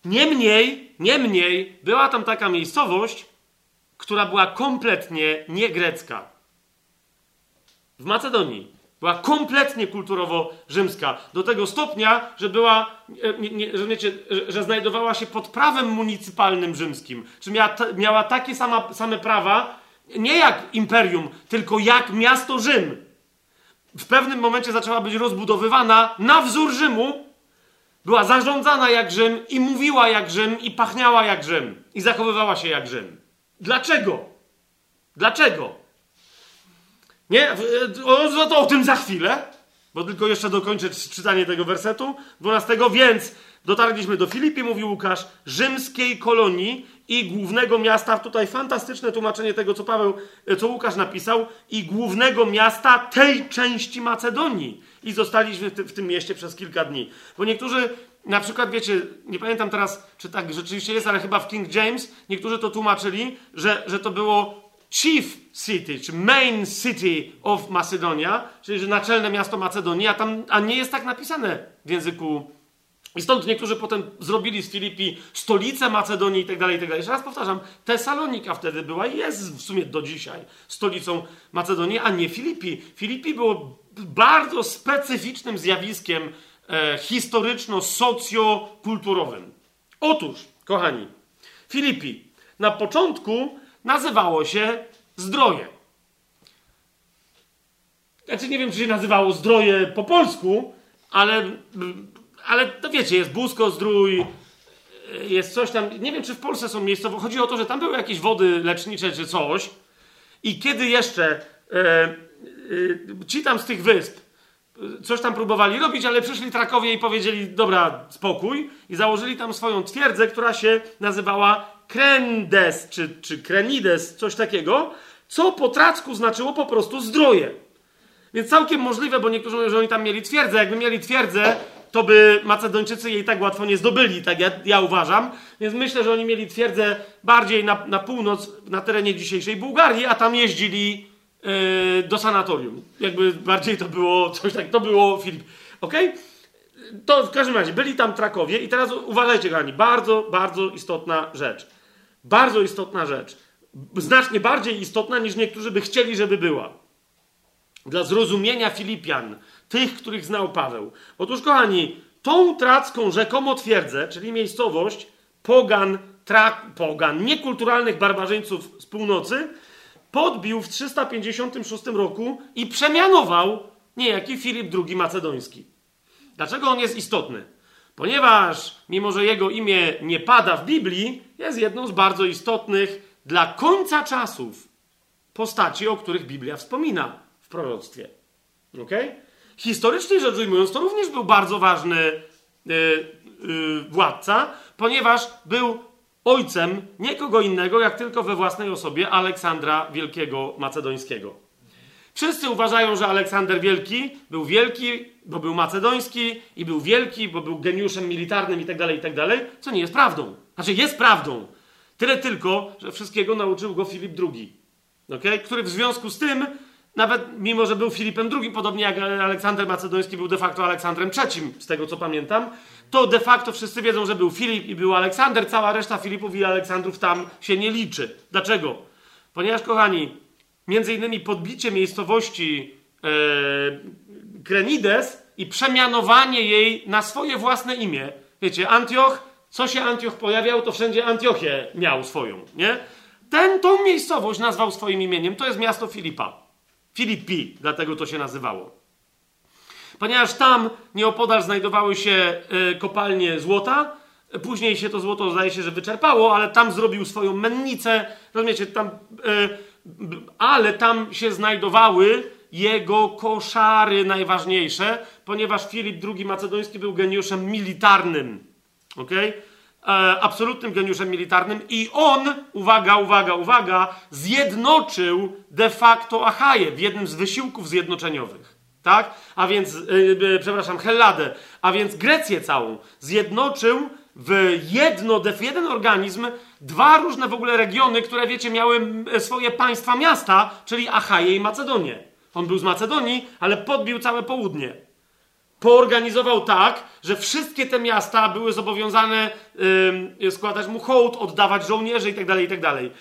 Niemniej, niemniej była tam taka miejscowość, która była kompletnie niegrecka. W Macedonii. Była kompletnie kulturowo rzymska. Do tego stopnia, że była, e, nie, nie, że, wiecie, że, że, znajdowała się pod prawem municypalnym rzymskim. Czy miała, miała takie sama, same prawa, nie jak imperium, tylko jak miasto Rzym. W pewnym momencie zaczęła być rozbudowywana na wzór Rzymu, była zarządzana jak Rzym i mówiła jak Rzym i pachniała jak Rzym i zachowywała się jak Rzym. Dlaczego? Dlaczego? Nie? O, to o tym za chwilę, bo tylko jeszcze dokończę czytanie tego wersetu 12. Więc dotarliśmy do Filipi, mówił Łukasz, rzymskiej kolonii i głównego miasta, tutaj fantastyczne tłumaczenie tego, co Paweł, co Łukasz napisał, i głównego miasta tej części Macedonii. I zostaliśmy w tym mieście przez kilka dni. Bo niektórzy, na przykład, wiecie, nie pamiętam teraz, czy tak rzeczywiście jest, ale chyba w King James, niektórzy to tłumaczyli, że, że to było chief city, czy main city of Macedonia, czyli że naczelne miasto Macedonii, a tam a nie jest tak napisane w języku. I stąd niektórzy potem zrobili z Filipi stolicę Macedonii i tak dalej, i tak dalej. Jeszcze raz powtarzam, Tesalonika wtedy była i jest w sumie do dzisiaj stolicą Macedonii, a nie Filipi. Filipi było bardzo specyficznym zjawiskiem e, historyczno-socjokulturowym. Otóż, kochani, Filipi na początku nazywało się Zdroje. Znaczy nie wiem, czy się nazywało Zdroje po polsku, ale, ale to wiecie, jest Busko Zdrój, jest coś tam, nie wiem, czy w Polsce są miejscowe, chodzi o to, że tam były jakieś wody lecznicze czy coś. I kiedy jeszcze e, e, ci tam z tych wysp coś tam próbowali robić, ale przyszli Trakowie i powiedzieli, dobra, spokój. I założyli tam swoją twierdzę, która się nazywała Krendes czy, czy Krenides, coś takiego, co po tracku znaczyło po prostu zdroje. Więc całkiem możliwe, bo niektórzy mówią, że oni tam mieli twierdzę. Jakby mieli twierdzę, to by Macedończycy jej tak łatwo nie zdobyli, tak ja, ja uważam. Więc myślę, że oni mieli twierdzę bardziej na, na północ, na terenie dzisiejszej Bułgarii, a tam jeździli yy, do sanatorium. Jakby bardziej to było coś tak, to było Filip. Okej? Okay? To w każdym razie byli tam Trakowie i teraz uważajcie, kochani, bardzo, bardzo istotna rzecz. Bardzo istotna rzecz. Znacznie bardziej istotna niż niektórzy by chcieli, żeby była. Dla zrozumienia Filipian, tych, których znał Paweł. Otóż, kochani, tą tracką rzekomo twierdzę, czyli miejscowość pogan, trak, pogan, niekulturalnych barbarzyńców z północy, podbił w 356 roku i przemianował niejaki Filip II Macedoński. Dlaczego on jest istotny? Ponieważ, mimo że jego imię nie pada w Biblii, jest jedną z bardzo istotnych dla końca czasów postaci, o których Biblia wspomina w proroctwie. Ok? Historycznie rzecz ujmując, to również był bardzo ważny yy, yy, władca, ponieważ był ojcem nie kogo innego, jak tylko we własnej osobie Aleksandra Wielkiego Macedońskiego. Wszyscy uważają, że Aleksander Wielki był wielki, bo był macedoński i był wielki, bo był geniuszem militarnym itd., tak itd., tak co nie jest prawdą. Znaczy jest prawdą. Tyle tylko, że wszystkiego nauczył go Filip II, okay? który w związku z tym, nawet mimo, że był Filipem II, podobnie jak Aleksander Macedoński był de facto Aleksandrem III, z tego co pamiętam, to de facto wszyscy wiedzą, że był Filip i był Aleksander, cała reszta Filipów i Aleksandrów tam się nie liczy. Dlaczego? Ponieważ, kochani, między innymi podbicie miejscowości e, Krenides i przemianowanie jej na swoje własne imię. Wiecie, Antioch, co się Antioch pojawiał, to wszędzie Antiochię miał swoją, nie? Ten, tą miejscowość nazwał swoim imieniem, to jest miasto Filipa. Filipi, dlatego to się nazywało. Ponieważ tam nieopodal znajdowały się y, kopalnie złota, później się to złoto zdaje się, że wyczerpało, ale tam zrobił swoją mennicę, rozumiecie, tam... Y, ale tam się znajdowały jego koszary najważniejsze, ponieważ Filip II Macedoński był geniuszem militarnym. Okay? E, absolutnym geniuszem militarnym i on, uwaga, uwaga, uwaga, zjednoczył de facto Achaję w jednym z wysiłków zjednoczeniowych. Tak? A więc, yy, przepraszam, Helladę, a więc Grecję całą zjednoczył w jedno, w jeden organizm dwa różne w ogóle regiony, które wiecie, miały swoje państwa miasta, czyli Achaję i Macedonię. On był z Macedonii, ale podbił całe południe. Poorganizował tak, że wszystkie te miasta były zobowiązane yy, składać mu hołd, oddawać żołnierzy itd., tak itd. Tak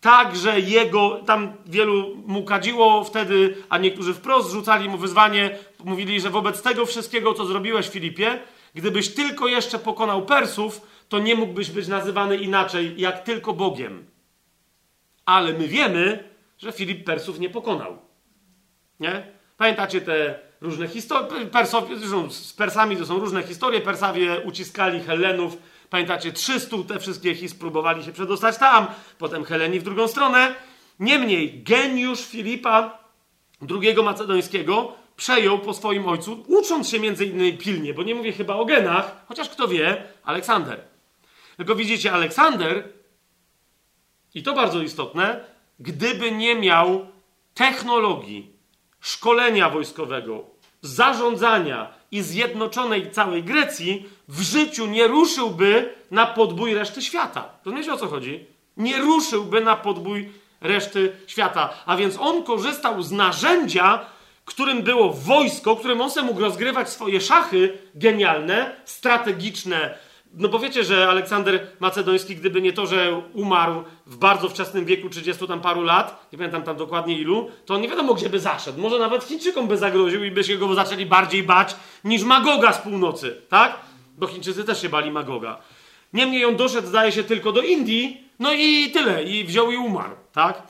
tak, że jego, tam wielu mu kadziło wtedy, a niektórzy wprost rzucali mu wyzwanie, mówili, że wobec tego wszystkiego, co zrobiłeś Filipie, gdybyś tylko jeszcze pokonał Persów, to nie mógłbyś być nazywany inaczej, jak tylko Bogiem. Ale my wiemy, że Filip Persów nie pokonał. Nie? Pamiętacie te różne historie? Z Persami to są różne historie. Persawie uciskali Helenów. Pamiętacie, 300 te wszystkie his próbowali się przedostać tam, potem Heleni w drugą stronę. Niemniej geniusz Filipa II Macedońskiego przejął po swoim ojcu, ucząc się między innymi pilnie, bo nie mówię chyba o genach, chociaż kto wie, Aleksander. Tylko widzicie, Aleksander, i to bardzo istotne, gdyby nie miał technologii, szkolenia wojskowego, zarządzania i zjednoczonej całej Grecji, w życiu nie ruszyłby na podbój reszty świata. Rozumiecie o co chodzi? Nie ruszyłby na podbój reszty świata. A więc on korzystał z narzędzia, którym było wojsko, którym on mógł rozgrywać swoje szachy genialne, strategiczne, no bo wiecie, że Aleksander Macedoński, gdyby nie to, że umarł w bardzo wczesnym wieku, 30 tam paru lat, nie pamiętam tam dokładnie ilu, to on nie wiadomo gdzie by zaszedł. Może nawet Chińczykom by zagroził i by się go zaczęli bardziej bać niż Magoga z północy, tak? Bo Chińczycy też się bali Magoga. Niemniej on doszedł, zdaje się, tylko do Indii, no i tyle, i wziął i umarł, tak?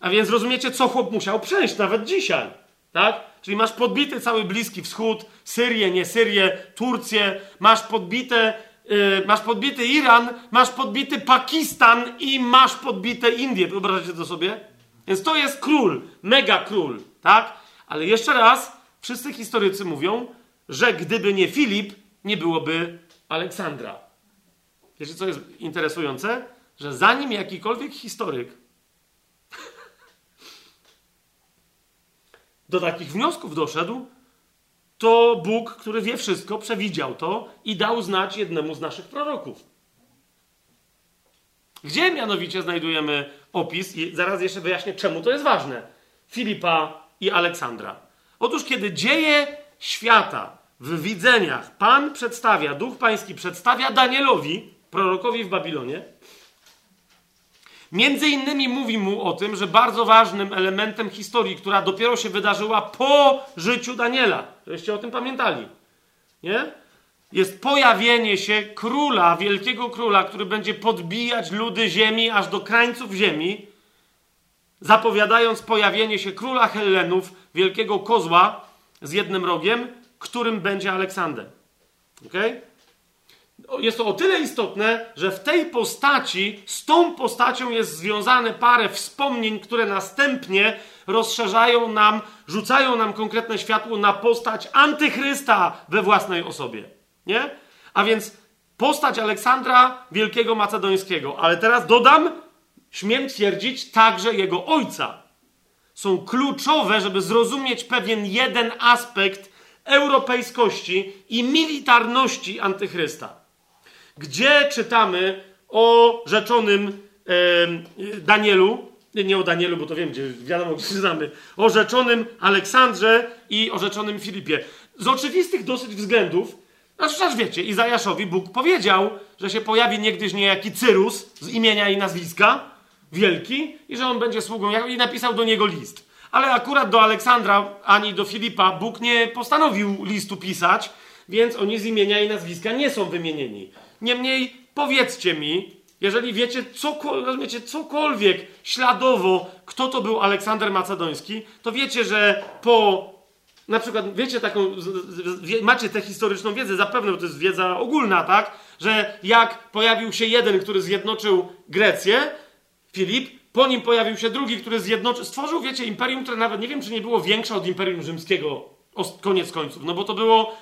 A więc rozumiecie, co chłop musiał przejść nawet dzisiaj, tak? Czyli masz podbity cały Bliski Wschód, Syrię, nie Syrię, Turcję, masz podbite Yy, masz podbity Iran, masz podbity Pakistan i masz podbite Indie. Wyobrażacie to sobie? Więc to jest król, mega król, tak? Ale jeszcze raz, wszyscy historycy mówią, że gdyby nie Filip, nie byłoby Aleksandra. Wiecie, co jest interesujące? Że zanim jakikolwiek historyk do takich wniosków doszedł, to Bóg, który wie wszystko, przewidział to i dał znać jednemu z naszych proroków. Gdzie mianowicie znajdujemy opis, i zaraz jeszcze wyjaśnię, czemu to jest ważne, Filipa i Aleksandra. Otóż, kiedy dzieje świata w widzeniach Pan przedstawia, Duch Pański przedstawia Danielowi, prorokowi w Babilonie, Między innymi mówi mu o tym, że bardzo ważnym elementem historii, która dopiero się wydarzyła po życiu Daniela, żebyście o tym pamiętali, nie? Jest pojawienie się króla, wielkiego króla, który będzie podbijać ludy ziemi aż do krańców ziemi, zapowiadając pojawienie się króla Hellenów, wielkiego kozła z jednym rogiem, którym będzie Aleksander. Okay? Jest to o tyle istotne, że w tej postaci, z tą postacią jest związane parę wspomnień, które następnie rozszerzają nam, rzucają nam konkretne światło na postać antychrysta we własnej osobie. Nie? A więc postać Aleksandra Wielkiego Macedońskiego. Ale teraz dodam, śmiem twierdzić, także jego ojca. Są kluczowe, żeby zrozumieć pewien jeden aspekt europejskości i militarności antychrysta gdzie czytamy o rzeczonym e, Danielu, nie o Danielu, bo to wiem, gdzie wiadomo, gdzie znamy, o rzeczonym Aleksandrze i o rzeczonym Filipie. Z oczywistych dosyć względów, znaczy wiecie, Izajaszowi Bóg powiedział, że się pojawi niegdyś niejaki Cyrus z imienia i nazwiska, wielki, i że on będzie sługą, i napisał do niego list. Ale akurat do Aleksandra ani do Filipa Bóg nie postanowił listu pisać, więc oni z imienia i nazwiska nie są wymienieni. Niemniej powiedzcie mi, jeżeli wiecie, cokolwiek, rozumiecie, cokolwiek śladowo, kto to był Aleksander Macedoński, to wiecie, że po na przykład, wiecie taką, macie tę historyczną wiedzę, zapewne, bo to jest wiedza ogólna, tak? Że jak pojawił się jeden, który zjednoczył Grecję, Filip, po nim pojawił się drugi, który zjednoczył, stworzył, wiecie, imperium, które nawet nie wiem, czy nie było większe od imperium rzymskiego, koniec końców, no bo to było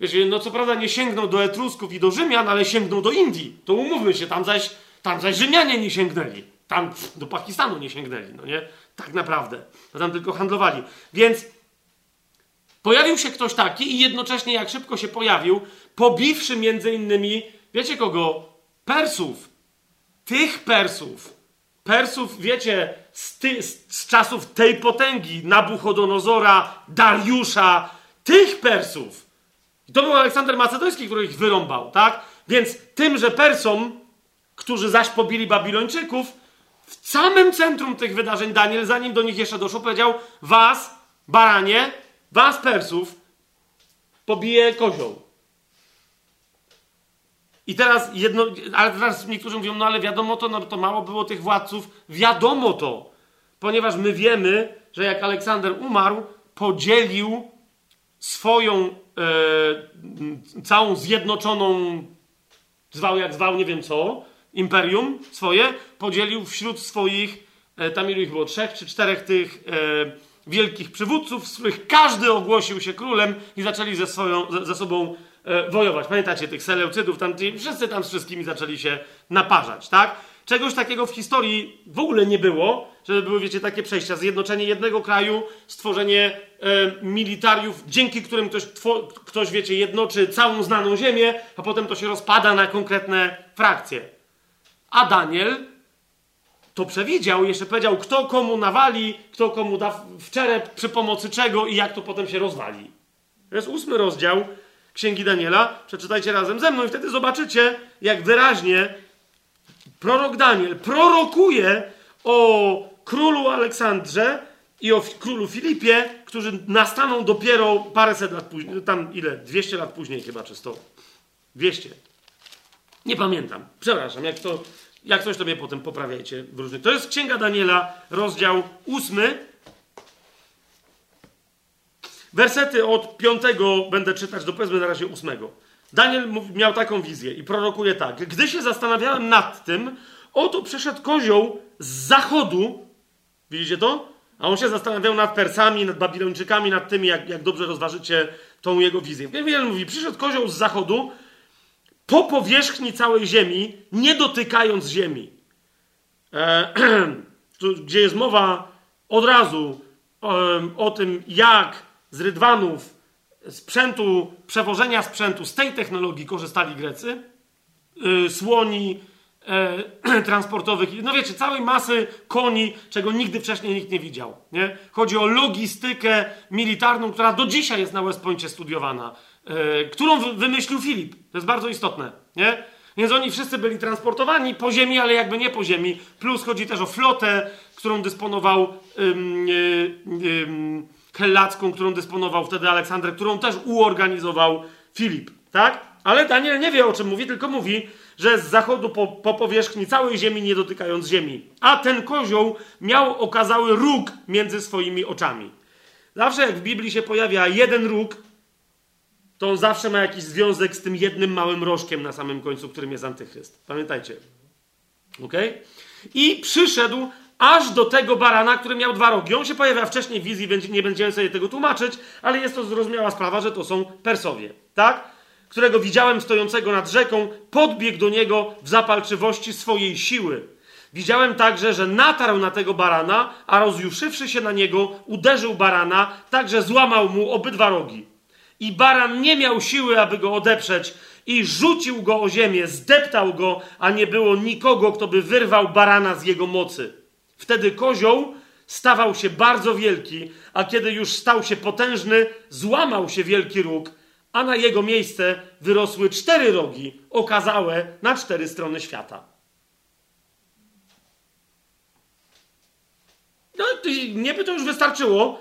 Wiecie, no co prawda nie sięgnął do Etrusków i do Rzymian, ale sięgnął do Indii. To umówmy się, tam zaś, tam zaś Rzymianie nie sięgnęli. Tam do Pakistanu nie sięgnęli, no nie? Tak naprawdę. No tam tylko handlowali. Więc pojawił się ktoś taki i jednocześnie jak szybko się pojawił, pobiwszy między innymi, wiecie kogo? Persów. Tych Persów. Persów, wiecie, z, ty, z czasów tej potęgi, Nabuchodonozora, Dariusza, tych Persów i to był Aleksander Macedoński, który ich wyrąbał, tak? Więc tymże Persom, którzy zaś pobili Babilończyków, w samym centrum tych wydarzeń Daniel, zanim do nich jeszcze doszło, powiedział: Was, baranie, was, Persów, pobije kozioł. I teraz jedno, ale teraz niektórzy mówią, no ale wiadomo to, no to mało było tych władców. Wiadomo to, ponieważ my wiemy, że jak Aleksander umarł, podzielił swoją e, całą zjednoczoną, zwał jak zwał, nie wiem co, imperium swoje, podzielił wśród swoich, e, tam ilu ich było, trzech czy czterech tych e, wielkich przywódców, z których każdy ogłosił się królem i zaczęli ze, swoją, ze, ze sobą e, wojować. Pamiętacie tych Seleucydów, tam, wszyscy tam z wszystkimi zaczęli się naparzać, tak? Czegoś takiego w historii w ogóle nie było, żeby były, wiecie, takie przejścia. Zjednoczenie jednego kraju, stworzenie e, militariów, dzięki którym ktoś, two, ktoś, wiecie, jednoczy całą znaną ziemię, a potem to się rozpada na konkretne frakcje. A Daniel to przewidział, jeszcze powiedział, kto komu nawali, kto komu da w czerep, przy pomocy czego i jak to potem się rozwali. To jest ósmy rozdział Księgi Daniela. Przeczytajcie razem ze mną i wtedy zobaczycie, jak wyraźnie prorok Daniel prorokuje o królu Aleksandrze i o królu Filipie, którzy nastaną dopiero paręset lat później, tam ile? 200 lat później chyba, czy 100? 200. Nie pamiętam. Przepraszam, jak to jak coś to mnie potem poprawiajcie różnych. To jest Księga Daniela, rozdział ósmy. Wersety od piątego będę czytać do powiedzmy na razie ósmego. Daniel miał taką wizję i prorokuje tak. Gdy się zastanawiałem nad tym, oto przeszedł kozioł z zachodu. Widzicie to? A on się zastanawiał nad Persami, nad Babilończykami, nad tymi, jak, jak dobrze rozważycie tą jego wizję. Daniel mówi, przyszedł kozioł z zachodu, po powierzchni całej ziemi, nie dotykając ziemi. E, gdzie jest mowa od razu o tym, jak z rydwanów, sprzętu, przewożenia sprzętu z tej technologii korzystali Grecy, yy, słoni, yy, transportowych, no wiecie, całej masy koni, czego nigdy wcześniej nikt nie widział. Nie? Chodzi o logistykę militarną, która do dzisiaj jest na West Pointie studiowana. E, którą wymyślił Filip. To jest bardzo istotne, nie? Więc oni wszyscy byli transportowani po ziemi, ale jakby nie po ziemi. Plus chodzi też o flotę, którą dysponował ym, ym, hellacką, którą dysponował wtedy Aleksander, którą też uorganizował Filip, tak? Ale Daniel nie wie o czym mówi, tylko mówi, że z zachodu po, po powierzchni całej ziemi, nie dotykając ziemi. A ten kozioł miał okazały róg między swoimi oczami. Zawsze jak w Biblii się pojawia jeden róg, to on zawsze ma jakiś związek z tym jednym małym rożkiem na samym końcu, którym jest antychryst. Pamiętajcie. Ok? I przyszedł aż do tego barana, który miał dwa rogi. On się pojawia wcześniej w wizji, nie będziemy sobie tego tłumaczyć, ale jest to zrozumiała sprawa, że to są Persowie. Tak? Którego widziałem stojącego nad rzeką, podbiegł do niego w zapalczywości swojej siły. Widziałem także, że natarł na tego barana, a rozjuszywszy się na niego, uderzył barana, tak że złamał mu obydwa rogi. I baran nie miał siły, aby go odeprzeć, i rzucił go o ziemię, zdeptał go, a nie było nikogo, kto by wyrwał barana z jego mocy. Wtedy kozioł stawał się bardzo wielki, a kiedy już stał się potężny, złamał się wielki róg, a na jego miejsce wyrosły cztery rogi, okazałe na cztery strony świata. No, nie by to już wystarczyło.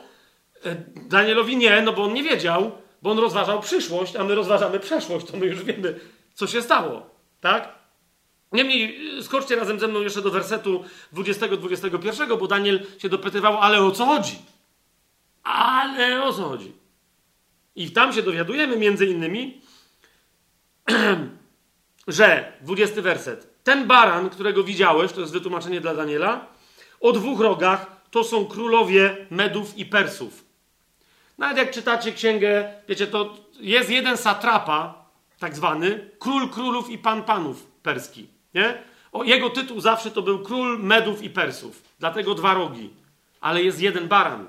E, Danielowi nie, no bo on nie wiedział, bo on rozważał przyszłość, a my rozważamy przeszłość, to my już wiemy, co się stało. Tak? Niemniej, skoczcie razem ze mną jeszcze do wersetu 20-21, bo Daniel się dopytywał, ale o co chodzi? Ale o co chodzi? I tam się dowiadujemy między innymi, że, 20 werset, ten baran, którego widziałeś, to jest wytłumaczenie dla Daniela, o dwóch rogach to są królowie Medów i Persów. Nawet jak czytacie księgę, wiecie, to jest jeden satrapa, tak zwany, król królów i pan panów perski. Nie? O, jego tytuł zawsze to był król Medów i Persów. Dlatego dwa rogi. Ale jest jeden baran.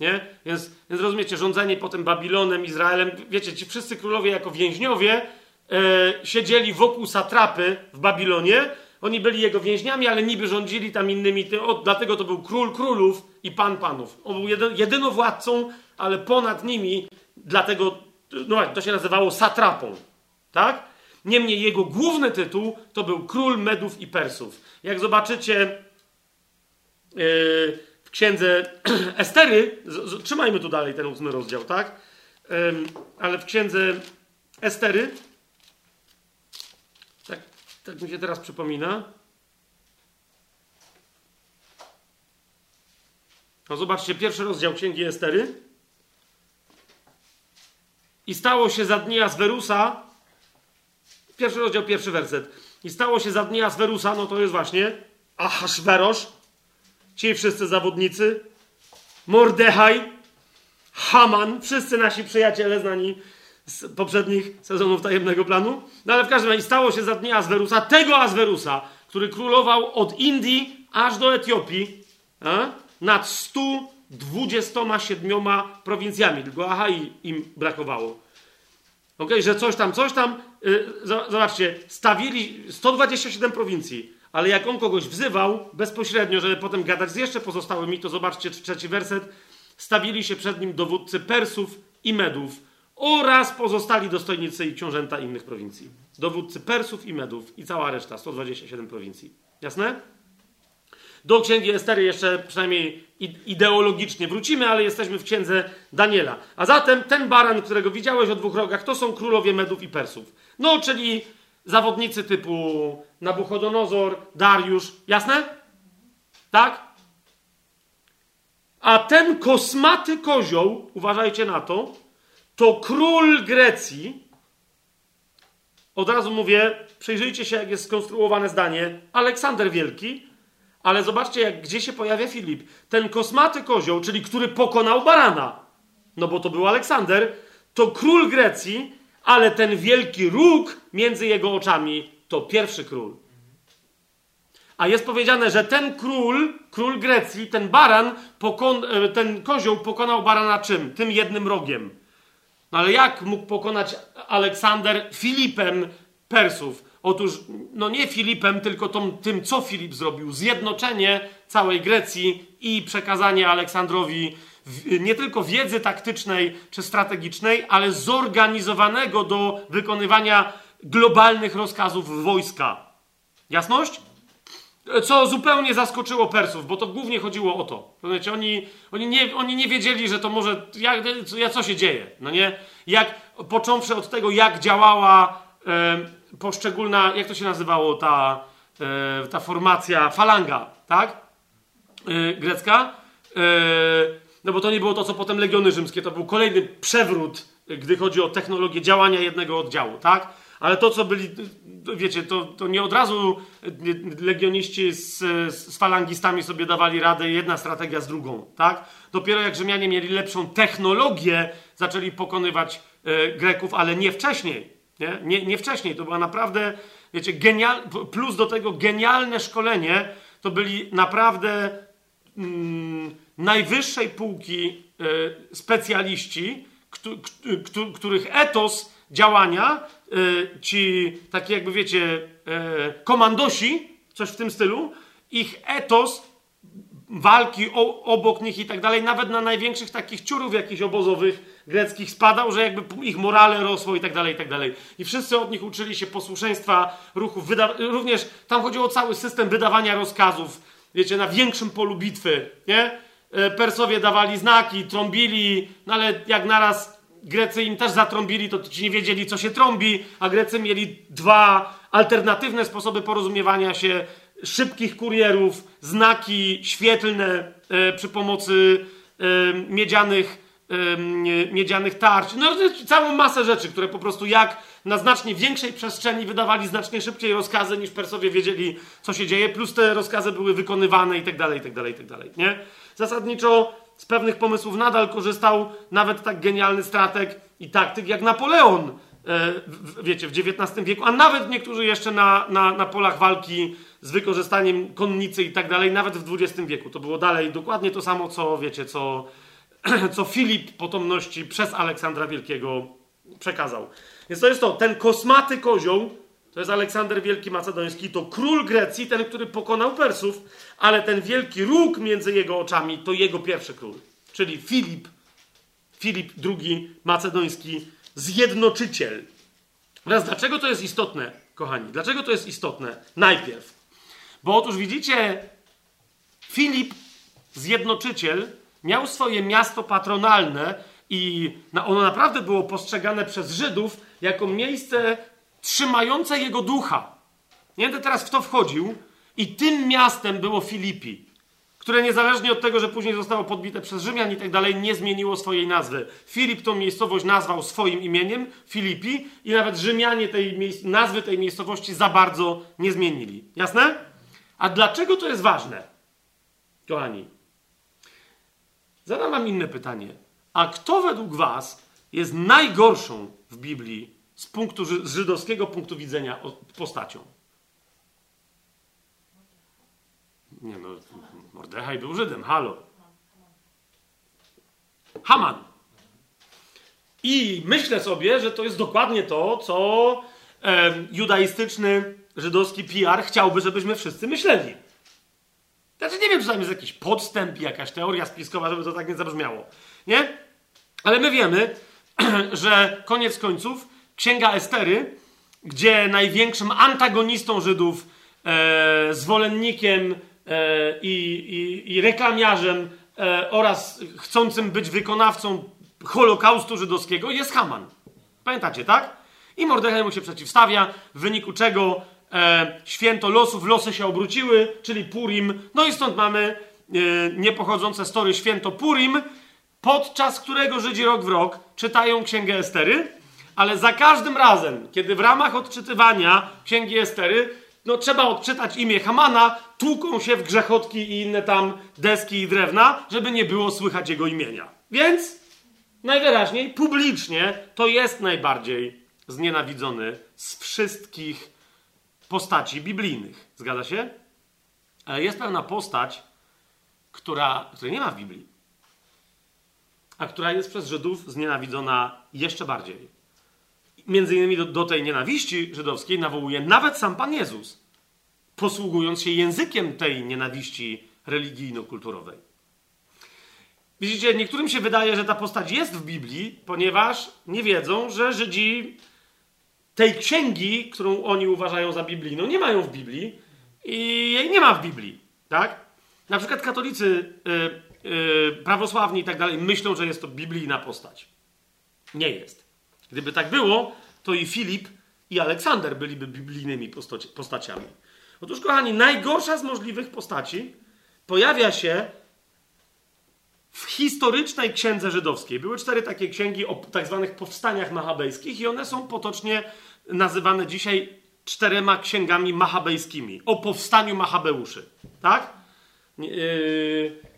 Nie? Więc, więc rozumiecie, rządzenie potem Babilonem, Izraelem. Wiecie, ci wszyscy królowie jako więźniowie e, siedzieli wokół satrapy w Babilonie. Oni byli jego więźniami, ale niby rządzili tam innymi. O, dlatego to był król królów i pan panów. On był jedyn, jedynowładcą ale ponad nimi, dlatego no, to się nazywało satrapą. Tak? Niemniej jego główny tytuł to był król Medów i Persów. Jak zobaczycie w księdze Estery, trzymajmy tu dalej ten ósmy rozdział, tak? ale w księdze Estery, tak, tak mi się teraz przypomina. No zobaczcie, pierwszy rozdział księgi Estery. I stało się za dni Aswerusa, pierwszy rozdział, pierwszy werset. I stało się za dni Aswerusa, no to jest właśnie Ahasverosz, ci wszyscy zawodnicy, Mordechaj, Haman, wszyscy nasi przyjaciele znani z poprzednich sezonów tajemnego planu. No ale w każdym razie stało się za dni Aswerusa, tego Aswerusa, który królował od Indii aż do Etiopii, a? nad 127 prowincjami. Tylko Ahai im brakowało. Ok, że coś tam, coś tam. Yy, zobaczcie, stawili 127 prowincji, ale jak on kogoś wzywał bezpośrednio, żeby potem gadać z jeszcze pozostałymi, to zobaczcie trzeci werset stawili się przed nim dowódcy Persów i Medów oraz pozostali dostojnicy i książęta innych prowincji. Dowódcy Persów i Medów i cała reszta, 127 prowincji. Jasne? Do księgi Estery jeszcze przynajmniej ideologicznie wrócimy, ale jesteśmy w księdze Daniela. A zatem ten baran, którego widziałeś o dwóch rogach, to są królowie Medów i Persów. No, czyli zawodnicy typu Nabuchodonozor, Dariusz. Jasne? Tak? A ten kosmaty kozioł, uważajcie na to, to król Grecji. Od razu mówię, przyjrzyjcie się, jak jest skonstruowane zdanie. Aleksander Wielki, ale zobaczcie, jak, gdzie się pojawia Filip. Ten kosmaty kozioł, czyli który pokonał barana, no bo to był Aleksander, to król Grecji, ale ten wielki róg między jego oczami to pierwszy król. A jest powiedziane, że ten król, król Grecji, ten baran, pokon, e, ten kozioł pokonał barana czym? Tym jednym rogiem. No ale jak mógł pokonać Aleksander Filipem Persów? Otóż, no nie Filipem, tylko tą, tym, co Filip zrobił. Zjednoczenie całej Grecji i przekazanie Aleksandrowi nie tylko wiedzy taktycznej czy strategicznej, ale zorganizowanego do wykonywania globalnych rozkazów wojska. Jasność? Co zupełnie zaskoczyło Persów, bo to głównie chodziło o to. Rozumiecie? Oni, oni, nie, oni nie wiedzieli, że to może. Jak, co się dzieje? No nie? Jak, począwszy od tego, jak działała e, poszczególna. Jak to się nazywało ta, e, ta formacja falanga, tak? E, grecka. E, no bo to nie było to, co potem legiony rzymskie. To był kolejny przewrót, gdy chodzi o technologię działania jednego oddziału, tak? Ale to, co byli, wiecie, to, to nie od razu legioniści z, z falangistami sobie dawali radę, jedna strategia z drugą, tak? Dopiero jak Rzymianie mieli lepszą technologię, zaczęli pokonywać Greków, ale nie wcześniej. Nie? Nie, nie wcześniej. To była naprawdę, wiecie, genial, plus do tego genialne szkolenie, to byli naprawdę mm, najwyższej półki y, specjaliści, których etos działania Y, ci, takie jakby wiecie, y, komandosi, coś w tym stylu, ich etos walki o, obok nich i tak dalej, nawet na największych takich ciurów jakichś obozowych greckich spadał, że jakby ich morale rosło i tak dalej, i tak dalej. I wszyscy od nich uczyli się posłuszeństwa ruchów. Również tam chodziło o cały system wydawania rozkazów, wiecie, na większym polu bitwy, nie? Y, Persowie dawali znaki, trąbili, no ale jak naraz Grecy im też zatrąbili, to ci nie wiedzieli, co się trąbi, a Grecy mieli dwa alternatywne sposoby porozumiewania się, szybkich kurierów, znaki świetlne e, przy pomocy e, miedzianych, e, miedzianych tarcz. No, całą masę rzeczy, które po prostu jak na znacznie większej przestrzeni wydawali znacznie szybciej rozkazy, niż Persowie wiedzieli, co się dzieje, plus te rozkazy były wykonywane i tak dalej, i tak dalej, i tak dalej, nie? Zasadniczo z pewnych pomysłów nadal korzystał nawet tak genialny strateg i taktyk jak Napoleon, e, wiecie, w XIX wieku, a nawet niektórzy jeszcze na, na, na polach walki z wykorzystaniem konnicy i tak dalej, nawet w XX wieku. To było dalej dokładnie to samo, co wiecie, co, co Filip potomności przez Aleksandra Wielkiego przekazał. Więc to jest to, ten kosmaty kozioł, to jest Aleksander Wielki Macedoński, to król Grecji, ten, który pokonał Persów, ale ten wielki róg między jego oczami to jego pierwszy król, czyli Filip, Filip II Macedoński, zjednoczyciel. Teraz dlaczego to jest istotne, kochani? Dlaczego to jest istotne? Najpierw, bo otóż widzicie, Filip, zjednoczyciel, miał swoje miasto patronalne i ono naprawdę było postrzegane przez Żydów jako miejsce trzymające jego ducha. Nie będę teraz w to wchodził. I tym miastem było Filipi, które niezależnie od tego, że później zostało podbite przez Rzymian i tak dalej, nie zmieniło swojej nazwy. Filip tą miejscowość nazwał swoim imieniem, Filipi, i nawet Rzymianie tej nazwy tej miejscowości za bardzo nie zmienili. Jasne? A dlaczego to jest ważne? Kochani, zadam wam inne pytanie. A kto według was jest najgorszą w Biblii z, punktu, z żydowskiego punktu widzenia postacią? Nie no, Mordechaj był Żydem, halo. Haman. I myślę sobie, że to jest dokładnie to, co e, judaistyczny, żydowski PR chciałby, żebyśmy wszyscy myśleli. Znaczy nie wiem, czy tam jest jakiś podstęp, jakaś teoria spiskowa, żeby to tak nie zabrzmiało. Nie? Ale my wiemy, że koniec końców Księga Estery, gdzie największym antagonistą Żydów, e, zwolennikiem e, i, i, i, reklamiarzem e, oraz chcącym być wykonawcą Holokaustu żydowskiego jest Haman. Pamiętacie, tak? I Mordechaj mu się przeciwstawia, w wyniku czego e, święto losów, losy się obróciły, czyli Purim. No i stąd mamy e, niepochodzące story święto Purim, podczas którego Żydzi rok w rok czytają Księgę Estery, ale za każdym razem, kiedy w ramach odczytywania Księgi Estery no, trzeba odczytać imię Hamana, tłuką się w grzechotki i inne tam deski i drewna, żeby nie było słychać jego imienia. Więc najwyraźniej publicznie to jest najbardziej znienawidzony z wszystkich postaci biblijnych. Zgadza się? Ale jest pewna postać, która, której nie ma w Biblii a która jest przez Żydów znienawidzona jeszcze bardziej. Między innymi do, do tej nienawiści żydowskiej nawołuje nawet sam Pan Jezus, posługując się językiem tej nienawiści religijno-kulturowej. Widzicie, niektórym się wydaje, że ta postać jest w Biblii, ponieważ nie wiedzą, że Żydzi tej księgi, którą oni uważają za biblijną, nie mają w Biblii i jej nie ma w Biblii. Tak? Na przykład katolicy y, yy, prawosławni i tak dalej myślą, że jest to biblijna postać. Nie jest. Gdyby tak było, to i Filip, i Aleksander byliby biblijnymi postaciami. Otóż, kochani, najgorsza z możliwych postaci pojawia się w historycznej księdze żydowskiej. Były cztery takie księgi o tak zwanych powstaniach machabejskich i one są potocznie nazywane dzisiaj czterema księgami machabejskimi. O powstaniu Machabeuszy. Tak? Yy,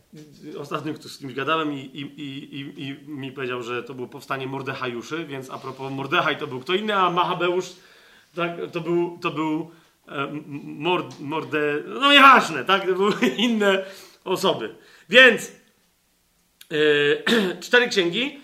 Ostatnio z kimś gadałem i, i, i, i, mi powiedział, że to było powstanie Mordechajuszy, więc a propos Mordechaj to był kto inny, a Machabeusz tak, to był, to był e, mord, Morde... No nieważne, tak? To były inne osoby. Więc e, cztery księgi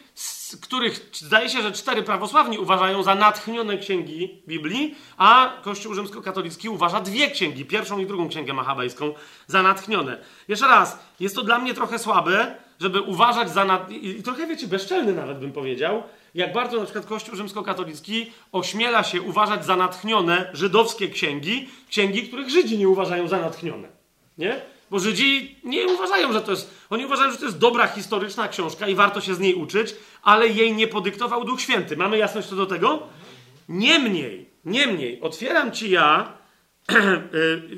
z których zdaje się, że cztery prawosławni uważają za natchnione księgi Biblii, a Kościół rzymskokatolicki uważa dwie księgi, pierwszą i drugą księgę machabejską, za natchnione. Jeszcze raz, jest to dla mnie trochę słabe, żeby uważać za nat... i trochę, wiecie, bezczelny nawet bym powiedział, jak bardzo na przykład Kościół rzymskokatolicki ośmiela się uważać za natchnione żydowskie księgi, księgi, których Żydzi nie uważają za natchnione. Nie? Bo Żydzi nie uważają, że to jest. Oni uważają, że to jest dobra historyczna książka i warto się z niej uczyć, ale jej nie podyktował Duch Święty. Mamy jasność co do tego? Niemniej, niemniej, otwieram ci ja, e,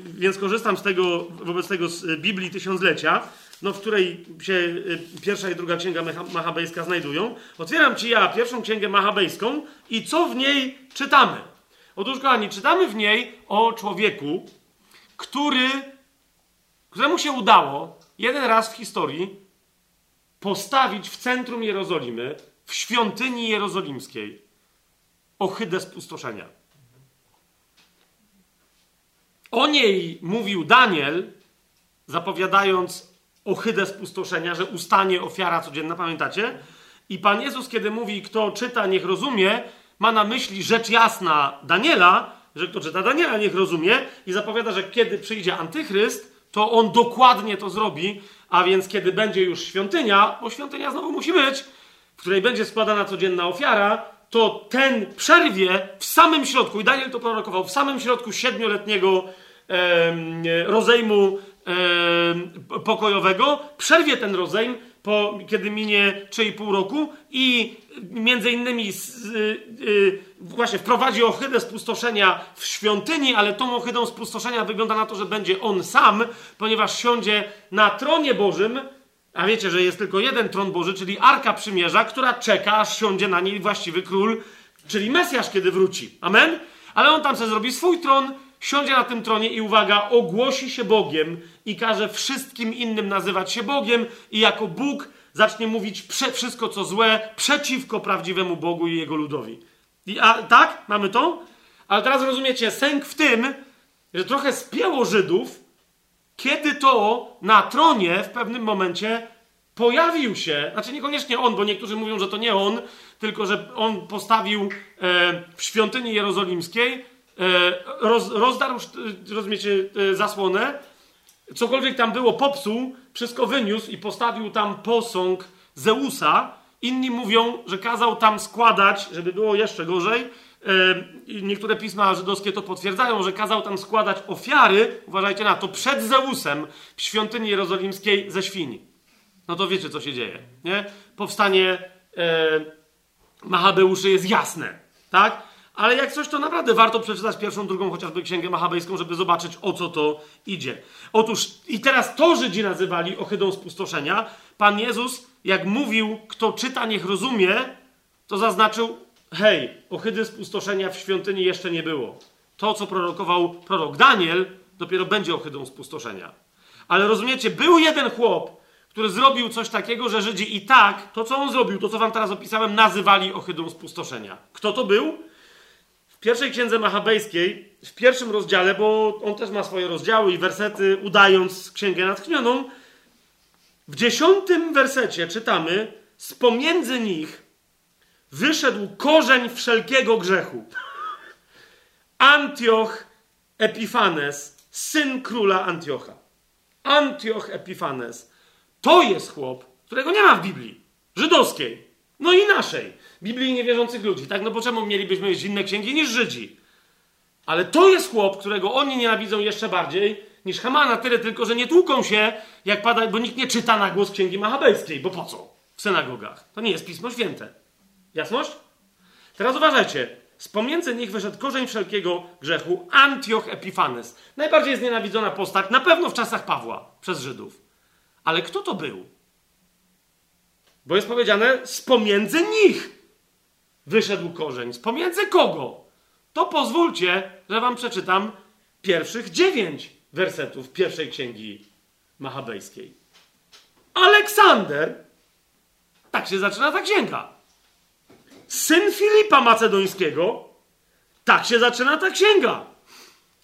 więc korzystam z tego, wobec tego z Biblii Tysiąclecia, no, w której się e, pierwsza i druga księga machabejska znajdują. Otwieram ci ja pierwszą księgę machabejską i co w niej czytamy? Otóż, kochani, czytamy w niej o człowieku, który któremu się udało jeden raz w historii postawić w centrum Jerozolimy, w świątyni jerozolimskiej, ohydę spustoszenia. O niej mówił Daniel, zapowiadając ohydę spustoszenia, że ustanie ofiara codzienna, pamiętacie? I Pan Jezus, kiedy mówi, kto czyta, niech rozumie, ma na myśli rzecz jasna Daniela, że kto czyta Daniela, niech rozumie, i zapowiada, że kiedy przyjdzie antychryst, to on dokładnie to zrobi, a więc kiedy będzie już świątynia, bo świątynia znowu musi być, w której będzie składana codzienna ofiara, to ten przerwie w samym środku, i Daniel to prorokował, w samym środku siedmioletniego e, rozejmu e, pokojowego, przerwie ten rozejm, po, kiedy minie 3,5 roku i między innymi y, y, właśnie wprowadzi ohydę spustoszenia w świątyni, ale tą ohydą spustoszenia wygląda na to, że będzie on sam, ponieważ siądzie na tronie Bożym, a wiecie, że jest tylko jeden tron Boży, czyli Arka Przymierza, która czeka, aż siądzie na niej właściwy król, czyli Mesjasz, kiedy wróci. Amen? Ale on tam sobie zrobi swój tron, siądzie na tym tronie i uwaga, ogłosi się Bogiem i każe wszystkim innym nazywać się Bogiem i jako Bóg zacznie mówić prze, wszystko co złe przeciwko prawdziwemu Bogu i jego ludowi. I, a tak? Mamy to? Ale teraz rozumiecie, sęk w tym, że trochę spięło Żydów, kiedy to na tronie w pewnym momencie pojawił się, znaczy niekoniecznie on, bo niektórzy mówią, że to nie on, tylko że on postawił e, w świątyni jerozolimskiej E, roz, rozdarł, e, rozumiecie, e, zasłonę, cokolwiek tam było, popsuł, wszystko wyniósł i postawił tam posąg Zeusa. Inni mówią, że kazał tam składać, żeby było jeszcze gorzej. Niektóre pisma żydowskie to potwierdzają, że kazał tam składać ofiary, uważajcie na to, przed Zeusem w świątyni jerozolimskiej ze świni. No to wiecie, co się dzieje. Nie? Powstanie e, jest jasne. Tak? Ale jak coś, to naprawdę warto przeczytać pierwszą, drugą chociażby księgę machabejską, żeby zobaczyć, o co to idzie. Otóż, i teraz to Żydzi nazywali ohydą spustoszenia. Pan Jezus, jak mówił, kto czyta, niech rozumie, to zaznaczył, hej, ohydy spustoszenia w świątyni jeszcze nie było. To, co prorokował prorok Daniel, dopiero będzie ohydą spustoszenia. Ale rozumiecie, był jeden chłop, który zrobił coś takiego, że Żydzi i tak, to co on zrobił, to co wam teraz opisałem, nazywali ohydą spustoszenia. Kto to był? W pierwszej księdze machabejskiej, w pierwszym rozdziale, bo on też ma swoje rozdziały i wersety, udając księgę natchnioną, w dziesiątym wersecie czytamy: Z pomiędzy nich wyszedł korzeń wszelkiego grzechu. Antioch Epifanes, syn króla Antiocha. Antioch Epifanes. To jest chłop, którego nie ma w Biblii. Żydowskiej. No i naszej. Biblii niewierzących ludzi, tak? No bo czemu mielibyśmy mieć inne księgi niż Żydzi? Ale to jest chłop, którego oni nienawidzą jeszcze bardziej niż Hamana, tyle tylko, że nie tłuką się, jak pada, bo nikt nie czyta na głos księgi machabejskiej, bo po co? W synagogach. To nie jest Pismo Święte. Jasność? Teraz uważajcie. Z pomiędzy nich wyszedł korzeń wszelkiego grzechu, Antioch Epifanes. Najbardziej znienawidzona postać, na pewno w czasach Pawła, przez Żydów. Ale kto to był? Bo jest powiedziane, z pomiędzy nich wyszedł korzeń. Z pomiędzy kogo? To pozwólcie, że wam przeczytam pierwszych dziewięć wersetów pierwszej księgi machabejskiej. Aleksander, tak się zaczyna ta księga. Syn Filipa Macedońskiego, tak się zaczyna ta księga.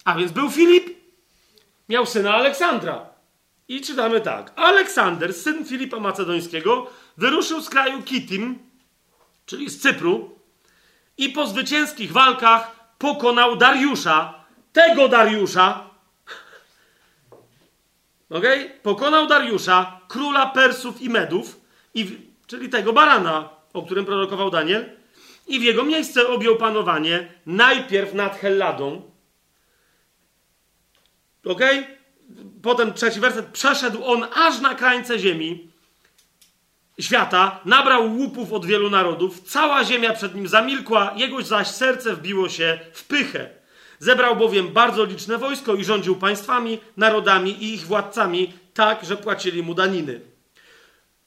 A więc był Filip, miał syna Aleksandra. I czytamy tak. Aleksander, syn Filipa Macedońskiego, wyruszył z kraju Kitim, czyli z Cypru, i po zwycięskich walkach pokonał Dariusza, tego Dariusza, okay? pokonał Dariusza, króla Persów i Medów, i, czyli tego barana, o którym prorokował Daniel, i w jego miejsce objął panowanie najpierw nad Helladą. Ok? Potem trzeci werset. Przeszedł on aż na krańce ziemi świata, nabrał łupów od wielu narodów, cała ziemia przed nim zamilkła, jego zaś serce wbiło się w pychę. Zebrał bowiem bardzo liczne wojsko i rządził państwami, narodami i ich władcami tak, że płacili mu daniny.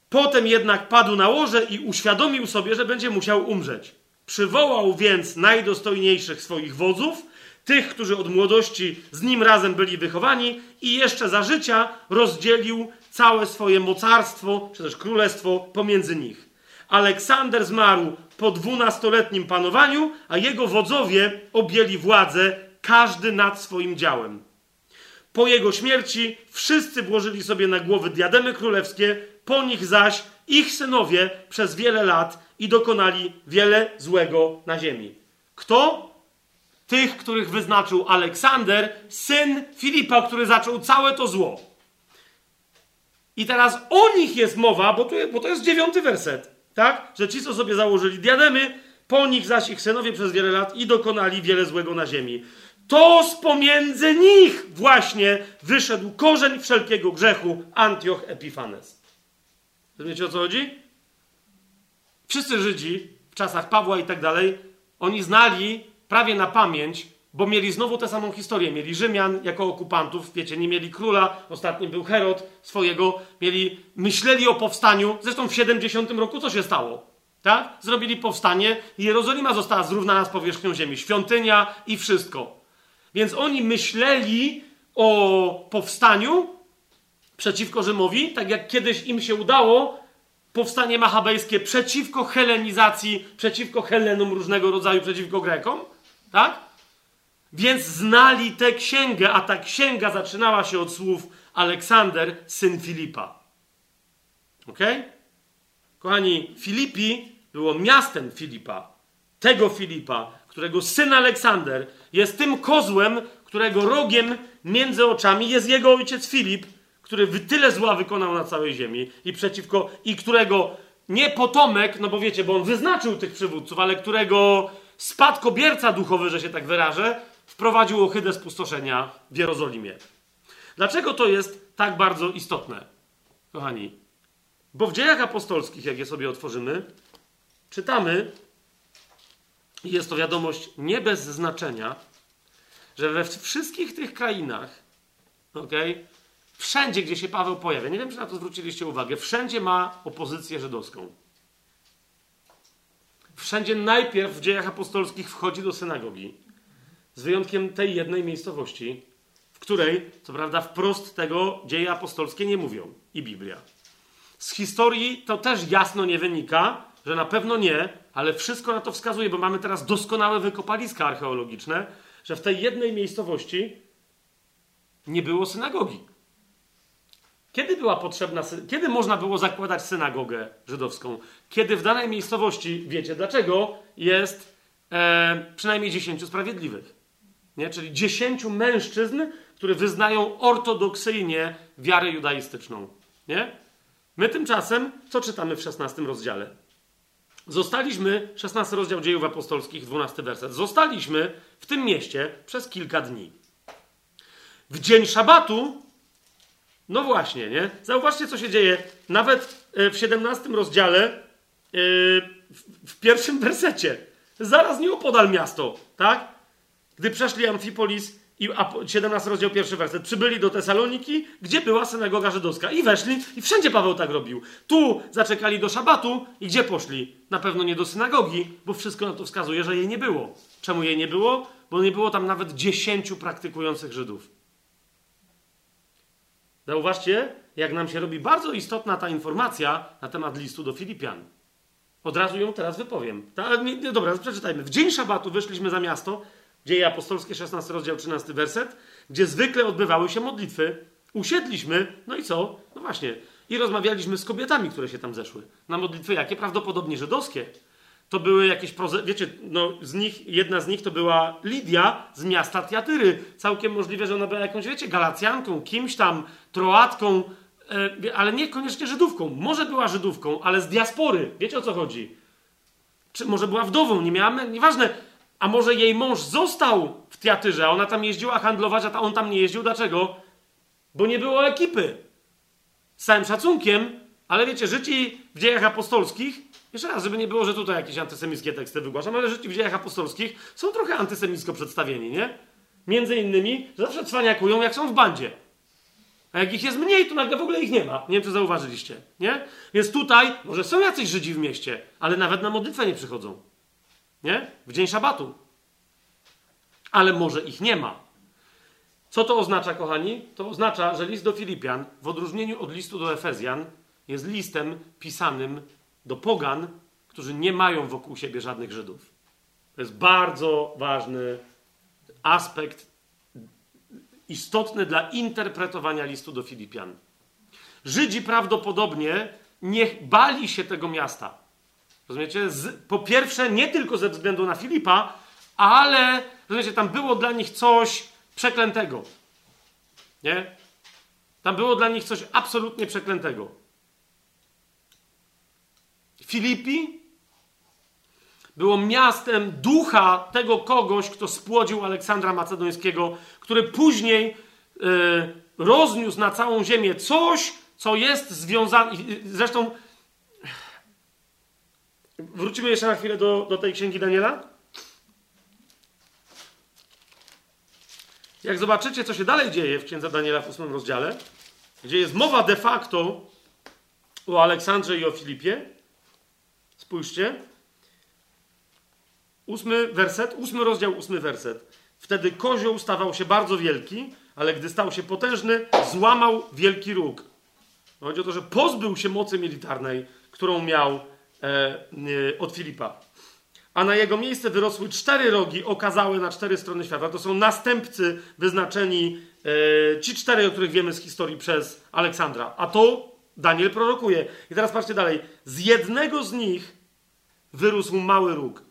Potem jednak padł na łoże i uświadomił sobie, że będzie musiał umrzeć. Przywołał więc najdostojniejszych swoich wodzów, tych, którzy od młodości z nim razem byli wychowani, i jeszcze za życia rozdzielił całe swoje mocarstwo, czy też królestwo pomiędzy nich. Aleksander zmarł po dwunastoletnim panowaniu, a jego wodzowie objęli władzę, każdy nad swoim działem. Po jego śmierci wszyscy włożyli sobie na głowy diademy królewskie, po nich zaś ich synowie przez wiele lat i dokonali wiele złego na ziemi. Kto? Tych, których wyznaczył Aleksander, syn Filipa, który zaczął całe to zło. I teraz o nich jest mowa, bo, tu, bo to jest dziewiąty werset, tak? Że ci, co sobie założyli diademy, po nich zaś ich synowie przez wiele lat i dokonali wiele złego na ziemi. To z pomiędzy nich właśnie wyszedł korzeń wszelkiego grzechu, Antioch Epifanes. Rozumiecie o co chodzi? Wszyscy Żydzi w czasach Pawła i tak dalej, oni znali prawie na pamięć, bo mieli znowu tę samą historię. Mieli Rzymian jako okupantów, wiecie, nie mieli króla, ostatni był Herod swojego, mieli, myśleli o powstaniu. Zresztą w 70 roku co się stało? Tak? Zrobili powstanie i Jerozolima została zrównana z powierzchnią ziemi. Świątynia i wszystko. Więc oni myśleli o powstaniu przeciwko Rzymowi, tak jak kiedyś im się udało powstanie machabejskie przeciwko helenizacji, przeciwko Helenom różnego rodzaju, przeciwko Grekom, tak? Więc znali tę księgę, a ta księga zaczynała się od słów Aleksander, syn Filipa. Ok? Kochani, Filipi było miastem Filipa. Tego Filipa, którego syn Aleksander jest tym kozłem, którego rogiem między oczami jest jego ojciec Filip, który tyle zła wykonał na całej ziemi i przeciwko, i którego nie potomek, no bo wiecie, bo on wyznaczył tych przywódców, ale którego spadkobierca duchowy, że się tak wyrażę, wprowadził ohydę spustoszenia w Jerozolimie. Dlaczego to jest tak bardzo istotne, kochani? Bo w dziejach apostolskich, jak je sobie otworzymy, czytamy, i jest to wiadomość nie bez znaczenia, że we wszystkich tych krainach, okay, wszędzie, gdzie się Paweł pojawia, nie wiem, czy na to zwróciliście uwagę, wszędzie ma opozycję żydowską. Wszędzie najpierw w dziejach apostolskich wchodzi do synagogi, z wyjątkiem tej jednej miejscowości, w której, co prawda, wprost tego dzieje apostolskie nie mówią i Biblia. Z historii to też jasno nie wynika, że na pewno nie, ale wszystko na to wskazuje, bo mamy teraz doskonałe wykopaliska archeologiczne, że w tej jednej miejscowości nie było synagogi. Kiedy była potrzebna, kiedy można było zakładać synagogę żydowską? Kiedy w danej miejscowości, wiecie dlaczego, jest e, przynajmniej dziesięciu sprawiedliwych. Nie? Czyli dziesięciu mężczyzn, którzy wyznają ortodoksyjnie wiarę judaistyczną. Nie? My tymczasem, co czytamy w 16 rozdziale? Zostaliśmy, 16 rozdział dziejów apostolskich, 12 werset. Zostaliśmy w tym mieście przez kilka dni. W dzień szabatu, no właśnie, nie? Zauważcie, co się dzieje. Nawet e, w 17 rozdziale, e, w pierwszym wersecie. Zaraz nieopodal miasto, tak? Gdy przeszli Amfipolis, i 17 rozdział, pierwszy werset. Przybyli do Tesaloniki, gdzie była synagoga żydowska. I weszli, i wszędzie Paweł tak robił. Tu zaczekali do szabatu i gdzie poszli? Na pewno nie do synagogi, bo wszystko na to wskazuje, że jej nie było. Czemu jej nie było? Bo nie było tam nawet dziesięciu praktykujących Żydów. Zauważcie, jak nam się robi bardzo istotna ta informacja na temat listu do Filipian. Od razu ją teraz wypowiem. Ta, nie, dobra, przeczytajmy. W dzień szabatu wyszliśmy za miasto, Dzieje apostolskie, 16 rozdział, 13 werset, gdzie zwykle odbywały się modlitwy. Usiedliśmy, no i co? No właśnie. I rozmawialiśmy z kobietami, które się tam zeszły. Na modlitwy jakie? Prawdopodobnie żydowskie. To były jakieś, proze... wiecie, no z nich, jedna z nich to była Lidia z miasta Tiatyry. Całkiem możliwe, że ona była jakąś, wiecie, Galacjanką, kimś tam, Troatką, e, ale niekoniecznie Żydówką. Może była Żydówką, ale z diaspory. Wiecie o co chodzi? Czy może była wdową, nie miała, nieważne a może jej mąż został w teatrze, a ona tam jeździła handlować, a on tam nie jeździł. Dlaczego? Bo nie było ekipy. Z całym szacunkiem, ale wiecie, życi w dziejach apostolskich, jeszcze raz, żeby nie było, że tutaj jakieś antysemickie teksty wygłaszam, ale życi w dziejach apostolskich są trochę antysemicko przedstawieni, nie? Między innymi, że zawsze cwaniakują, jak są w bandzie. A jak ich jest mniej, to nagle w ogóle ich nie ma. Nie wiem, czy zauważyliście, nie? Więc tutaj, może są jacyś Żydzi w mieście, ale nawet na modlitwę nie przychodzą. Nie? W dzień szabatu. Ale może ich nie ma. Co to oznacza, kochani? To oznacza, że list do Filipian, w odróżnieniu od listu do Efezjan, jest listem pisanym do pogan, którzy nie mają wokół siebie żadnych Żydów. To jest bardzo ważny aspekt, istotny dla interpretowania listu do Filipian. Żydzi prawdopodobnie nie bali się tego miasta. Rozumiecie? Z, po pierwsze, nie tylko ze względu na Filipa, ale, rozumiecie, tam było dla nich coś przeklętego. Nie? Tam było dla nich coś absolutnie przeklętego. Filipi było miastem ducha tego kogoś, kto spłodził Aleksandra Macedońskiego, który później yy, rozniósł na całą ziemię coś, co jest związane. Zresztą wrócimy jeszcze na chwilę do, do tej księgi Daniela. Jak zobaczycie, co się dalej dzieje w księdze Daniela w ósmym rozdziale, gdzie jest mowa de facto o Aleksandrze i o Filipie. Spójrzcie. Ósmy werset, ósmy rozdział, ósmy werset. Wtedy kozioł stawał się bardzo wielki, ale gdy stał się potężny, złamał wielki róg. Chodzi o to, że pozbył się mocy militarnej, którą miał od Filipa. A na jego miejsce wyrosły cztery rogi okazałe na cztery strony świata. To są następcy wyznaczeni, e, ci cztery, o których wiemy z historii przez Aleksandra. A to Daniel prorokuje. I teraz patrzcie dalej. Z jednego z nich wyrósł mały róg.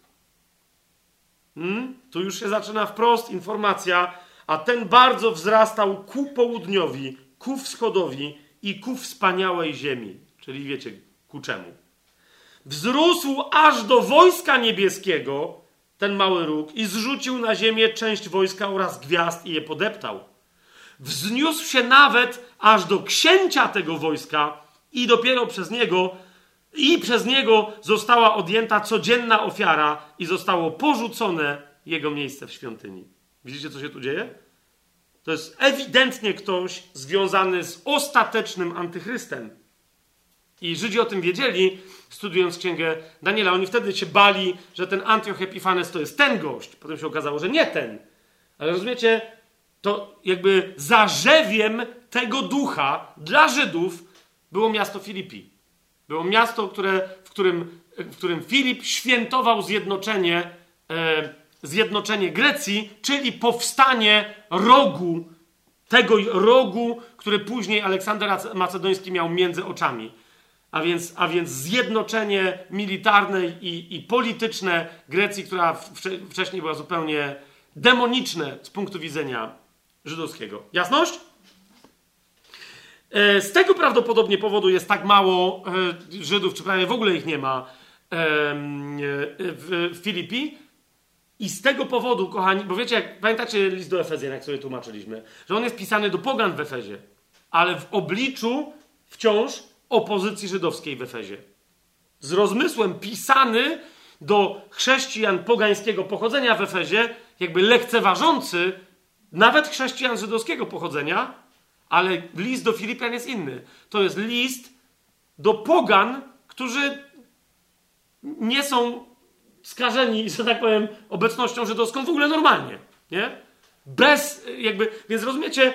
Hmm? Tu już się zaczyna wprost informacja, a ten bardzo wzrastał ku południowi, ku wschodowi i ku wspaniałej ziemi. Czyli wiecie, ku czemu. Wzrósł aż do wojska niebieskiego, ten mały róg, i zrzucił na ziemię część wojska oraz gwiazd i je podeptał. Wzniósł się nawet aż do księcia tego wojska i dopiero przez niego i przez niego została odjęta codzienna ofiara i zostało porzucone jego miejsce w świątyni. Widzicie, co się tu dzieje? To jest ewidentnie ktoś związany z ostatecznym antychrystem. I Żydzi o tym wiedzieli, studiując księgę Daniela. Oni wtedy się bali, że ten Antioch Epifanes to jest ten gość. Potem się okazało, że nie ten. Ale rozumiecie, to jakby zarzewiem tego ducha dla Żydów było miasto Filipi. Było miasto, które, w, którym, w którym Filip świętował zjednoczenie, e, zjednoczenie Grecji, czyli powstanie rogu, tego rogu, który później Aleksander Macedoński miał między oczami. A więc, a więc zjednoczenie militarne i, i polityczne Grecji, która wcze, wcześniej była zupełnie demoniczne z punktu widzenia żydowskiego. Jasność? E, z tego prawdopodobnie powodu jest tak mało e, Żydów, czy prawie w ogóle ich nie ma e, w Filipi. I z tego powodu, kochani, bo wiecie, jak pamiętacie list do Efezjan, jak sobie tłumaczyliśmy, że on jest pisany do pogan w Efezie, ale w obliczu wciąż opozycji żydowskiej w Efezie. Z rozmysłem pisany do chrześcijan pogańskiego pochodzenia w Efezie, jakby lekceważący nawet chrześcijan żydowskiego pochodzenia, ale list do Filipian jest inny. To jest list do pogan, którzy nie są skażeni, że tak powiem, obecnością żydowską w ogóle normalnie. Nie? Bez jakby, więc rozumiecie,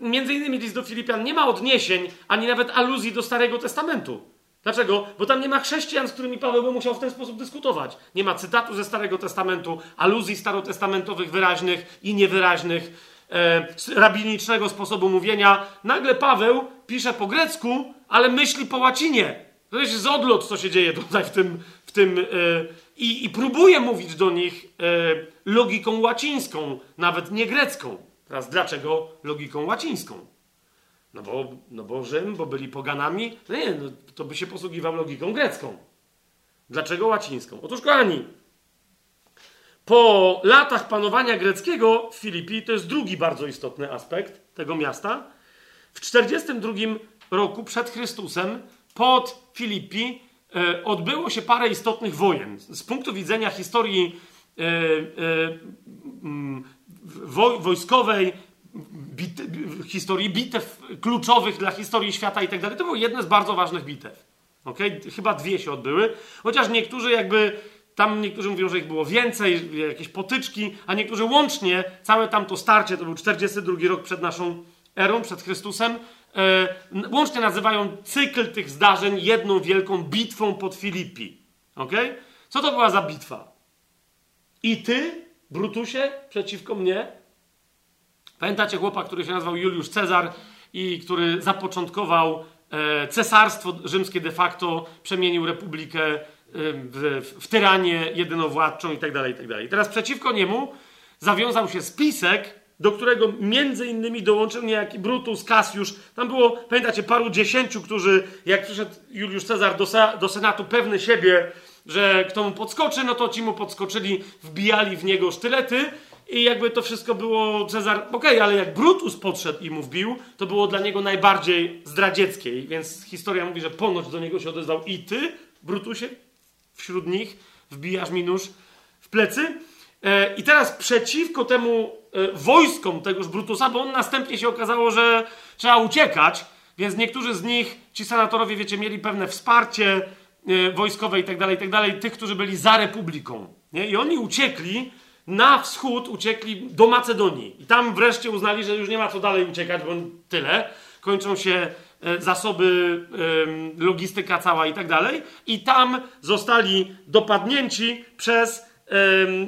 między innymi list do Filipian nie ma odniesień, ani nawet aluzji do Starego Testamentu. Dlaczego? Bo tam nie ma chrześcijan, z którymi Paweł by musiał w ten sposób dyskutować. Nie ma cytatu ze Starego Testamentu, aluzji starotestamentowych wyraźnych i niewyraźnych, e, rabinicznego sposobu mówienia. Nagle Paweł pisze po grecku, ale myśli po łacinie. To jest odlot, co się dzieje tutaj w tym, w tym e, i, i próbuje mówić do nich e, logiką łacińską, nawet nie grecką. Teraz dlaczego logiką łacińską? No bo, no bo Rzym, bo byli poganami? No nie, no to by się posługiwał logiką grecką. Dlaczego łacińską? Otóż, kochani, po latach panowania greckiego w Filipii, to jest drugi bardzo istotny aspekt tego miasta, w 42 roku przed Chrystusem pod Filipii odbyło się parę istotnych wojen. Z punktu widzenia historii e, e, mm, wojskowej, historii bitew kluczowych dla historii świata i tak dalej. To były jedne z bardzo ważnych bitew. Okay? Chyba dwie się odbyły, chociaż niektórzy jakby tam niektórzy mówią, że ich było więcej, jakieś potyczki, a niektórzy łącznie, całe tamto starcie, to był 42 rok przed naszą erą, przed Chrystusem, e, łącznie nazywają cykl tych zdarzeń jedną wielką bitwą pod Filipi. Ok? Co to była za bitwa? I ty, Brutusie, przeciwko mnie, Pamiętacie chłopa, który się nazywał Juliusz Cezar i który zapoczątkował e, cesarstwo rzymskie de facto, przemienił republikę e, w, w tyranię jedynowładczą itd., tak itd. Tak I teraz przeciwko niemu zawiązał się spisek, do którego między innymi dołączył niejaki Brutus, Cassius. Tam było, pamiętacie, paru dziesięciu, którzy, jak przyszedł Juliusz Cezar do, do Senatu pewny siebie, że kto mu podskoczy, no to ci mu podskoczyli, wbijali w niego sztylety i jakby to wszystko było Cezar, okej, okay, ale jak Brutus podszedł i mu wbił, to było dla niego najbardziej zdradzieckie, więc historia mówi, że ponoć do niego się odezwał i ty, Brutusie, wśród nich wbijasz mi nóż w plecy. E, I teraz przeciwko temu wojskom tegoż Brutusa, bo on następnie się okazało, że trzeba uciekać, więc niektórzy z nich, ci senatorowie, wiecie, mieli pewne wsparcie e, wojskowe i tak dalej, i tak dalej, tych, którzy byli za republiką. Nie? I oni uciekli na wschód, uciekli do Macedonii. I tam wreszcie uznali, że już nie ma co dalej uciekać, bo tyle. Kończą się zasoby, logistyka cała i tak dalej. I tam zostali dopadnięci przez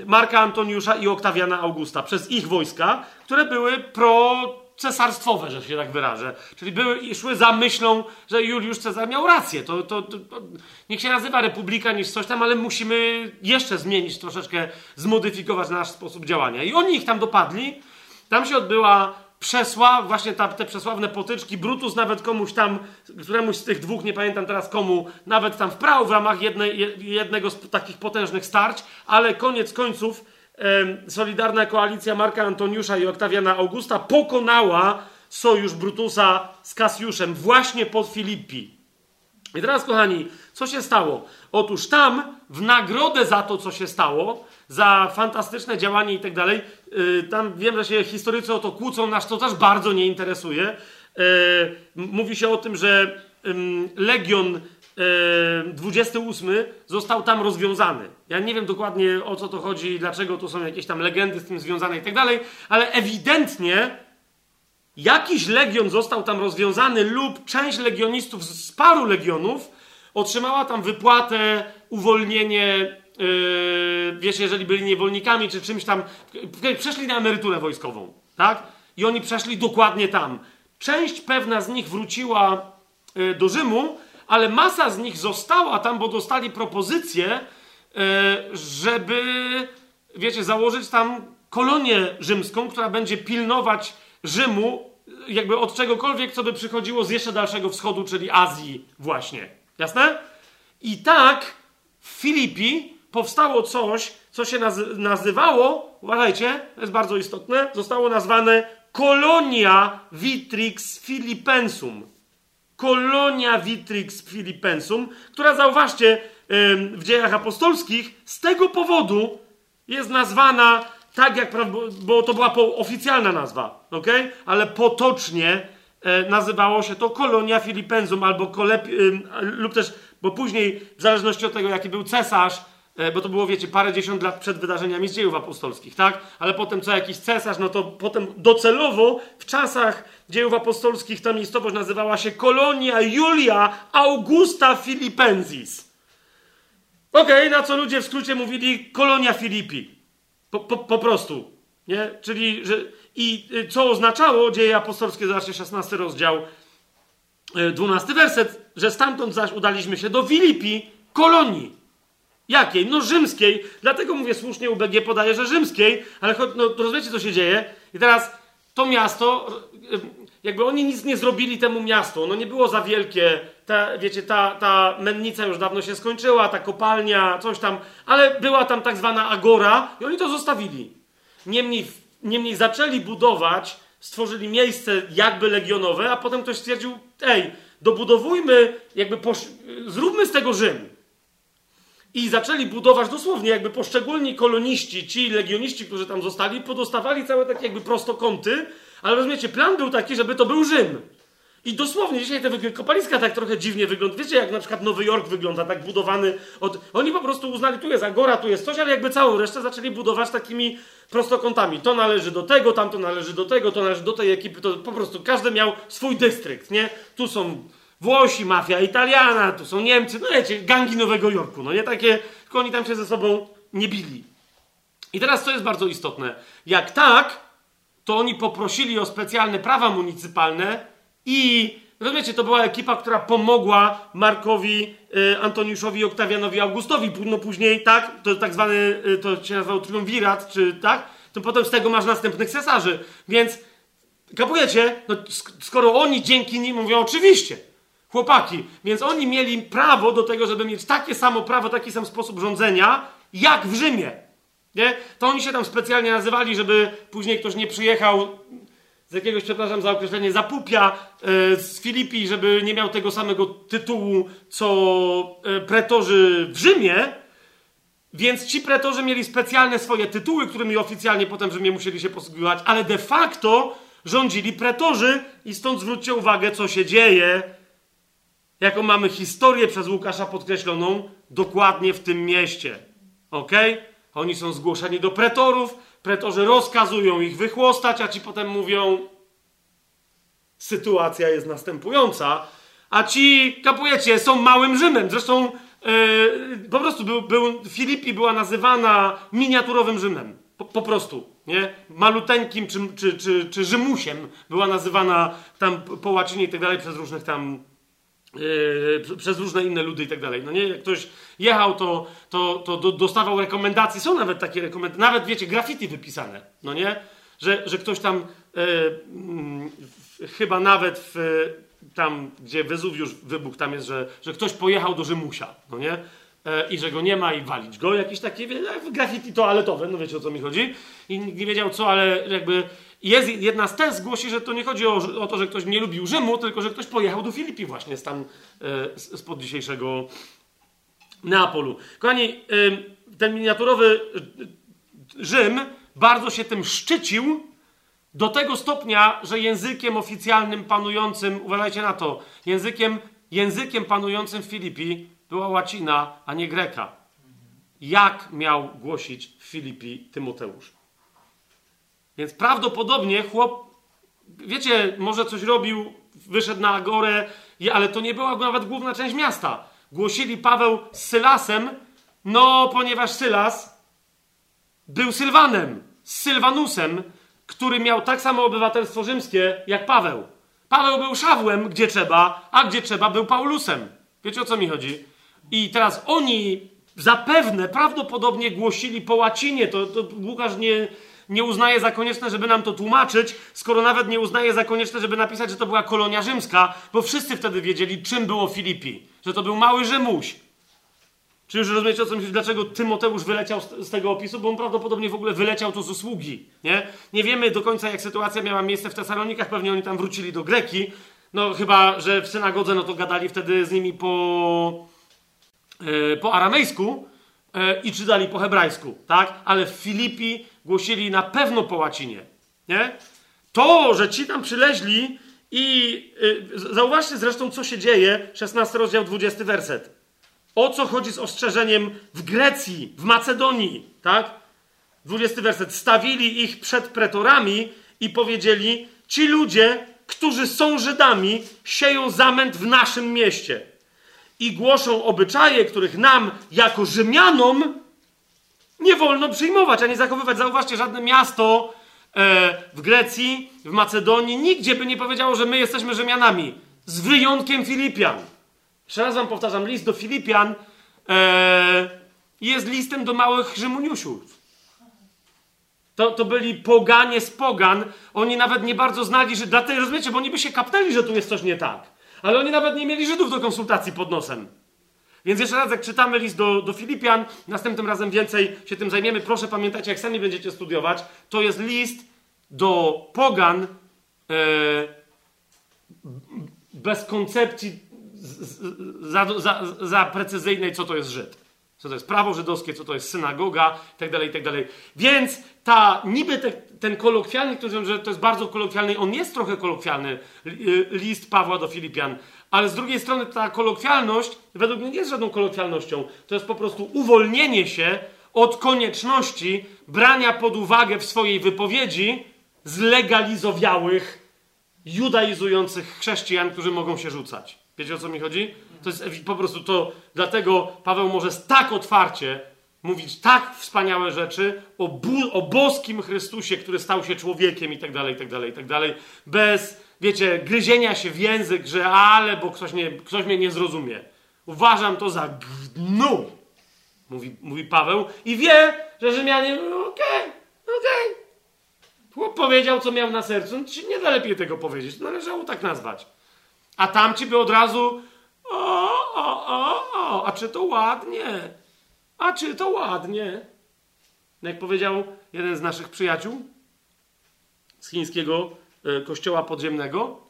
Marka Antoniusza i Oktawiana Augusta, przez ich wojska, które były pro cesarstwowe, że się tak wyrażę. Czyli były szły za myślą, że Juliusz Cezar miał rację. To, to, to, to, niech się nazywa republika niż coś tam, ale musimy jeszcze zmienić troszeczkę, zmodyfikować nasz sposób działania. I oni ich tam dopadli. Tam się odbyła przesła, właśnie te przesławne potyczki. Brutus nawet komuś tam, któremuś z tych dwóch, nie pamiętam teraz komu, nawet tam wprał w ramach jednego z takich potężnych starć, ale koniec końców Solidarna Koalicja Marka Antoniusza i Oktawiana Augusta pokonała sojusz Brutusa z Kasjuszem właśnie pod Filippi. I teraz, kochani, co się stało? Otóż tam, w nagrodę za to, co się stało, za fantastyczne działanie i tak dalej, yy, tam wiem, że się historycy o to kłócą, nas to też bardzo nie interesuje. Yy, mówi się o tym, że Legion 28 został tam rozwiązany. Ja nie wiem dokładnie o co to chodzi, dlaczego to są jakieś tam legendy z tym związane i tak dalej, ale ewidentnie jakiś legion został tam rozwiązany lub część legionistów z paru legionów otrzymała tam wypłatę, uwolnienie, yy, wiesz, jeżeli byli niewolnikami czy czymś tam, przeszli na emeryturę wojskową, tak? I oni przeszli dokładnie tam. Część pewna z nich wróciła yy, do Rzymu, ale masa z nich została tam, bo dostali propozycję, yy, żeby, wiecie, założyć tam kolonię rzymską, która będzie pilnować Rzymu, jakby od czegokolwiek, co by przychodziło z jeszcze dalszego wschodu, czyli Azji właśnie. Jasne? I tak w Filipi powstało coś, co się nazywało, uważajcie, to jest bardzo istotne, zostało nazwane Kolonia Vitrix Filipensum. Kolonia Vitrix Filipensum, która zauważcie w dziejach apostolskich, z tego powodu jest nazwana tak jak, bo to była oficjalna nazwa, ok? Ale potocznie e, nazywało się to Kolonia Filipensum albo kolep, lub też, bo później, w zależności od tego, jaki był cesarz, bo to było, wiecie, parę dziesiąt lat przed wydarzeniami z dziejów apostolskich, tak? Ale potem co jakiś cesarz, no to potem docelowo w czasach dziejów apostolskich ta miejscowość nazywała się Kolonia Julia Augusta Filipensis. Okej, okay, na co ludzie w skrócie mówili Kolonia Filipi. Po, po, po prostu. Nie? Czyli, że. I y, co oznaczało dzieje apostolskie, zobaczcie, 16 rozdział, 12 y, werset, że stamtąd zaś udaliśmy się do Filipi, kolonii. Jakiej? No rzymskiej. Dlatego mówię słusznie, UBG podaje, że rzymskiej, ale no, rozumiecie, co się dzieje? I teraz to miasto, y, jakby oni nic nie zrobili temu miastu, ono nie było za wielkie, ta, wiecie, ta, ta mennica już dawno się skończyła, ta kopalnia, coś tam, ale była tam tak zwana agora i oni to zostawili. Niemniej, niemniej zaczęli budować, stworzyli miejsce jakby legionowe, a potem ktoś stwierdził, ej, dobudowujmy, jakby posz... zróbmy z tego Rzym. I zaczęli budować dosłownie, jakby poszczególni koloniści, ci legioniści, którzy tam zostali, podostawali całe takie jakby prostokąty, ale rozumiecie, plan był taki, żeby to był Rzym. I dosłownie dzisiaj te kopaliska tak trochę dziwnie wyglądają. Wiecie, jak na przykład Nowy Jork wygląda, tak budowany od... Oni po prostu uznali, tu jest Agora, tu jest coś, ale jakby całą resztę zaczęli budować takimi prostokątami. To należy do tego, tamto należy do tego, to należy do tej ekipy. To po prostu każdy miał swój dystrykt, nie? Tu są Włosi, mafia italiana, tu są Niemcy, no wiecie, gangi Nowego Jorku, no nie takie, tylko oni tam się ze sobą nie bili. I teraz co jest bardzo istotne? Jak tak, to oni poprosili o specjalne prawa municypalne i rozumiecie, to była ekipa, która pomogła Markowi, y, Antoniuszowi, Oktawianowi, Augustowi. No później, tak, to tak zwany, y, to się nazywał triumvirat, czy tak, to potem z tego masz następnych cesarzy. Więc kapujecie, no, skoro oni dzięki nim mówią, oczywiście, Chłopaki. Więc oni mieli prawo do tego, żeby mieć takie samo prawo, taki sam sposób rządzenia, jak w Rzymie. Nie? To oni się tam specjalnie nazywali, żeby później ktoś nie przyjechał z jakiegoś, przepraszam za określenie, zapupia e, z Filipii, żeby nie miał tego samego tytułu, co e, pretorzy w Rzymie. Więc ci pretorzy mieli specjalne swoje tytuły, którymi oficjalnie potem w Rzymie musieli się posługiwać, ale de facto rządzili pretorzy i stąd zwróćcie uwagę, co się dzieje, jaką mamy historię przez Łukasza podkreśloną dokładnie w tym mieście. Ok? Oni są zgłoszeni do pretorów, pretorzy rozkazują ich wychłostać, a ci potem mówią: Sytuacja jest następująca, a ci, kapujecie, są małym Rzymem. Zresztą yy, po prostu był, był, Filipi była nazywana miniaturowym Rzymem. Po, po prostu, nie? Maluteńkim czy, czy, czy, czy Rzymusiem była nazywana tam po łacinie i tak dalej przez różnych tam Yy, przez różne inne ludy i tak dalej. No nie, jak ktoś jechał, to, to, to do, dostawał rekomendacje. Są nawet takie rekomendacje, nawet wiecie, graffiti wypisane, no nie? Że, że ktoś tam yy, chyba nawet w, tam, gdzie Wezuwiusz wybuch, tam jest, że, że ktoś pojechał do Rzymusia, no nie? Yy, I że go nie ma i walić go. Jakieś takie graffiti toaletowe, no wiecie o co mi chodzi. I nikt nie wiedział co, ale jakby jest jedna z tez głosi, że to nie chodzi o, o, to, że ktoś nie lubił Rzymu, tylko że ktoś pojechał do Filipii właśnie z tam, e, spod dzisiejszego Neapolu. Kochani, e, ten miniaturowy Rzym bardzo się tym szczycił do tego stopnia, że językiem oficjalnym panującym, uważajcie na to, językiem, językiem panującym w Filipii była łacina, a nie greka. Jak miał głosić w Filipii Tymoteusz? Więc prawdopodobnie chłop, wiecie, może coś robił, wyszedł na agorę, ale to nie była nawet główna część miasta. Głosili Paweł z Sylasem, no ponieważ Sylas był Sylwanem, Sylwanusem, który miał tak samo obywatelstwo rzymskie jak Paweł. Paweł był Szawłem, gdzie trzeba, a gdzie trzeba był Paulusem. Wiecie o co mi chodzi? I teraz oni zapewne, prawdopodobnie głosili po łacinie. To, to Łukasz nie, nie uznaje za konieczne, żeby nam to tłumaczyć, skoro nawet nie uznaje za konieczne, żeby napisać, że to była kolonia rzymska, bo wszyscy wtedy wiedzieli, czym było Filipi. Że to był mały Rzymuś. Czy już rozumiecie o co myślę, dlaczego Tymoteusz wyleciał z, tego opisu? Bo on prawdopodobnie w ogóle wyleciał tu z usługi. Nie? nie wiemy do końca, jak sytuacja miała miejsce w Tesalonikach. Pewnie oni tam wrócili do Greki. No chyba, że w synagodze no to gadali wtedy z nimi po, yy, po aramejsku yy, i czytali po hebrajsku, tak? Ale w Filipi głosili na pewno po łacinie. Nie? To, że ci tam przyleźli i yy, zauważcie zresztą, co się dzieje, 16 rozdział, 20 werset. O co chodzi z ostrzeżeniem w Grecji, w Macedonii, tak? 20 werset. Stawili ich przed pretorami i powiedzieli: Ci ludzie, którzy są Żydami, sieją zamęt w naszym mieście i głoszą obyczaje, których nam, jako Rzymianom, nie wolno przyjmować ani zachowywać. Zauważcie, żadne miasto e, w Grecji, w Macedonii, nigdzie by nie powiedziało, że my jesteśmy Rzymianami. Z wyjątkiem Filipian. Jeszcze raz wam powtarzam, list do Filipian e, jest listem do małych Rzymuniusiów. To, to byli poganie z pogan. Oni nawet nie bardzo znali, że dlatego, rozumiecie, bo oni by się kapnęli, że tu jest coś nie tak. Ale oni nawet nie mieli Żydów do konsultacji pod nosem. Więc jeszcze raz, jak czytamy list do, do Filipian, następnym razem więcej się tym zajmiemy. Proszę pamiętajcie, jak sami będziecie studiować, to jest list do pogan e, bez koncepcji za, za, za precyzyjnej, co to jest Żyd. Co to jest prawo żydowskie, co to jest synagoga, itd., tak itd. Tak Więc ta, niby te, ten kolokwialny, który że to jest bardzo kolokwialny, on jest trochę kolokwialny, list Pawła do Filipian, ale z drugiej strony ta kolokwialność według mnie nie jest żadną kolokwialnością. To jest po prostu uwolnienie się od konieczności brania pod uwagę w swojej wypowiedzi zlegalizowiałych, judaizujących chrześcijan, którzy mogą się rzucać. Wiecie o co mi chodzi? To jest po prostu to, dlatego Paweł może tak otwarcie mówić tak wspaniałe rzeczy o, bu, o boskim Chrystusie, który stał się człowiekiem i tak dalej, i tak dalej, i tak dalej, bez wiecie, gryzienia się w język, że ale, bo ktoś, nie, ktoś mnie nie zrozumie. Uważam to za gnu, mówi, mówi Paweł i wie, że Rzymianie, okej, okay, okej. Okay. Chłop powiedział, co miał na sercu, no, nie da lepiej tego powiedzieć, należało tak nazwać. A tamci by od razu o, o, o, o, a czy to ładnie? A czy to ładnie? Jak powiedział jeden z naszych przyjaciół z chińskiego kościoła podziemnego,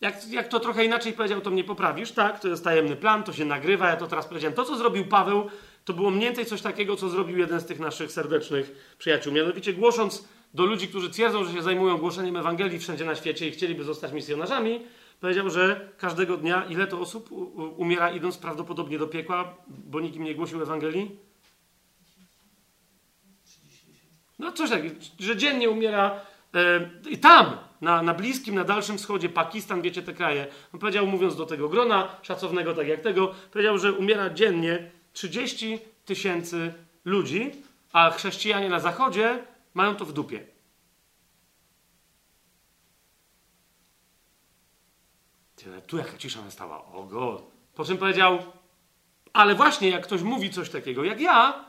jak, jak to trochę inaczej powiedział, to mnie poprawisz, tak? To jest tajemny plan, to się nagrywa, ja to teraz powiedziałem. To, co zrobił Paweł, to było mniej więcej coś takiego, co zrobił jeden z tych naszych serdecznych przyjaciół. Mianowicie głosząc do ludzi, którzy twierdzą, że się zajmują głoszeniem Ewangelii wszędzie na świecie i chcieliby zostać misjonarzami, powiedział, że każdego dnia ile to osób umiera idąc prawdopodobnie do piekła, bo nikim nie głosił Ewangelii? No coś takiego, że dziennie umiera e, i tam, na, na Bliskim, na Dalszym Wschodzie, Pakistan, wiecie te kraje. On powiedział, mówiąc do tego grona szacownego, tak jak tego, powiedział, że umiera dziennie 30 tysięcy ludzi, a chrześcijanie na Zachodzie mają to w dupie. Tu jaka cisza nastała. O go. Po czym powiedział, ale właśnie jak ktoś mówi coś takiego jak ja,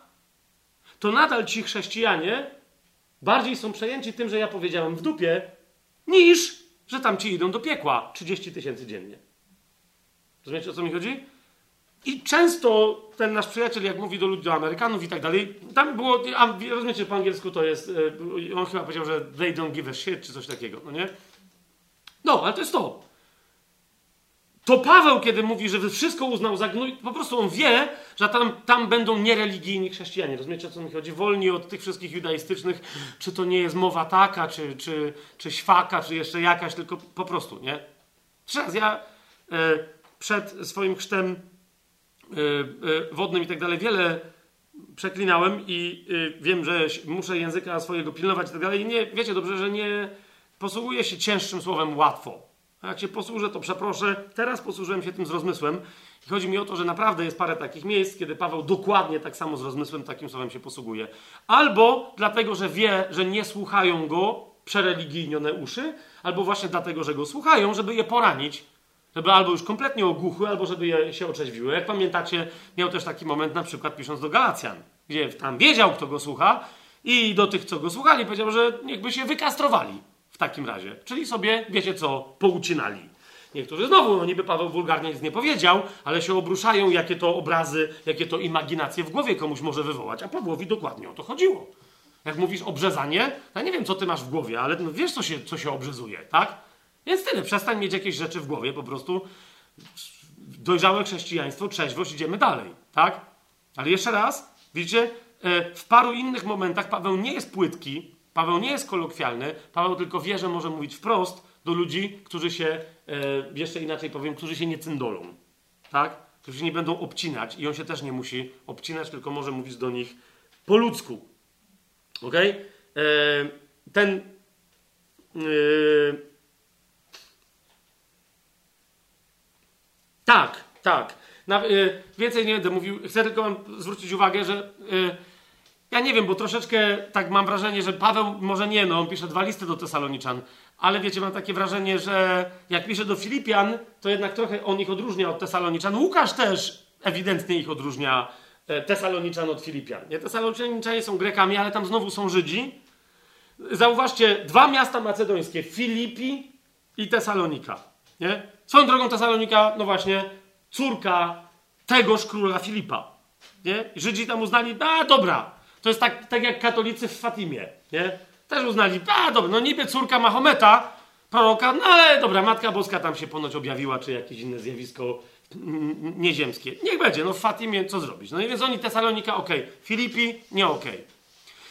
to nadal ci chrześcijanie bardziej są przejęci tym, że ja powiedziałem w dupie, niż że tam ci idą do piekła 30 tysięcy dziennie. Rozumiecie o co mi chodzi? I często ten nasz przyjaciel, jak mówi do ludzi, do Amerykanów i tak dalej, tam było, a rozumiecie, po angielsku to jest, e, on chyba powiedział, że they don't give a shit, czy coś takiego, no nie? No, ale to jest to. To Paweł, kiedy mówi, że wszystko uznał za gnój, po prostu on wie, że tam, tam będą niereligijni chrześcijanie. Rozumiecie, o co mi chodzi? Wolni od tych wszystkich judaistycznych, czy to nie jest mowa taka, czy, czy, czy świaka, czy jeszcze jakaś, tylko po prostu, nie? Teraz ja e, przed swoim chrztem e, e, wodnym i tak dalej wiele przeklinałem i wiem, że muszę języka swojego pilnować i tak dalej. I nie, wiecie dobrze, że nie posługuję się cięższym słowem łatwo. A jak się posłużę, to przeproszę. Teraz posłużyłem się tym z rozmysłem. I chodzi mi o to, że naprawdę jest parę takich miejsc, kiedy Paweł dokładnie tak samo z rozmysłem takim słowem się posługuje. Albo dlatego, że wie, że nie słuchają go przereligijnione uszy, albo właśnie dlatego, że go słuchają, żeby je poranić. Żeby albo już kompletnie ogłuchły, albo żeby je się otrzeźwiły. Jak pamiętacie, miał też taki moment na przykład pisząc do Galacjan, gdzie tam wiedział, kto go słucha i do tych, co go słuchali, powiedział, że niechby się wykastrowali takim razie. Czyli sobie, wiecie co, poucinali. Niektórzy znowu, no niby Paweł wulgarnie nic nie powiedział, ale się obruszają, jakie to obrazy, jakie to imaginacje w głowie komuś może wywołać. A Pawłowi dokładnie o to chodziło. Jak mówisz obrzezanie, ja nie wiem, co ty masz w głowie, ale no wiesz, co się, co się obrzezuje, tak? Więc tyle, przestań mieć jakieś rzeczy w głowie, po prostu dojrzałe chrześcijaństwo, trzeźwość, idziemy dalej, tak? Ale jeszcze raz, widzicie, e, w paru innych momentach Paweł nie jest płytki, Paweł nie jest kolokwialny, Paweł tylko wie, że może mówić wprost do ludzi, którzy się, e, jeszcze inaczej powiem, którzy się nie cyndolą. Tak? Którzy się nie będą obcinać i on się też nie musi obcinać, tylko może mówić do nich po ludzku. Ok? E, ten. E, tak, tak. Na, więcej nie będę mówił. Chcę tylko wam zwrócić uwagę, że ja nie wiem, bo troszeczkę tak mam wrażenie, że Paweł, może nie, no on pisze dwa listy do Tesaloniczan, ale wiecie, mam takie wrażenie, że jak pisze do Filipian, to jednak trochę on ich odróżnia od Tesaloniczan. Łukasz też ewidentnie ich odróżnia e, Tesaloniczan od Filipian. Nie? Tesaloniczanie są Grekami, ale tam znowu są Żydzi. Zauważcie, dwa miasta macedońskie, Filipi i Tesalonika. Nie? Swoją drogą Tesalonika, no właśnie, córka tegoż króla Filipa. Nie? Żydzi tam uznali, a dobra, to jest tak, tak jak katolicy w Fatimie, nie? Też uznali, a dobra, no niby córka Mahometa, proroka, no ale dobra, Matka Boska tam się ponoć objawiła, czy jakieś inne zjawisko nieziemskie. Niech będzie, no w Fatimie co zrobić? No i więc oni Tesalonika ok, Filipi nie ok.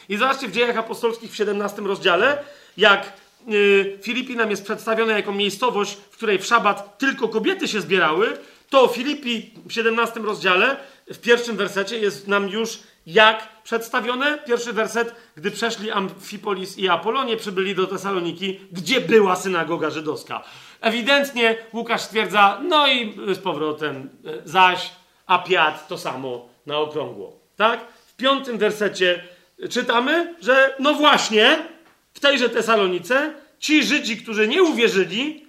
I zobaczcie w dziejach apostolskich w 17 rozdziale, jak yy, Filipi nam jest przedstawione jako miejscowość, w której w szabat tylko kobiety się zbierały, to Filipi w 17 rozdziale, w pierwszym wersecie jest nam już jak przedstawione? Pierwszy werset. Gdy przeszli Amfipolis i Apolonie, przybyli do Tesaloniki, gdzie była synagoga żydowska. Ewidentnie Łukasz stwierdza, no i z powrotem e, zaś, a Piat to samo na okrągło. Tak? W piątym wersecie czytamy, że no właśnie, w tejże Tesalonice ci Żydzi, którzy nie uwierzyli,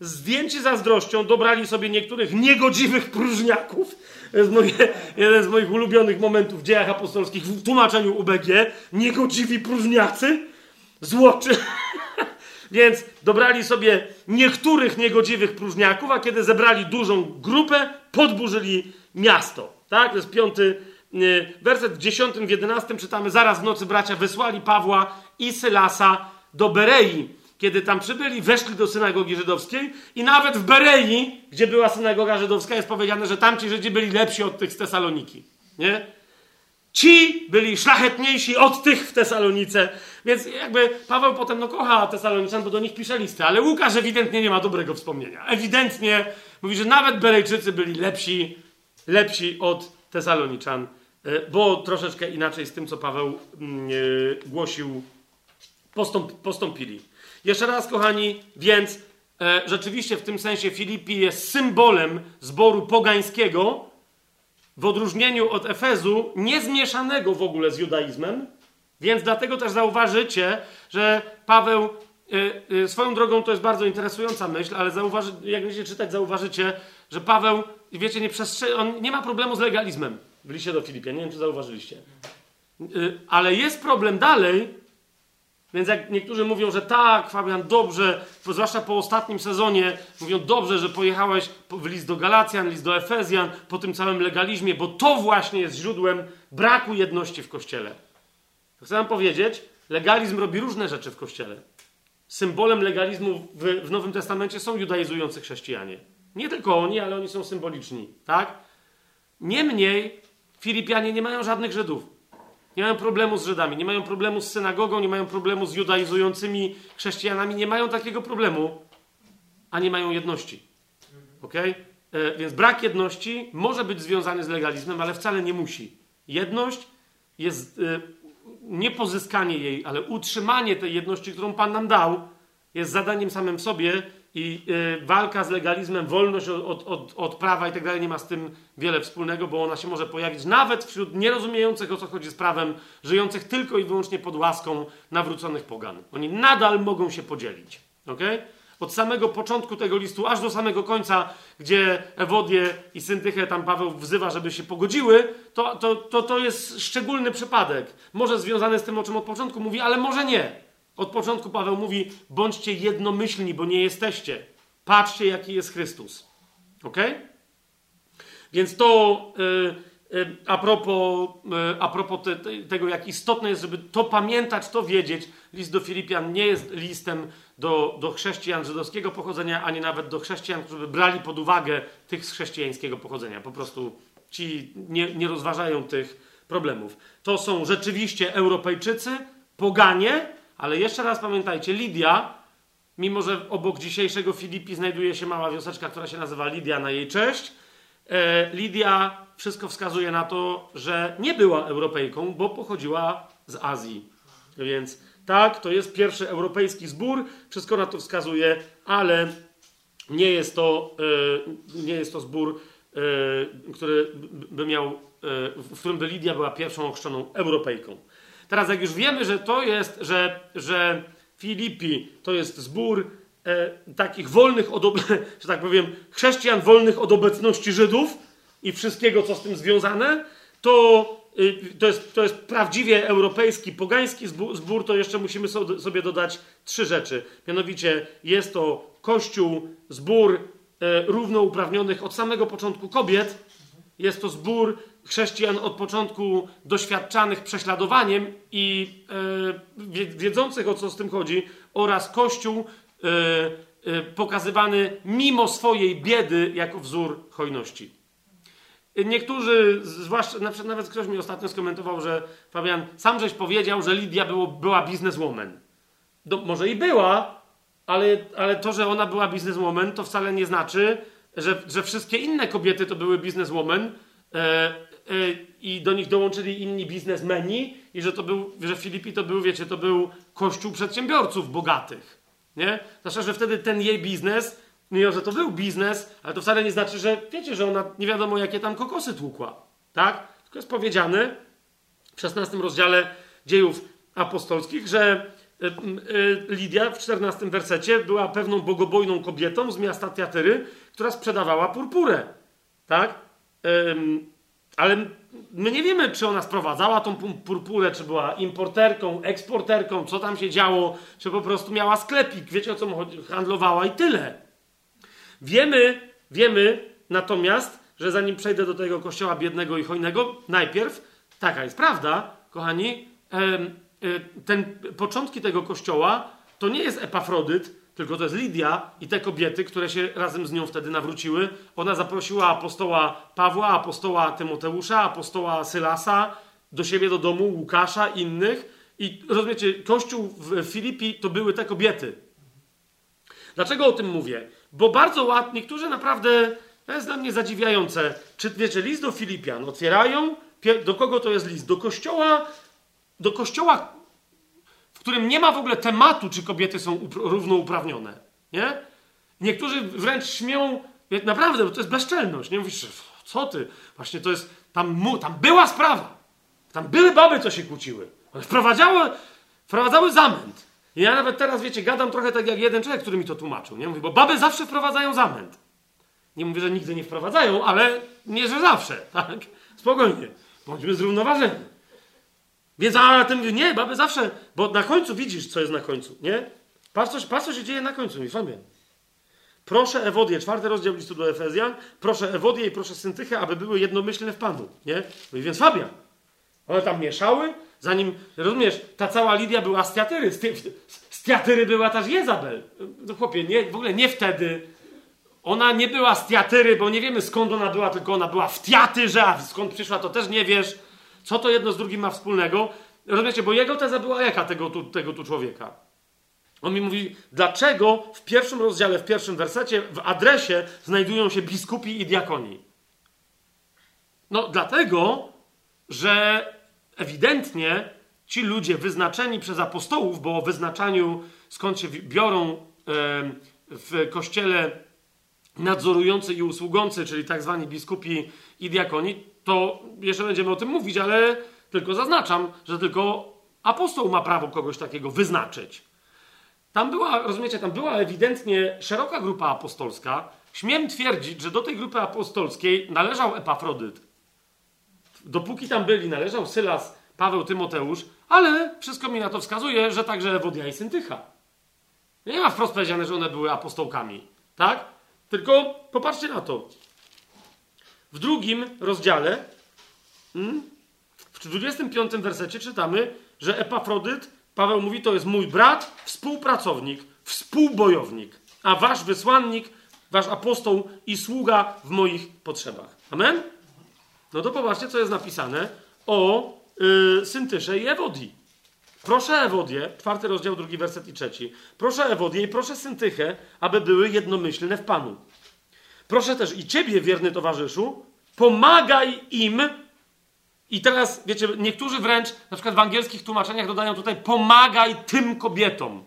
zdjęci zazdrością, dobrali sobie niektórych niegodziwych próżniaków, jest moje, jeden z moich ulubionych momentów w dziejach apostolskich w tłumaczeniu UBG. Niegodziwi próżniacy, złoczy, Więc dobrali sobie niektórych niegodziwych próżniaków, a kiedy zebrali dużą grupę, podburzyli miasto. Tak? To jest piąty y, werset. W dziesiątym, w jedenastym czytamy, zaraz w nocy bracia wysłali Pawła i Sylasa do Berei. Kiedy tam przybyli, weszli do synagogi żydowskiej i nawet w Berei, gdzie była synagoga żydowska, jest powiedziane, że tamci Żydzi byli lepsi od tych z Tesaloniki. Nie? Ci byli szlachetniejsi od tych w Tesalonice. Więc jakby Paweł potem no, kocha Tesaloniczan, bo do nich pisze listy, ale Łukasz ewidentnie nie ma dobrego wspomnienia. Ewidentnie mówi, że nawet Berejczycy byli lepsi, lepsi od Tesaloniczan, e, bo troszeczkę inaczej z tym, co Paweł yy, głosił, postąp, postąpili. Jeszcze raz, kochani, więc e, rzeczywiście w tym sensie Filipi jest symbolem zboru pogańskiego, w odróżnieniu od Efezu, niezmieszanego w ogóle z judaizmem, więc dlatego też zauważycie, że Paweł, y, y, swoją drogą to jest bardzo interesująca myśl, ale zauważy, jak będziecie czytać, zauważycie, że Paweł, wiecie, nie, on nie ma problemu z legalizmem w liście do Filipian. Nie wiem, czy zauważyliście. Y, ale jest problem dalej, więc jak niektórzy mówią, że tak, Fabian, dobrze, zwłaszcza po ostatnim sezonie, mówią dobrze, że pojechałeś w list do Galacjan, list do Efezjan, po tym całym legalizmie, bo to właśnie jest źródłem braku jedności w Kościele. Chcę wam powiedzieć, legalizm robi różne rzeczy w Kościele. Symbolem legalizmu w, w Nowym Testamencie są judaizujący chrześcijanie. Nie tylko oni, ale oni są symboliczni, tak? Niemniej Filipianie nie mają żadnych Żydów. Nie mają problemu z Żydami, nie mają problemu z synagogą, nie mają problemu z judaizującymi chrześcijanami, nie mają takiego problemu, a nie mają jedności. Ok? E, więc brak jedności może być związany z legalizmem, ale wcale nie musi. Jedność jest e, nie pozyskanie jej, ale utrzymanie tej jedności, którą Pan nam dał, jest zadaniem samym sobie i y, walka z legalizmem, wolność od, od, od prawa i tak dalej nie ma z tym wiele wspólnego, bo ona się może pojawić nawet wśród nierozumiejących o co chodzi z prawem, żyjących tylko i wyłącznie pod łaską nawróconych pogan. Oni nadal mogą się podzielić. Okay? Od samego początku tego listu, aż do samego końca, gdzie Ewodię i Syntychę tam Paweł wzywa, żeby się pogodziły, to, to, to, to jest szczególny przypadek. Może związany z tym, o czym od początku mówi, ale może nie. Od początku Paweł mówi: bądźcie jednomyślni, bo nie jesteście. Patrzcie, jaki jest Chrystus. Ok? Więc to yy, yy, a propos, yy, a propos te, te, tego, jak istotne jest, żeby to pamiętać, to wiedzieć. List do Filipian nie jest listem do, do chrześcijan żydowskiego pochodzenia, ani nawet do chrześcijan, którzy brali pod uwagę tych z chrześcijańskiego pochodzenia. Po prostu ci nie, nie rozważają tych problemów. To są rzeczywiście Europejczycy, poganie, ale jeszcze raz pamiętajcie, Lidia, mimo że obok dzisiejszego Filipi znajduje się mała wioseczka, która się nazywa Lidia na jej cześć, e, Lidia wszystko wskazuje na to, że nie była Europejką, bo pochodziła z Azji. Więc tak, to jest pierwszy europejski zbór, wszystko na to wskazuje, ale nie jest to, e, nie jest to zbór, e, który by miał, w którym by Lidia była pierwszą ochrzczoną Europejką. Teraz, jak już wiemy, że to jest, że, że Filipi to jest zbór e, takich wolnych od, że tak powiem, chrześcijan wolnych od obecności Żydów i wszystkiego, co z tym związane, to, y, to, jest, to jest prawdziwie europejski, pogański zbór, to jeszcze musimy sobie dodać trzy rzeczy. Mianowicie jest to kościół, zbór e, równouprawnionych od samego początku kobiet, jest to zbór chrześcijan od początku doświadczanych prześladowaniem i e, wiedzących o co z tym chodzi, oraz Kościół e, e, pokazywany mimo swojej biedy jako wzór hojności. Niektórzy, zwłaszcza nawet ktoś mi ostatnio skomentował, że Fabian, sam żeś powiedział, że Lidia było, była bizneswoman. Do, może i była, ale, ale to, że ona była bizneswoman, to wcale nie znaczy, że, że wszystkie inne kobiety to były bizneswoman. Y, i do nich dołączyli inni biznesmeni i że to był, że Filipi to był, wiecie, to był kościół przedsiębiorców bogatych, nie? Znaczy, że wtedy ten jej biznes, mimo że to był biznes, ale to wcale nie znaczy, że wiecie, że ona nie wiadomo jakie tam kokosy tłukła, tak? Tylko jest powiedziane w 16 rozdziale dziejów apostolskich, że y, y, Lidia w 14 wersecie była pewną bogobojną kobietą z miasta Teatyry, która sprzedawała purpurę, tak? Ale my nie wiemy, czy ona sprowadzała tą purpurę, czy była importerką, eksporterką, co tam się działo, czy po prostu miała sklepik, wiecie o co chodzi, handlowała i tyle. Wiemy, wiemy natomiast, że zanim przejdę do tego kościoła biednego i hojnego, najpierw, taka jest prawda, kochani, ten początki tego kościoła to nie jest Epafrodyt, tylko to jest Lidia i te kobiety, które się razem z nią wtedy nawróciły. Ona zaprosiła apostoła Pawła, apostoła Tymoteusza, apostoła Sylasa do siebie do domu, Łukasza, innych. I rozumiecie, kościół w Filipi to były te kobiety. Dlaczego o tym mówię? Bo bardzo łatwo, niektórzy naprawdę, to jest dla mnie zadziwiające. Czy wiecie, list do Filipian otwierają, do kogo to jest list? Do kościoła, do kościoła którym nie ma w ogóle tematu, czy kobiety są równouprawnione. Nie? Niektórzy wręcz śmieją, naprawdę, bo to jest bezczelność. Nie mówisz, co ty? Właśnie to jest, tam, tam była sprawa. Tam były baby, co się kłóciły. Wprowadzały, wprowadzały zamęt. I ja nawet teraz, wiecie, gadam trochę tak jak jeden człowiek, który mi to tłumaczył. Nie? Mówię, bo baby zawsze wprowadzają zamęt. Nie mówię, że nigdy nie wprowadzają, ale nie, że zawsze. Tak? Spokojnie. Bądźmy zrównoważeni. Więc a tym nie, baby zawsze, bo na końcu widzisz, co jest na końcu, nie? Patrz, co, patrz, co się dzieje na końcu, mi Fabian. Proszę Ewodię, czwarty rozdział listu do Efezjan, proszę Ewodię i proszę Syntychę, aby były jednomyślne w Panu, nie? No i więc Fabian. One tam mieszały, zanim, rozumiesz, ta cała Lidia była z Tiatyry, z, z była też Jezabel. No chłopie, nie, w ogóle nie wtedy. Ona nie była z Tiatyry, bo nie wiemy skąd ona była, tylko ona była w Tiatyrze, a skąd przyszła, to też nie wiesz. Co to jedno z drugim ma wspólnego? Rozumiecie, bo jego teza była jaka tego tu, tego tu człowieka? On mi mówi, dlaczego w pierwszym rozdziale, w pierwszym wersecie, w adresie znajdują się biskupi i diakoni. No, dlatego, że ewidentnie ci ludzie wyznaczeni przez apostołów, bo o wyznaczaniu skąd się biorą w kościele nadzorujący i usługujący, czyli tak zwani biskupi i diakoni, to jeszcze będziemy o tym mówić, ale tylko zaznaczam, że tylko apostoł ma prawo kogoś takiego wyznaczyć. Tam była, rozumiecie, tam była ewidentnie szeroka grupa apostolska. Śmiem twierdzić, że do tej grupy apostolskiej należał Epafrodyt. Dopóki tam byli, należał Sylas, Paweł, Tymoteusz, ale wszystko mi na to wskazuje, że także Ewodia i Syntycha. Nie ma wprost powiedziane, że one były apostołkami. Tak? Tylko popatrzcie na to. W drugim rozdziale, hmm, w 25 wersecie czytamy, że Epafrodyt, Paweł mówi, to jest mój brat, współpracownik, współbojownik, a wasz wysłannik, wasz apostoł i sługa w moich potrzebach. Amen? No to popatrzcie, co jest napisane o yy, Syntysze i Ewodii. Proszę Ewodię, czwarty rozdział, drugi werset i trzeci. Proszę Ewodię i proszę Syntychę, aby były jednomyślne w Panu. Proszę też i ciebie, wierny towarzyszu, pomagaj im. I teraz, wiecie, niektórzy wręcz, na przykład w angielskich tłumaczeniach dodają tutaj pomagaj tym kobietom.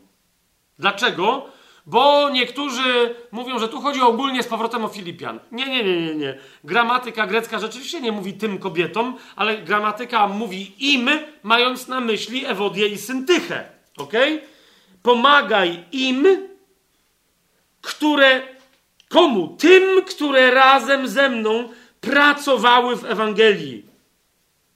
Dlaczego? Bo niektórzy mówią, że tu chodzi ogólnie z powrotem o Filipian. Nie, nie, nie, nie, nie. Gramatyka grecka rzeczywiście nie mówi tym kobietom, ale gramatyka mówi im, mając na myśli Ewodię i Syntychę. Ok? Pomagaj im, które Komu? Tym, które razem ze mną pracowały w Ewangelii.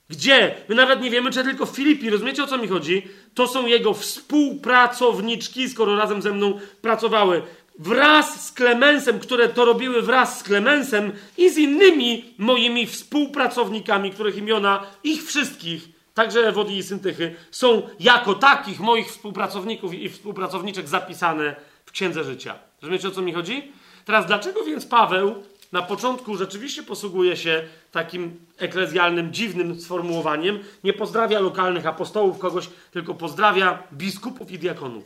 Gdzie? My nawet nie wiemy, czy tylko Filipi. Rozumiecie, o co mi chodzi? To są jego współpracowniczki, skoro razem ze mną pracowały. Wraz z Klemensem, które to robiły wraz z Klemensem i z innymi moimi współpracownikami, których imiona ich wszystkich, także Ewodii i Syntychy, są jako takich moich współpracowników i współpracowniczek zapisane w Księdze Życia. Rozumiecie, o co mi chodzi? Teraz, dlaczego więc Paweł na początku rzeczywiście posługuje się takim eklezjalnym, dziwnym sformułowaniem? Nie pozdrawia lokalnych apostołów, kogoś, tylko pozdrawia biskupów i diakonów.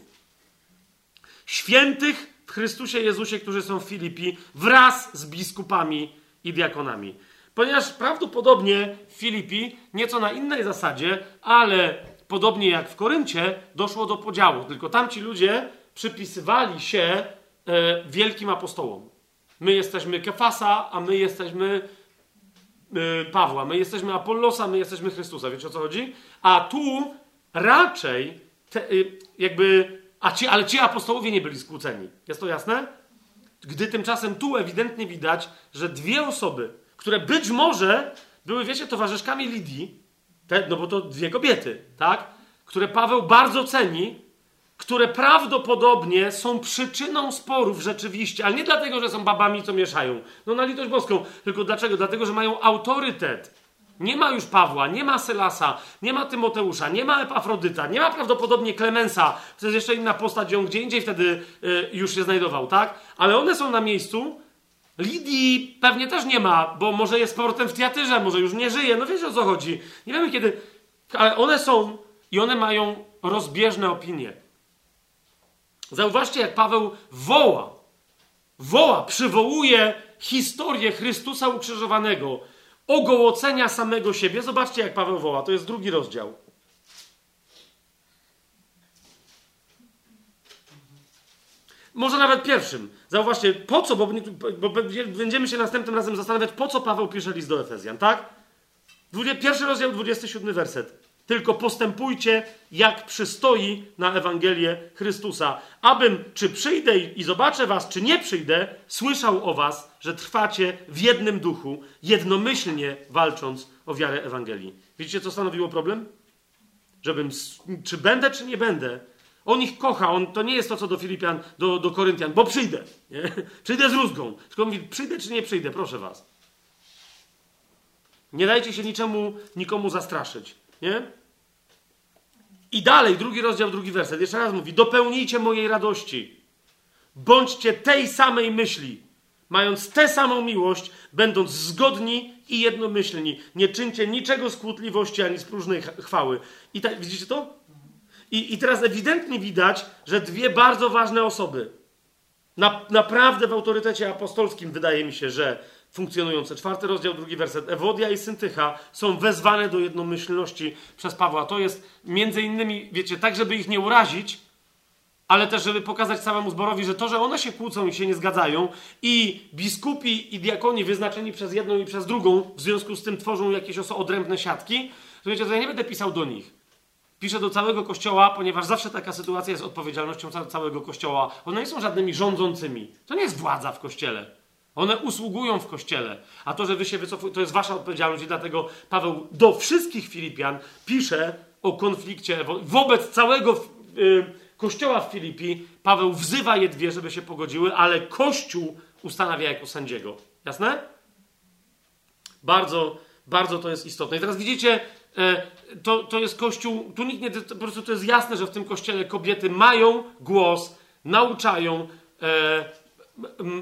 Świętych w Chrystusie Jezusie, którzy są w Filipi, wraz z biskupami i diakonami. Ponieważ prawdopodobnie w Filipi, nieco na innej zasadzie, ale podobnie jak w Koryncie, doszło do podziału. Tylko tamci ludzie przypisywali się wielkim apostołom. My jesteśmy Kefasa, a my jesteśmy e, Pawła, my jesteśmy Apollosa, my jesteśmy Chrystusa. Wiecie o co chodzi? A tu raczej te, e, jakby. A ci, ale ci apostołowie nie byli skłóceni. Jest to jasne? Gdy tymczasem tu ewidentnie widać, że dwie osoby, które być może były, wiecie, towarzyszkami Lidii, te, no bo to dwie kobiety, tak? Które Paweł bardzo ceni, które prawdopodobnie są przyczyną sporów rzeczywiście, ale nie dlatego, że są babami, co mieszają. No na litość boską. Tylko dlaczego? Dlatego, że mają autorytet. Nie ma już Pawła, nie ma Sylasa, nie ma Tymoteusza, nie ma Epafrodyta, nie ma prawdopodobnie Klemensa. To jest jeszcze inna postać, on gdzie indziej wtedy y, już się znajdował, tak? Ale one są na miejscu. Lidii pewnie też nie ma, bo może jest powrotem w Tiatyrze, może już nie żyje. No wiecie o co chodzi. Nie wiemy kiedy. Ale one są i one mają rozbieżne opinie. Zauważcie, jak Paweł woła, woła, przywołuje historię Chrystusa ukrzyżowanego, ogołocenia samego siebie. Zobaczcie, jak Paweł woła. To jest drugi rozdział. Może nawet pierwszym. Zauważcie, po co, bo, bo będziemy się następnym razem zastanawiać, po co Paweł pisze list do Efezjan, tak? Pierwszy rozdział, 27 werset. Tylko postępujcie, jak przystoi na Ewangelię Chrystusa. Abym, czy przyjdę i zobaczę was, czy nie przyjdę, słyszał o was, że trwacie w jednym duchu, jednomyślnie walcząc o wiarę Ewangelii. Widzicie, co stanowiło problem? Żebym, czy będę, czy nie będę. On ich kocha, on, to nie jest to, co do Filipian, do, do Koryntian, bo przyjdę. Nie? Przyjdę z rózgą. Tylko mówi, przyjdę, czy nie przyjdę, proszę was. Nie dajcie się niczemu, nikomu zastraszyć. Nie? I dalej, drugi rozdział, drugi werset. Jeszcze raz mówi: Dopełnijcie mojej radości. Bądźcie tej samej myśli, mając tę samą miłość, będąc zgodni i jednomyślni. Nie czyńcie niczego z kłótliwości ani z próżnej chwały. I tak, widzicie to? I, I teraz ewidentnie widać, że dwie bardzo ważne osoby, na, naprawdę w autorytecie apostolskim, wydaje mi się, że funkcjonujące. Czwarty rozdział, drugi werset. Ewodia i Syntycha są wezwane do jednomyślności przez Pawła. To jest między innymi, wiecie, tak, żeby ich nie urazić, ale też, żeby pokazać całemu zborowi, że to, że one się kłócą i się nie zgadzają i biskupi i diakoni wyznaczeni przez jedną i przez drugą w związku z tym tworzą jakieś oso odrębne siatki, to wiecie, to ja nie będę pisał do nich. Piszę do całego kościoła, ponieważ zawsze taka sytuacja jest odpowiedzialnością całego kościoła. One nie są żadnymi rządzącymi. To nie jest władza w kościele. One usługują w kościele. A to, że wy się wycofujecie, to jest wasza odpowiedzialność i dlatego Paweł do wszystkich Filipian pisze o konflikcie wobec całego y, kościoła w Filipi. Paweł wzywa je dwie, żeby się pogodziły, ale kościół ustanawia jako sędziego. Jasne? Bardzo, bardzo to jest istotne. I teraz widzicie, e, to, to jest kościół, tu nikt nie, po prostu to jest jasne, że w tym kościele kobiety mają głos, nauczają, e,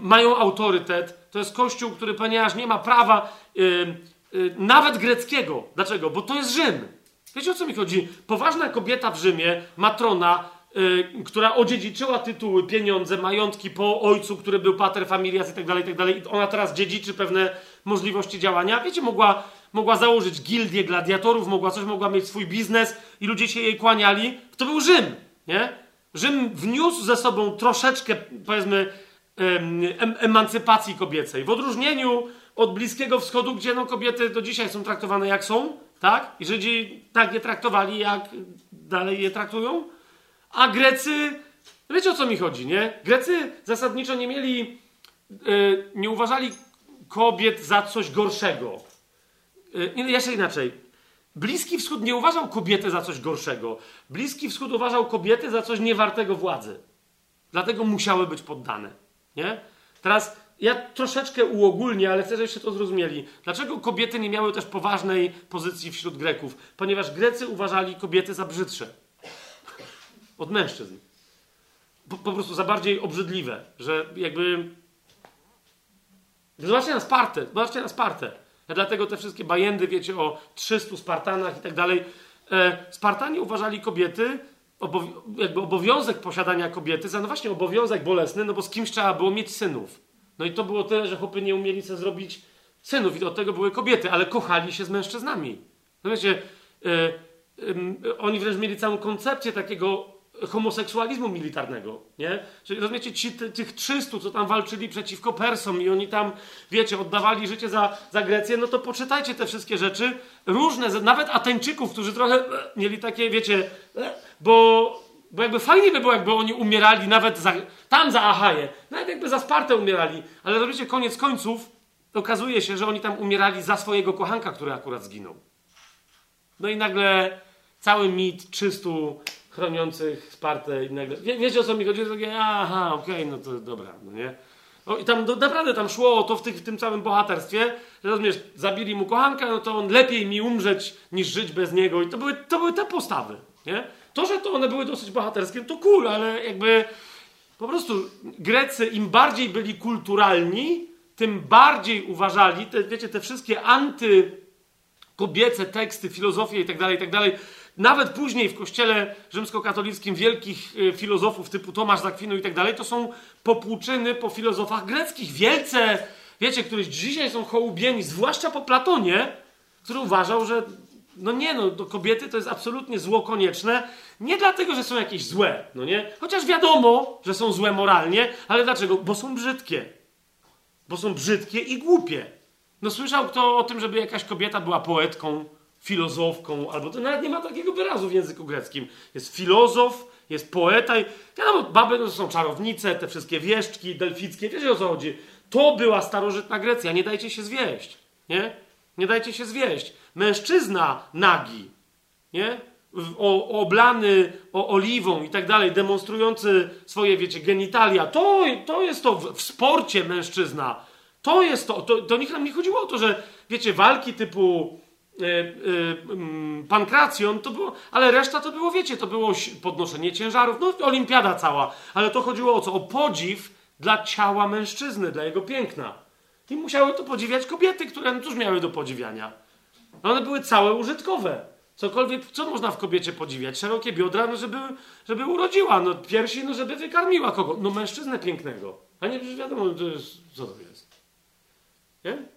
mają autorytet. To jest kościół, który, ponieważ nie ma prawa yy, yy, nawet greckiego. Dlaczego? Bo to jest Rzym. Wiecie o co mi chodzi? Poważna kobieta w Rzymie, matrona, yy, która odziedziczyła tytuły, pieniądze, majątki po ojcu, który był pater familias i tak dalej, i tak dalej. Ona teraz dziedziczy pewne możliwości działania. Wiecie, mogła, mogła założyć gildię gladiatorów, mogła coś, mogła mieć swój biznes i ludzie się jej kłaniali. To był Rzym, nie? Rzym wniósł ze sobą troszeczkę, powiedzmy, em, emancypacji kobiecej. W odróżnieniu od Bliskiego Wschodu, gdzie no, kobiety do dzisiaj są traktowane jak są, tak? I Żydzi tak je traktowali, jak dalej je traktują. A Grecy, wiecie o co mi chodzi, nie? Grecy zasadniczo nie mieli, yy, nie uważali kobiet za coś gorszego. Yy, jeszcze inaczej. Bliski Wschód nie uważał kobiety za coś gorszego. Bliski Wschód uważał kobiety za coś niewartego władzy. Dlatego musiały być poddane. Nie? Teraz ja troszeczkę uogólnię, ale chcę, żebyście to zrozumieli. Dlaczego kobiety nie miały też poważnej pozycji wśród Greków? Ponieważ Grecy uważali kobiety za brzydsze od mężczyzn. Po, po prostu za bardziej obrzydliwe, że jakby. Zobaczcie na Spartę, zobaczcie na Spartę. Dlatego te wszystkie bajendy, wiecie, o 300 Spartanach i tak dalej. E, Spartanie uważali kobiety jakby obowiązek posiadania kobiety za no właśnie obowiązek bolesny, no bo z kimś trzeba było mieć synów. No i to było tyle, że chłopy nie umieli sobie zrobić synów i od tego były kobiety, ale kochali się z mężczyznami. No wiecie, yy, oni wręcz mieli całą koncepcję takiego homoseksualizmu militarnego, nie? Czyli rozumiecie, ci, ty, tych 300, co tam walczyli przeciwko Persom i oni tam, wiecie, oddawali życie za, za Grecję, no to poczytajcie te wszystkie rzeczy, różne, nawet Ateńczyków, którzy trochę e, mieli takie, wiecie, e, bo, bo jakby fajnie by było, jakby oni umierali nawet za, tam za Achaję, nawet jakby za Spartę umierali, ale rozumiecie, koniec końców, okazuje się, że oni tam umierali za swojego kochanka, który akurat zginął. No i nagle cały mit 300 chroniących Spartę i nagle... Wie, wiecie o co mi chodzi? Takie, aha, okej, okay, no to dobra, no nie? No i tam do, naprawdę tam szło o to w, tych, w tym całym bohaterstwie, że rozumiesz, zabili mu kochanka, no to on lepiej mi umrzeć niż żyć bez niego. I to były, to były te postawy, nie? To, że to one były dosyć bohaterskie, to cool, ale jakby po prostu Grecy im bardziej byli kulturalni, tym bardziej uważali, te, wiecie, te wszystkie antykobiece teksty, filozofie itd., tak itd., tak nawet później w kościele rzymskokatolickim wielkich y, filozofów typu Tomasz Zakwinu i tak dalej, to są popłuczyny po filozofach greckich. Wielce, wiecie, którzy dzisiaj są hołubieni, zwłaszcza po Platonie, który uważał, że no nie, no do kobiety to jest absolutnie zło konieczne. Nie dlatego, że są jakieś złe, no nie? Chociaż wiadomo, że są złe moralnie, ale dlaczego? Bo są brzydkie. Bo są brzydkie i głupie. No słyszał kto o tym, żeby jakaś kobieta była poetką, filozofką, albo to nawet nie ma takiego wyrazu w języku greckim. Jest filozof, jest poeta i wiadomo, baby to są czarownice, te wszystkie wieszczki delfickie, wiecie o co chodzi. To była starożytna Grecja, nie dajcie się zwieść, nie? Nie dajcie się zwieść. Mężczyzna nagi, nie? O, oblany o, oliwą i tak dalej, demonstrujący swoje, wiecie, genitalia. To, to jest to w, w sporcie mężczyzna. To jest to. To, to nie, nie chodziło o to, że, wiecie, walki typu pankracjon, to było, ale reszta to było, wiecie, to było podnoszenie ciężarów, no olimpiada cała, ale to chodziło o co? O podziw dla ciała mężczyzny, dla jego piękna. I musiały to podziwiać kobiety, które no cóż miały do podziwiania. One były całe użytkowe. Cokolwiek, co można w kobiecie podziwiać? Szerokie biodra, no żeby, żeby urodziła, no piersi, no żeby wykarmiła kogo? No mężczyznę pięknego. A nie, wiadomo, to jest, co to jest. Nie?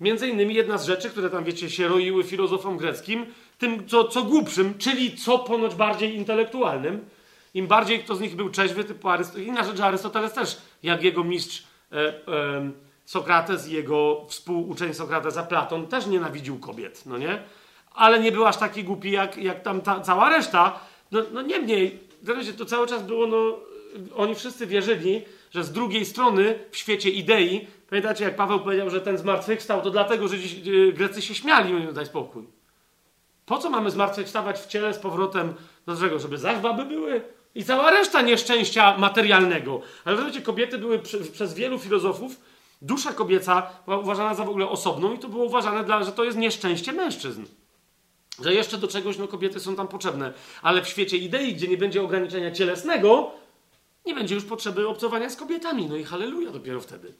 Między innymi jedna z rzeczy, które tam, wiecie, się roiły filozofom greckim, tym co, co głupszym, czyli co ponoć bardziej intelektualnym. Im bardziej kto z nich był trzeźwy, typu Arystoteles. Inna rzecz, że Arystoteles też, jak jego mistrz e, e, Sokrates i jego współuczeń Sokratesa Platon, też nienawidził kobiet, no nie? Ale nie był aż taki głupi jak, jak tam ta, cała reszta. No, no niemniej, to cały czas było, no, oni wszyscy wierzyli, że z drugiej strony w świecie idei Pamiętacie, jak Paweł powiedział, że ten zmartwychwstał, to dlatego, że dziś e, Grecy się śmiali, mówią, daj spokój. Po co mamy zmartwychwstawać w ciele z powrotem do czego? Żeby zaś baby były? I cała reszta nieszczęścia materialnego. Ale wiecie, kobiety były przy, przez wielu filozofów, dusza kobieca była uważana za w ogóle osobną i to było uważane, dla, że to jest nieszczęście mężczyzn. Że jeszcze do czegoś no, kobiety są tam potrzebne. Ale w świecie idei, gdzie nie będzie ograniczenia cielesnego, nie będzie już potrzeby obcowania z kobietami. No i halleluja dopiero wtedy.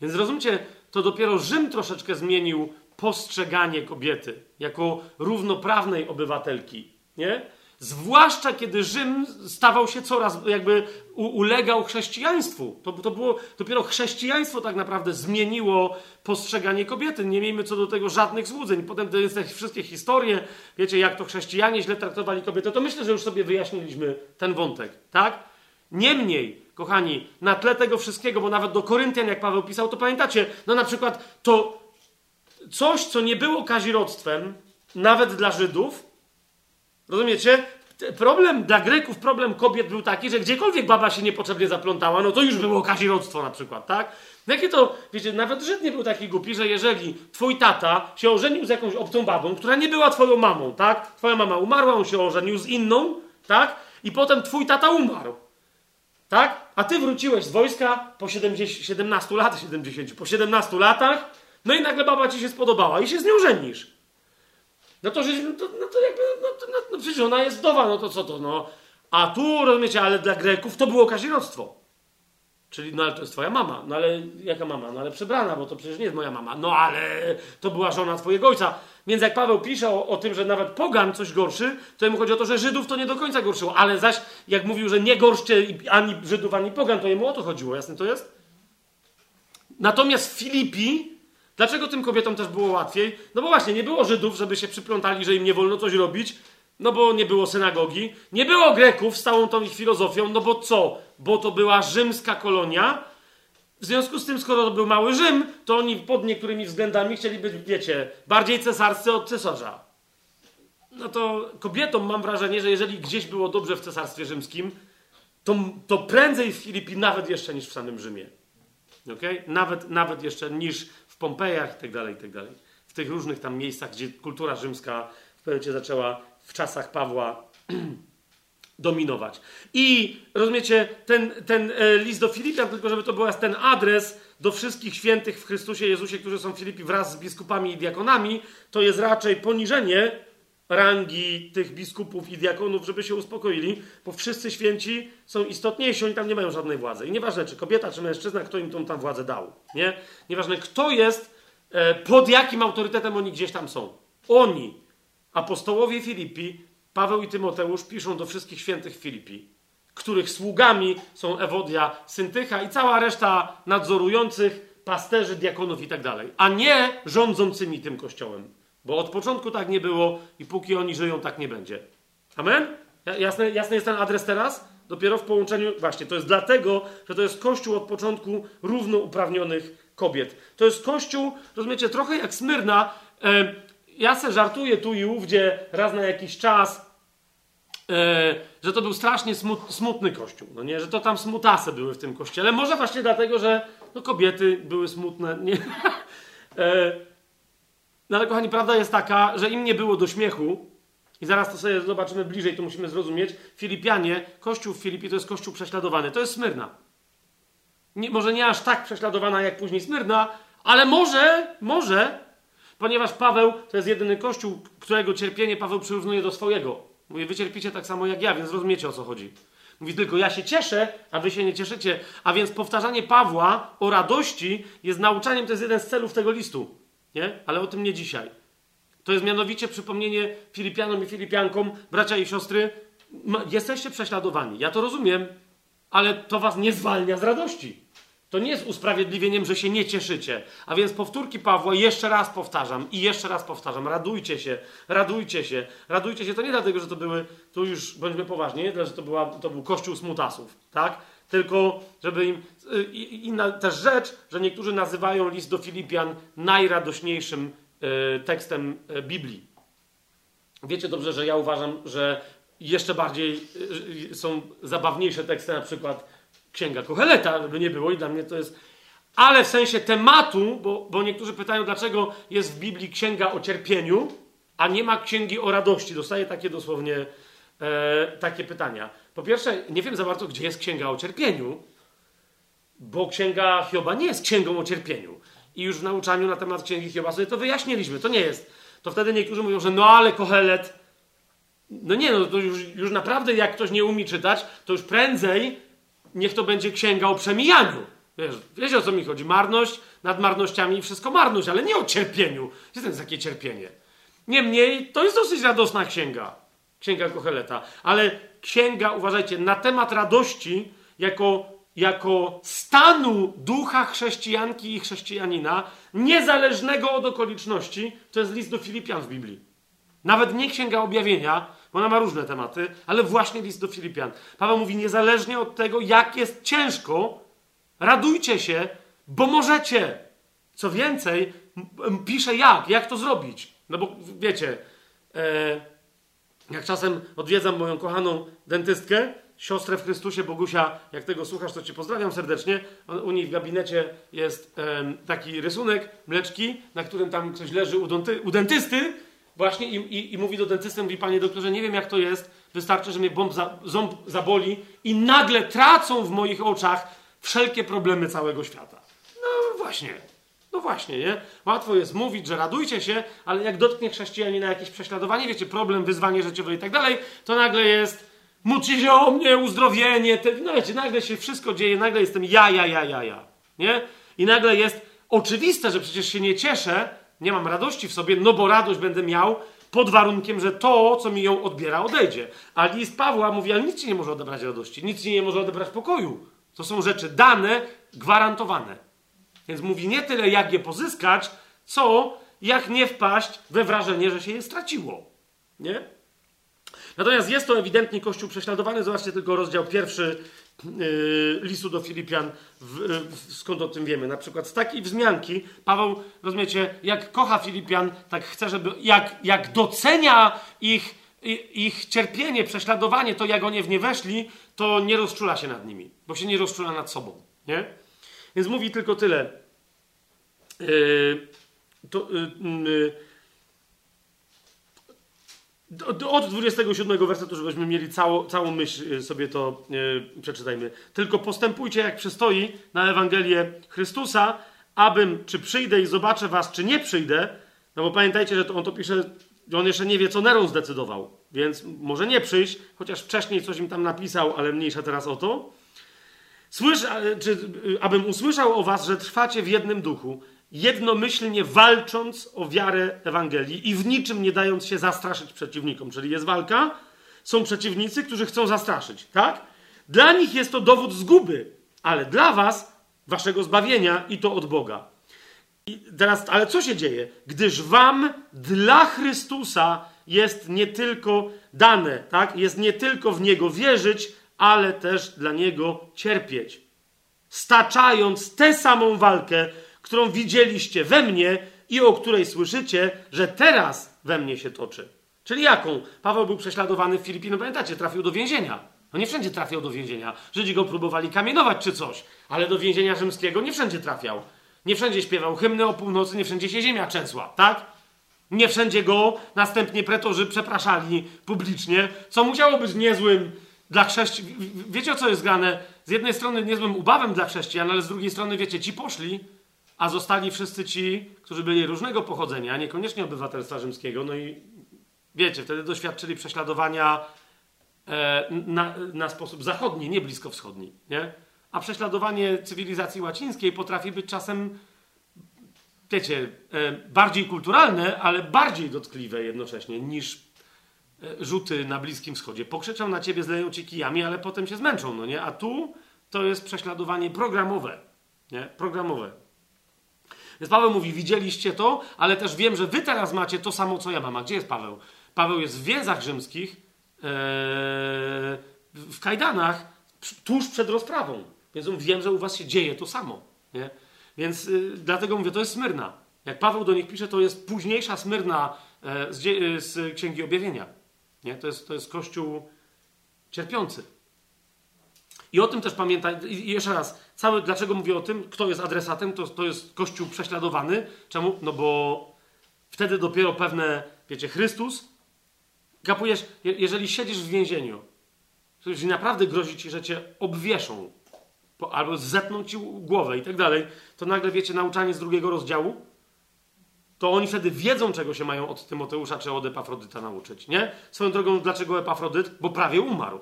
Więc rozumcie, to dopiero Rzym troszeczkę zmienił postrzeganie kobiety jako równoprawnej obywatelki, nie? Zwłaszcza kiedy Rzym stawał się coraz, jakby ulegał chrześcijaństwu. To, to było dopiero chrześcijaństwo tak naprawdę zmieniło postrzeganie kobiety. Nie miejmy co do tego żadnych złudzeń. Potem te wszystkie historie, wiecie, jak to chrześcijanie źle traktowali kobietę, to myślę, że już sobie wyjaśniliśmy ten wątek, tak? Niemniej, kochani, na tle tego wszystkiego, bo nawet do Koryntian, jak Paweł pisał, to pamiętacie, no na przykład to coś, co nie było kazirodztwem, nawet dla Żydów, rozumiecie? Problem dla Greków, problem kobiet był taki, że gdziekolwiek baba się niepotrzebnie zaplątała, no to już było kazirodztwo na przykład, tak? Jakie to, wiecie, nawet Żyd nie był taki głupi, że jeżeli twój tata się ożenił z jakąś obcą babą, która nie była twoją mamą, tak? Twoja mama umarła, on się ożenił z inną, tak? I potem twój tata umarł. Tak? A ty wróciłeś z wojska po 70, 17 latach, 70, po 17 latach, no i nagle baba ci się spodobała i się z nią żenisz. No to, no to, no to jakby, no, to, no, no przecież ona jest wdowa, no to co to, no. A tu, rozumiecie, ale dla Greków to było kazirodztwo. Czyli, no ale to jest twoja mama. No ale jaka mama? No ale przebrana, bo to przecież nie jest moja mama. No ale to była żona twojego ojca. Więc jak Paweł pisze o, o, tym, że nawet pogan coś gorszy, to jemu chodzi o to, że Żydów to nie do końca gorszyło. Ale zaś, jak mówił, że nie gorszcie ani Żydów, ani pogan, to jemu o to chodziło. Jasne to jest? Natomiast w Filipi, dlaczego tym kobietom też było łatwiej? No bo właśnie, nie było Żydów, żeby się przyplątali, że im nie wolno coś robić, no bo nie było synagogi. Nie było Greków z całą tą ich filozofią, no bo co? Bo to była rzymska kolonia. W związku z tym, skoro to był mały Rzym, to oni pod niektórymi względami chcieli być, wiecie, bardziej cesarscy od cesarza. No to kobietom mam wrażenie, że jeżeli gdzieś było dobrze w cesarstwie rzymskim, to, to prędzej w Filipii nawet jeszcze niż w samym Rzymie. Okay? Nawet, nawet jeszcze niż w Pompejach i tak dalej, i tak dalej. W tych różnych tam miejscach, gdzie kultura rzymska w pewnym zaczęła w czasach Pawła dominować. I rozumiecie, ten, ten e, list do Filipian, tylko żeby to był ten adres do wszystkich świętych w Chrystusie Jezusie, którzy są w Filipi wraz z biskupami i diakonami, to jest raczej poniżenie rangi tych biskupów i diakonów, żeby się uspokoili, bo wszyscy święci są istotniejsi, oni tam nie mają żadnej władzy. I nieważne, czy kobieta, czy mężczyzna, kto im tą tam władzę dał. Nie? Nieważne, kto jest, e, pod jakim autorytetem oni gdzieś tam są. Oni, apostołowie Filipi, Paweł i Tymoteusz piszą do wszystkich świętych Filipi, których sługami są Ewodia, Syntycha i cała reszta nadzorujących, pasterzy, diakonów i tak dalej, a nie rządzącymi tym kościołem. Bo od początku tak nie było i póki oni żyją, tak nie będzie. Amen? Jasny, jasny jest ten adres teraz? Dopiero w połączeniu. Właśnie, to jest dlatego, że to jest kościół od początku równouprawnionych kobiet. To jest kościół, rozumiecie, trochę jak Smyrna. Ja se żartuję tu i ówdzie raz na jakiś czas, e, że to był strasznie smut, smutny kościół. No nie, że to tam smutasy były w tym kościele. Może właśnie dlatego, że no, kobiety były smutne. Nie? e, no ale kochani, prawda jest taka, że im nie było do śmiechu, i zaraz to sobie zobaczymy bliżej, to musimy zrozumieć. Filipianie, kościół w Filipie to jest kościół prześladowany. To jest Smyrna. Nie, może nie aż tak prześladowana jak później Smyrna, ale może, może, ponieważ Paweł to jest jedyny kościół, którego cierpienie Paweł przyrównuje do swojego. Mówi, wy cierpicie tak samo jak ja, więc rozumiecie o co chodzi. Mówi tylko, ja się cieszę, a wy się nie cieszycie. A więc powtarzanie Pawła o radości jest nauczaniem, to jest jeden z celów tego listu. Nie? Ale o tym nie dzisiaj. To jest mianowicie przypomnienie Filipianom i Filipiankom, bracia i siostry, jesteście prześladowani. Ja to rozumiem, ale to was nie zwalnia z radości. To nie jest usprawiedliwieniem, że się nie cieszycie. A więc powtórki Pawła jeszcze raz powtarzam i jeszcze raz powtarzam. Radujcie się, radujcie się, radujcie się. To nie dlatego, że to były, tu już bądźmy poważni, nie dlatego, że to, była, to był kościół smutasów, tak? Tylko, żeby im. Y, inna też rzecz, że niektórzy nazywają list do Filipian najradośniejszym y, tekstem y, Biblii. Wiecie dobrze, że ja uważam, że jeszcze bardziej są zabawniejsze teksty, na przykład Księga Koheleta, żeby nie było, i dla mnie to jest. Ale w sensie tematu, bo, bo niektórzy pytają, dlaczego jest w Biblii księga o cierpieniu, a nie ma księgi o radości. Dostaję takie dosłownie e, takie pytania. Po pierwsze, nie wiem za bardzo, gdzie jest księga o cierpieniu, bo księga Hioba nie jest księgą o cierpieniu. I już w nauczaniu na temat księgi Hioba sobie to wyjaśniliśmy. To nie jest. To wtedy niektórzy mówią, że no ale Kohelet. No nie, no to już, już naprawdę, jak ktoś nie umie czytać, to już prędzej niech to będzie księga o przemijaniu. Wiesz, wiecie o co mi chodzi? Marność nad marnościami i wszystko marność, ale nie o cierpieniu. Gdzie to jest takie cierpienie? Niemniej, to jest dosyć radosna księga. Księga Kocheleta. Ale księga, uważajcie, na temat radości jako, jako stanu ducha chrześcijanki i chrześcijanina, niezależnego od okoliczności, to jest list do Filipian w Biblii. Nawet nie księga objawienia, ona ma różne tematy, ale właśnie list do Filipian. Paweł mówi, niezależnie od tego, jak jest ciężko, radujcie się, bo możecie. Co więcej, pisze jak, jak to zrobić. No bo wiecie, e, jak czasem odwiedzam moją kochaną dentystkę, siostrę w Chrystusie, Bogusia, jak tego słuchasz, to cię pozdrawiam serdecznie. U niej w gabinecie jest e, taki rysunek mleczki, na którym tam ktoś leży u, denty, u dentysty właśnie i, i, i, mówi do dentysty, mówi, panie doktorze, nie wiem jak to jest, wystarczy, że mnie bomb za, ząb zaboli i nagle tracą w moich oczach wszelkie problemy całego świata. No właśnie, no właśnie, nie? Łatwo jest mówić, że radujcie się, ale jak dotknie chrześcijanina jakieś prześladowanie, wiecie, problem, wyzwanie życiowe i tak dalej, to nagle jest módlcie się o mnie, uzdrowienie, te, no wiecie, nagle się wszystko dzieje, nagle jestem ja, ja, ja, ja, ja, nie? I nagle jest oczywiste, że przecież się nie cieszę, nie mam radości w sobie, no bo radość będę miał pod warunkiem, że to, co mi ją odbiera, odejdzie. A list Pawła mówi, ale nic ci nie może odebrać radości, nic ci nie może odebrać pokoju. To są rzeczy dane, gwarantowane. Więc mówi nie tyle, jak je pozyskać, co jak nie wpaść we wrażenie, że się je straciło. Nie? Natomiast jest to ewidentnie Kościół prześladowany. Zobaczcie tylko rozdział pierwszy yy, listu do Filipian, w, w, skąd o tym wiemy. Na przykład z takiej wzmianki Paweł, rozumiecie, jak kocha Filipian, tak chce, żeby, jak, jak docenia ich, ich, cierpienie, prześladowanie, to jak oni w nie weszli, to nie rozczula się nad nimi, bo się nie rozczula nad sobą. Nie? Więc mówi tylko tyle. Yy, to, yy, od 27 wersetu, żebyśmy mieli całą, myśl, y, sobie to yy, przeczytajmy. Tylko postępujcie jak przystoi na Ewangelię Chrystusa, abym, czy przyjdę i zobaczę was, czy nie przyjdę, no bo pamiętajcie, że to on to pisze, on jeszcze nie wie, co Neron zdecydował, więc może nie przyjść, chociaż wcześniej coś im tam napisał, ale mniejsza teraz o to. Słysz, czy, y, abym usłyszał o was, że trwacie w jednym duchu, jednomyślnie walcząc o wiarę Ewangelii i w niczym nie dając się zastraszyć przeciwnikom. Czyli jest walka, są przeciwnicy, którzy chcą zastraszyć, tak? Dla nich jest to dowód zguby, ale dla was waszego zbawienia i to od Boga. I teraz, ale co się dzieje? Gdyż wam dla Chrystusa jest nie tylko dane, tak? Jest nie tylko w Niego wierzyć, ale też dla Niego cierpieć. Staczając tę samą walkę, którą widzieliście we mnie i o której słyszycie, że teraz we mnie się toczy. Czyli jaką? Paweł był prześladowany w Filipinach, pamiętacie, trafił do więzienia. No nie wszędzie trafiał do więzienia. Żydzi go próbowali kamienować czy coś, ale do więzienia rzymskiego nie wszędzie trafiał. Nie wszędzie śpiewał hymny o północy, nie wszędzie się ziemia trzęsła, tak? Nie wszędzie go następnie pretorzy przepraszali publicznie, co musiało być niezłym dla chrześcijan. Wiecie o co jest grane? Z jednej strony niezłym ubawem dla chrześcijan, ale z drugiej strony, wiecie, ci poszli, a zostali wszyscy ci, którzy byli różnego pochodzenia, niekoniecznie obywatelstwa rzymskiego. No i wiecie, wtedy doświadczyli prześladowania e, na, na sposób zachodni, nie bliskowschodni. Nie? A prześladowanie cywilizacji łacińskiej potrafi być czasem, wiecie, e, bardziej kulturalne, ale bardziej dotkliwe jednocześnie niż e, rzuty na Bliskim Wschodzie. Pokrzyczą na ciebie, zleją ci kijami, ale potem się zmęczą, no nie? A tu to jest prześladowanie programowe, nie? Programowe. Więc Paweł mówi, widzieliście to, ale też wiem, że wy teraz macie to samo, co ja mam. A gdzie jest Paweł? Paweł jest w więzach rzymskich, ee, w kajdanach, tuż przed rozprawą. Więc wiem, że u was się dzieje to samo. Nie? Więc yy, dlatego mówię, to jest Smyrna. Jak Paweł do nich pisze, to jest późniejsza Smyrna e, z, e, z, Księgi Objawienia. Nie? To, jest, to jest Kościół cierpiący. I o tym też pamiętaj. I jeszcze raz, cały, dlaczego mówię o tym, kto jest adresatem, to, to jest Kościół prześladowany. Czemu? No bo wtedy dopiero pewne, wiecie, Chrystus. Kapujesz, jeżeli siedzisz w więzieniu, jeśli naprawdę grozi ci, że cię obwieszą, albo zetną ci głowę i tak dalej, to nagle wiecie, nauczanie z drugiego rozdziału, to oni wtedy wiedzą, czego się mają od Tymoteusza czy od Epafrodyta nauczyć, nie? Swoją drogą, dlaczego Epafrodyt? Bo prawie umarł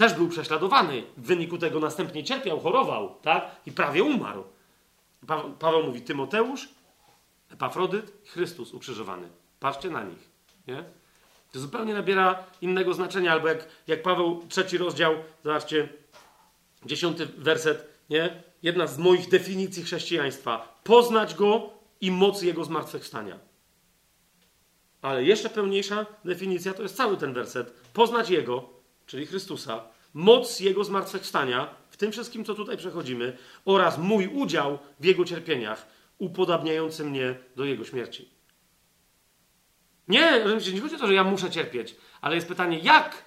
też był prześladowany. W wyniku tego następnie cierpiał, chorował, tak? I prawie umarł. Pa Paweł mówi Tymoteusz, Epafrodyt, Chrystus ukrzyżowany. Patrzcie na nich, nie? To zupełnie nabiera innego znaczenia, albo jak, jak Paweł, trzeci rozdział, zobaczcie, dziesiąty werset, nie? Jedna z moich definicji chrześcijaństwa. Poznać Go i moc Jego zmartwychwstania. Ale jeszcze pełniejsza definicja to jest cały ten werset. Poznać Jego, czyli Chrystusa, moc Jego zmartwychwstania, w tym wszystkim, co tutaj przechodzimy, oraz mój udział w Jego cierpieniach, upodabniający mnie do Jego śmierci. Nie, nie chodzi o to, że ja muszę cierpieć, ale jest pytanie, jak?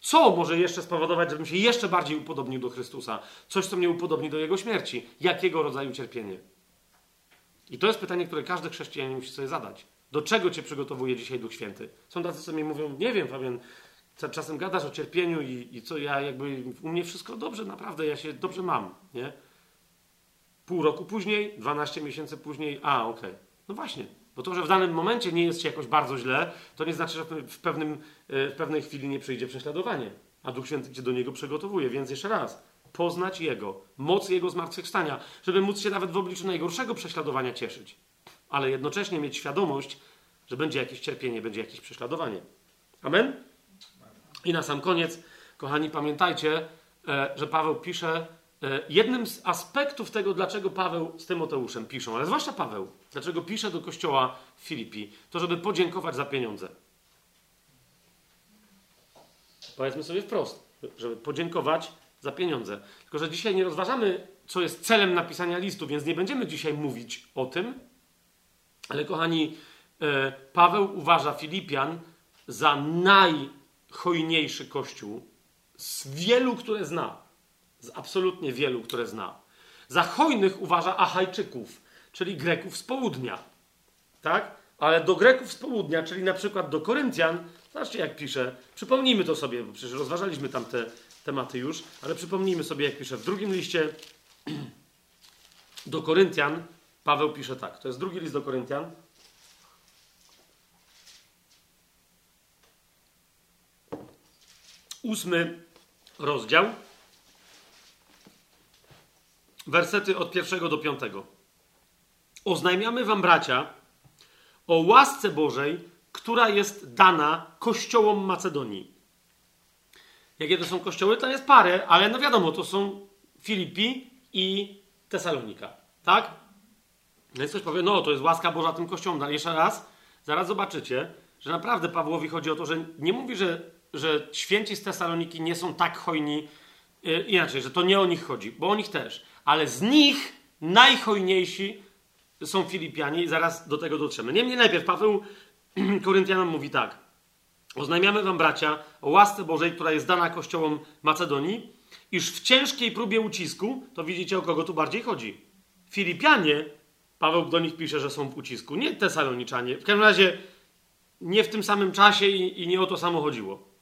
Co może jeszcze spowodować, żebym się jeszcze bardziej upodobnił do Chrystusa? Coś, co mnie upodobni do Jego śmierci. Jakiego rodzaju cierpienie? I to jest pytanie, które każdy chrześcijanin musi sobie zadać. Do czego Cię przygotowuje dzisiaj Duch Święty? Są tacy, co mi mówią, nie wiem, Fabian, czasem gadasz o cierpieniu i, i co ja jakby, u mnie wszystko dobrze, naprawdę, ja się dobrze mam, nie? Pół roku później, 12 miesięcy później, a okej. Okay. No właśnie, bo to, że w danym momencie nie jest ci jakoś bardzo źle, to nie znaczy, że w, pewnym, e, w pewnej chwili nie przyjdzie prześladowanie, a Duch Święty cię do niego przygotowuje. Więc jeszcze raz, poznać Jego, moc Jego zmartwychwstania, żeby móc się nawet w obliczu najgorszego prześladowania cieszyć, ale jednocześnie mieć świadomość, że będzie jakieś cierpienie, będzie jakieś prześladowanie. Amen? I na sam koniec, kochani, pamiętajcie, e, że Paweł pisze, e, jednym z aspektów tego, dlaczego Paweł z Tymoteuszem piszą, ale zwłaszcza Paweł, dlaczego pisze do kościoła w Filipi, to żeby podziękować za pieniądze. Powiedzmy sobie wprost, żeby podziękować za pieniądze. Tylko, że dzisiaj nie rozważamy, co jest celem napisania listu, więc nie będziemy dzisiaj mówić o tym, ale kochani, e, Paweł uważa Filipian za naj hojniejszy kościół z wielu, które zna. Z absolutnie wielu, które zna. Za hojnych uważa Achajczyków, czyli Greków z południa. Tak? Ale do Greków z południa, czyli na przykład do Koryntian, zobaczcie jak pisze, przypomnijmy to sobie, bo przecież rozważaliśmy tam te tematy już, ale przypomnijmy sobie jak pisze w drugim liście do Koryntian, Paweł pisze tak, to jest drugi list do Koryntian, ósmy rozdział, wersety od pierwszego do piątego. Oznajmiamy wam, bracia, o łasce Bożej, która jest dana kościołom Macedonii. Jakie to są kościoły? To jest parę, ale no wiadomo, to są Filipi i Tesalonika. Tak? Więc ktoś powie, no to jest łaska Boża tym kościołom. Ale jeszcze raz, zaraz zobaczycie, że naprawdę Pawłowi chodzi o to, że nie mówi, że, że święci z Tesaloniki nie są tak hojni, yy, inaczej, że to nie o nich chodzi, bo o nich też. Ale z nich najhojniejsi są Filipianie i zaraz do tego dotrzemy. Niemniej najpierw Paweł Koryntianom mówi tak. Oznajmiamy wam, bracia, o łasce Bożej, która jest dana kościołom Macedonii, iż w ciężkiej próbie ucisku, to widzicie o kogo tu bardziej chodzi. Filipianie, Paweł do nich pisze, że są w ucisku, nie Tesaloniczanie. W każdym razie nie w tym samym czasie i, i nie o to samo chodziło.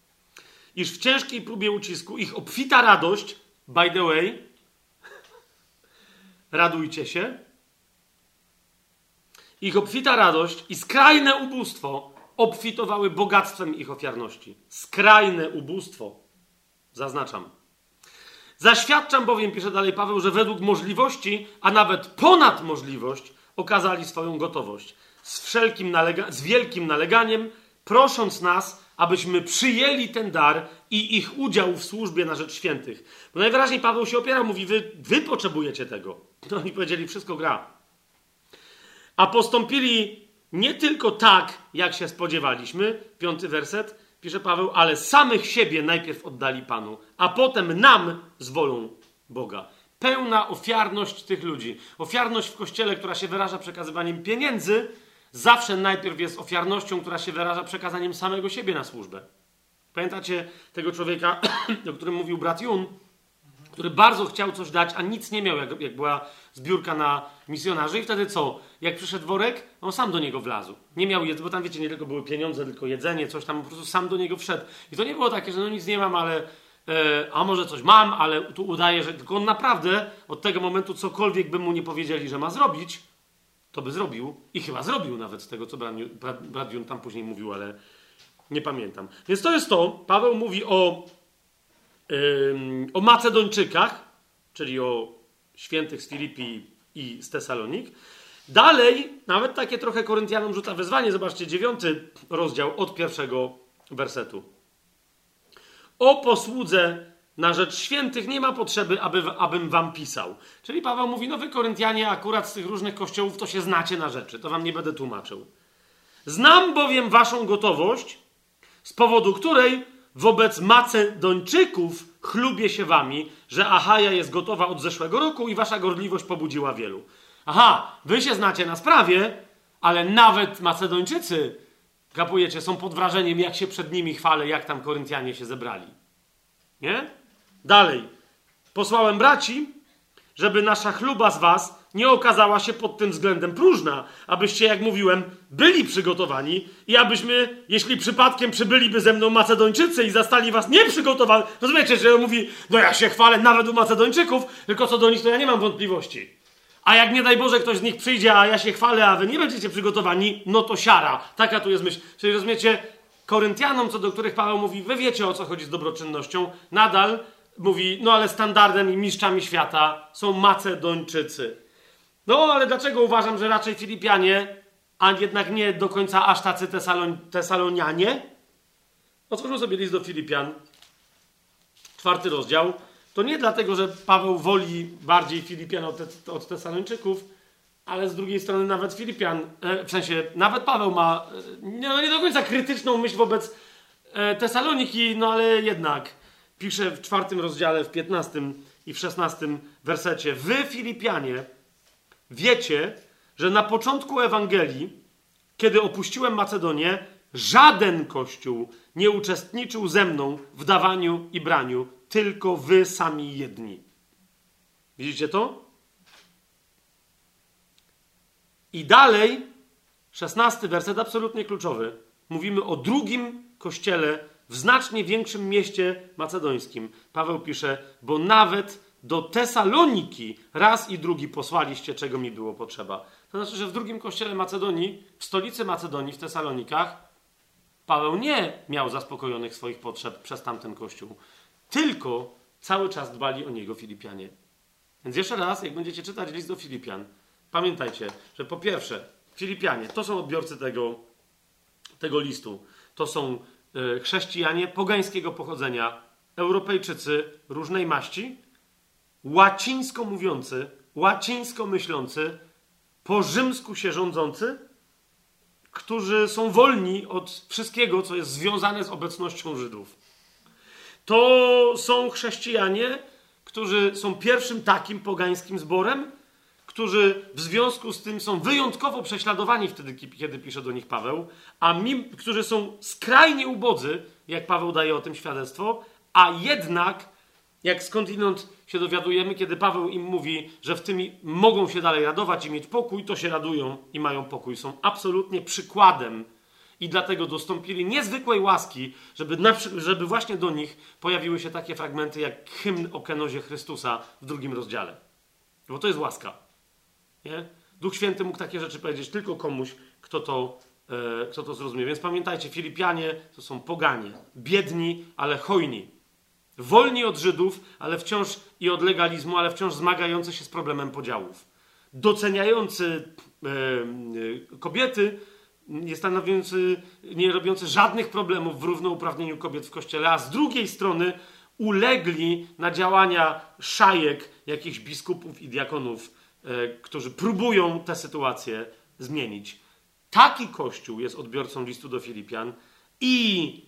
Iż w ciężkiej próbie ucisku ich obfita radość, by the way, radujcie się, ich obfita radość i skrajne ubóstwo obfitowały bogactwem ich ofiarności. Skrajne ubóstwo. Zaznaczam. Zaświadczam bowiem, pisze dalej Paweł, że według możliwości, a nawet ponad możliwość, okazali swoją gotowość. Z, wszelkim nalega- z wielkim naleganiem, prosząc nas, abyśmy przyjęli ten dar i ich udział w służbie na rzecz świętych. Bo najwyraźniej Paweł się opiera, mówi, wy, wy potrzebujecie tego. No oni powiedzieli, wszystko gra. A postąpili nie tylko tak, jak się spodziewaliśmy, piąty werset, pisze Paweł, ale samych siebie najpierw oddali Panu, a potem nam z wolą Boga. Pełna ofiarność tych ludzi. Ofiarność w kościele, która się wyraża przekazywaniem pieniędzy, zawsze najpierw jest ofiarnością, która się wyraża przekazaniem samego siebie na służbę. Pamiętacie tego człowieka, o którym mówił brat Jun, który bardzo chciał coś dać, a nic nie miał, jak, jak była zbiórka na misjonarzy. I wtedy co? Jak przyszedł worek, on sam do niego wlazł. Nie miał jedzenia, bo tam wiecie, nie tylko były pieniądze, tylko jedzenie, coś tam, po prostu sam do niego wszedł. I to nie było takie, że no nic nie mam, ale e, a może coś mam, ale tu udaje, że tylko on naprawdę od tego momentu cokolwiek by mu nie powiedzieli, że ma zrobić, to by zrobił i chyba zrobił nawet z tego, co brat Jun tam później mówił, ale nie pamiętam. Więc to jest to. Paweł mówi o, o Macedończykach, czyli o świętych z Filipi i z Tesalonik. Dalej, nawet takie trochę Koryntianom rzuca wyzwanie. Zobaczcie, dziewiąty rozdział od pierwszego wersetu. O posłudze na rzecz świętych nie ma potrzeby, aby, abym wam pisał. Czyli Paweł mówi, no wy Koryntianie akurat z tych różnych kościołów to się znacie na rzeczy, to wam nie będę tłumaczył. Znam bowiem waszą gotowość, z powodu której wobec Macedończyków chlubię się wami, że Achaja jest gotowa od zeszłego roku i wasza gorliwość pobudziła wielu. Aha, wy się znacie na sprawie, ale nawet Macedończycy, kapujecie, są pod wrażeniem, jak się przed nimi chwalę, jak tam Koryntianie się zebrali. Nie? Dalej. Posłałem braci, żeby nasza chluba z was nie okazała się pod tym względem próżna, abyście, jak mówiłem, byli przygotowani i abyśmy, jeśli przypadkiem przybyliby ze mną Macedończycy i zastali was nieprzygotowani, rozumiecie, że mówi, no ja się chwalę nawet u Macedończyków, tylko co do nich to ja nie mam wątpliwości. A jak nie daj Boże ktoś z nich przyjdzie, a ja się chwalę, a wy nie będziecie przygotowani, no to siara. Taka tu jest myśl. Czyli rozumiecie, Koryntianom, co do których Paweł mówi, wy wiecie o co chodzi z dobroczynnością, nadal mówi, no ale standardem i mistrzami świata są Macedończycy. No ale dlaczego uważam, że raczej Filipianie, a jednak nie do końca aż tacy Tesalon Tesalonianie? Otwórzmy sobie list do Filipian, czwarty rozdział. To nie dlatego, że Paweł woli bardziej Filipian od, te, od Tesalończyków, ale z drugiej strony nawet Filipian, e, w sensie nawet Paweł ma e, no nie do końca krytyczną myśl wobec e, Tesaloniki, no ale jednak pisze w czwartym rozdziale, w piętnastym i w szesnastym wersecie. Wy, Filipianie, wiecie, że na początku Ewangelii, kiedy opuściłem Macedonię, żaden kościół nie uczestniczył ze mną w dawaniu i braniu, tylko wy sami jedni. Widzicie to? I dalej, szesnasty werset, absolutnie kluczowy. Mówimy o drugim kościele w znacznie większym mieście macedońskim. Paweł pisze, bo nawet do Tesaloniki raz i drugi posłaliście, czego mi było potrzeba. To znaczy, że w drugim kościele Macedonii, w stolicy Macedonii, w Tesalonikach, Paweł nie miał zaspokojonych swoich potrzeb przez tamten kościół, tylko cały czas dbali o niego Filipianie. Więc jeszcze raz, jak będziecie czytać list do Filipian, pamiętajcie, że po pierwsze, Filipianie to są odbiorcy tego, tego listu. To są chrześcijanie pogańskiego pochodzenia, Europejczycy różnej maści, łacińsko mówiący, łacińsko myślący, po rzymsku się rządzący, którzy są wolni od wszystkiego, co jest związane z obecnością Żydów. To są chrześcijanie, którzy są pierwszym takim pogańskim zborem, którzy w związku z tym są wyjątkowo prześladowani wtedy, kiedy pisze do nich Paweł, a którzy są skrajnie ubodzy, jak Paweł daje o tym świadectwo, a jednak, jak skądinąd się dowiadujemy, kiedy Paweł im mówi, że w tym mogą się dalej radować i mieć pokój, to się radują i mają pokój. Są absolutnie przykładem i dlatego dostąpili niezwykłej łaski, żeby, na, żeby właśnie do nich pojawiły się takie fragmenty jak hymn o kenozie Chrystusa w drugim rozdziale. Bo to jest łaska. Nie? Duch Święty mógł takie rzeczy powiedzieć tylko komuś, kto to, e, kto to zrozumie. Więc pamiętajcie, Filipianie to są poganie. Biedni, ale hojni. Wolni od Żydów, ale wciąż i od legalizmu, ale wciąż zmagający się z problemem podziałów. Doceniający e, e, kobiety, nie stanowiący, nie robiący żadnych problemów w równouprawnieniu kobiet w kościele, a z drugiej strony ulegli na działania szajek jakichś biskupów i diakonów, którzy próbują tę sytuację zmienić. Taki kościół jest odbiorcą listu do Filipian i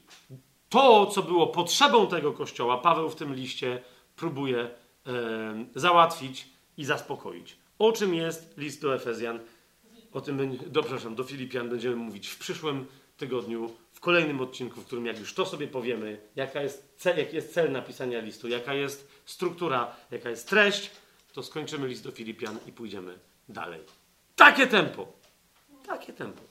to, co było potrzebą tego kościoła, Paweł w tym liście próbuje e, załatwić i zaspokoić. O czym jest list do Efezjan? O tym, do, przepraszam, do Filipian będziemy mówić w przyszłym tygodniu, w kolejnym odcinku, w którym jak już to sobie powiemy, jaka jest cel, jaki jest cel napisania listu, jaka jest struktura, jaka jest treść, to skończymy list do Filipian i pójdziemy dalej. Takie tempo. Takie tempo.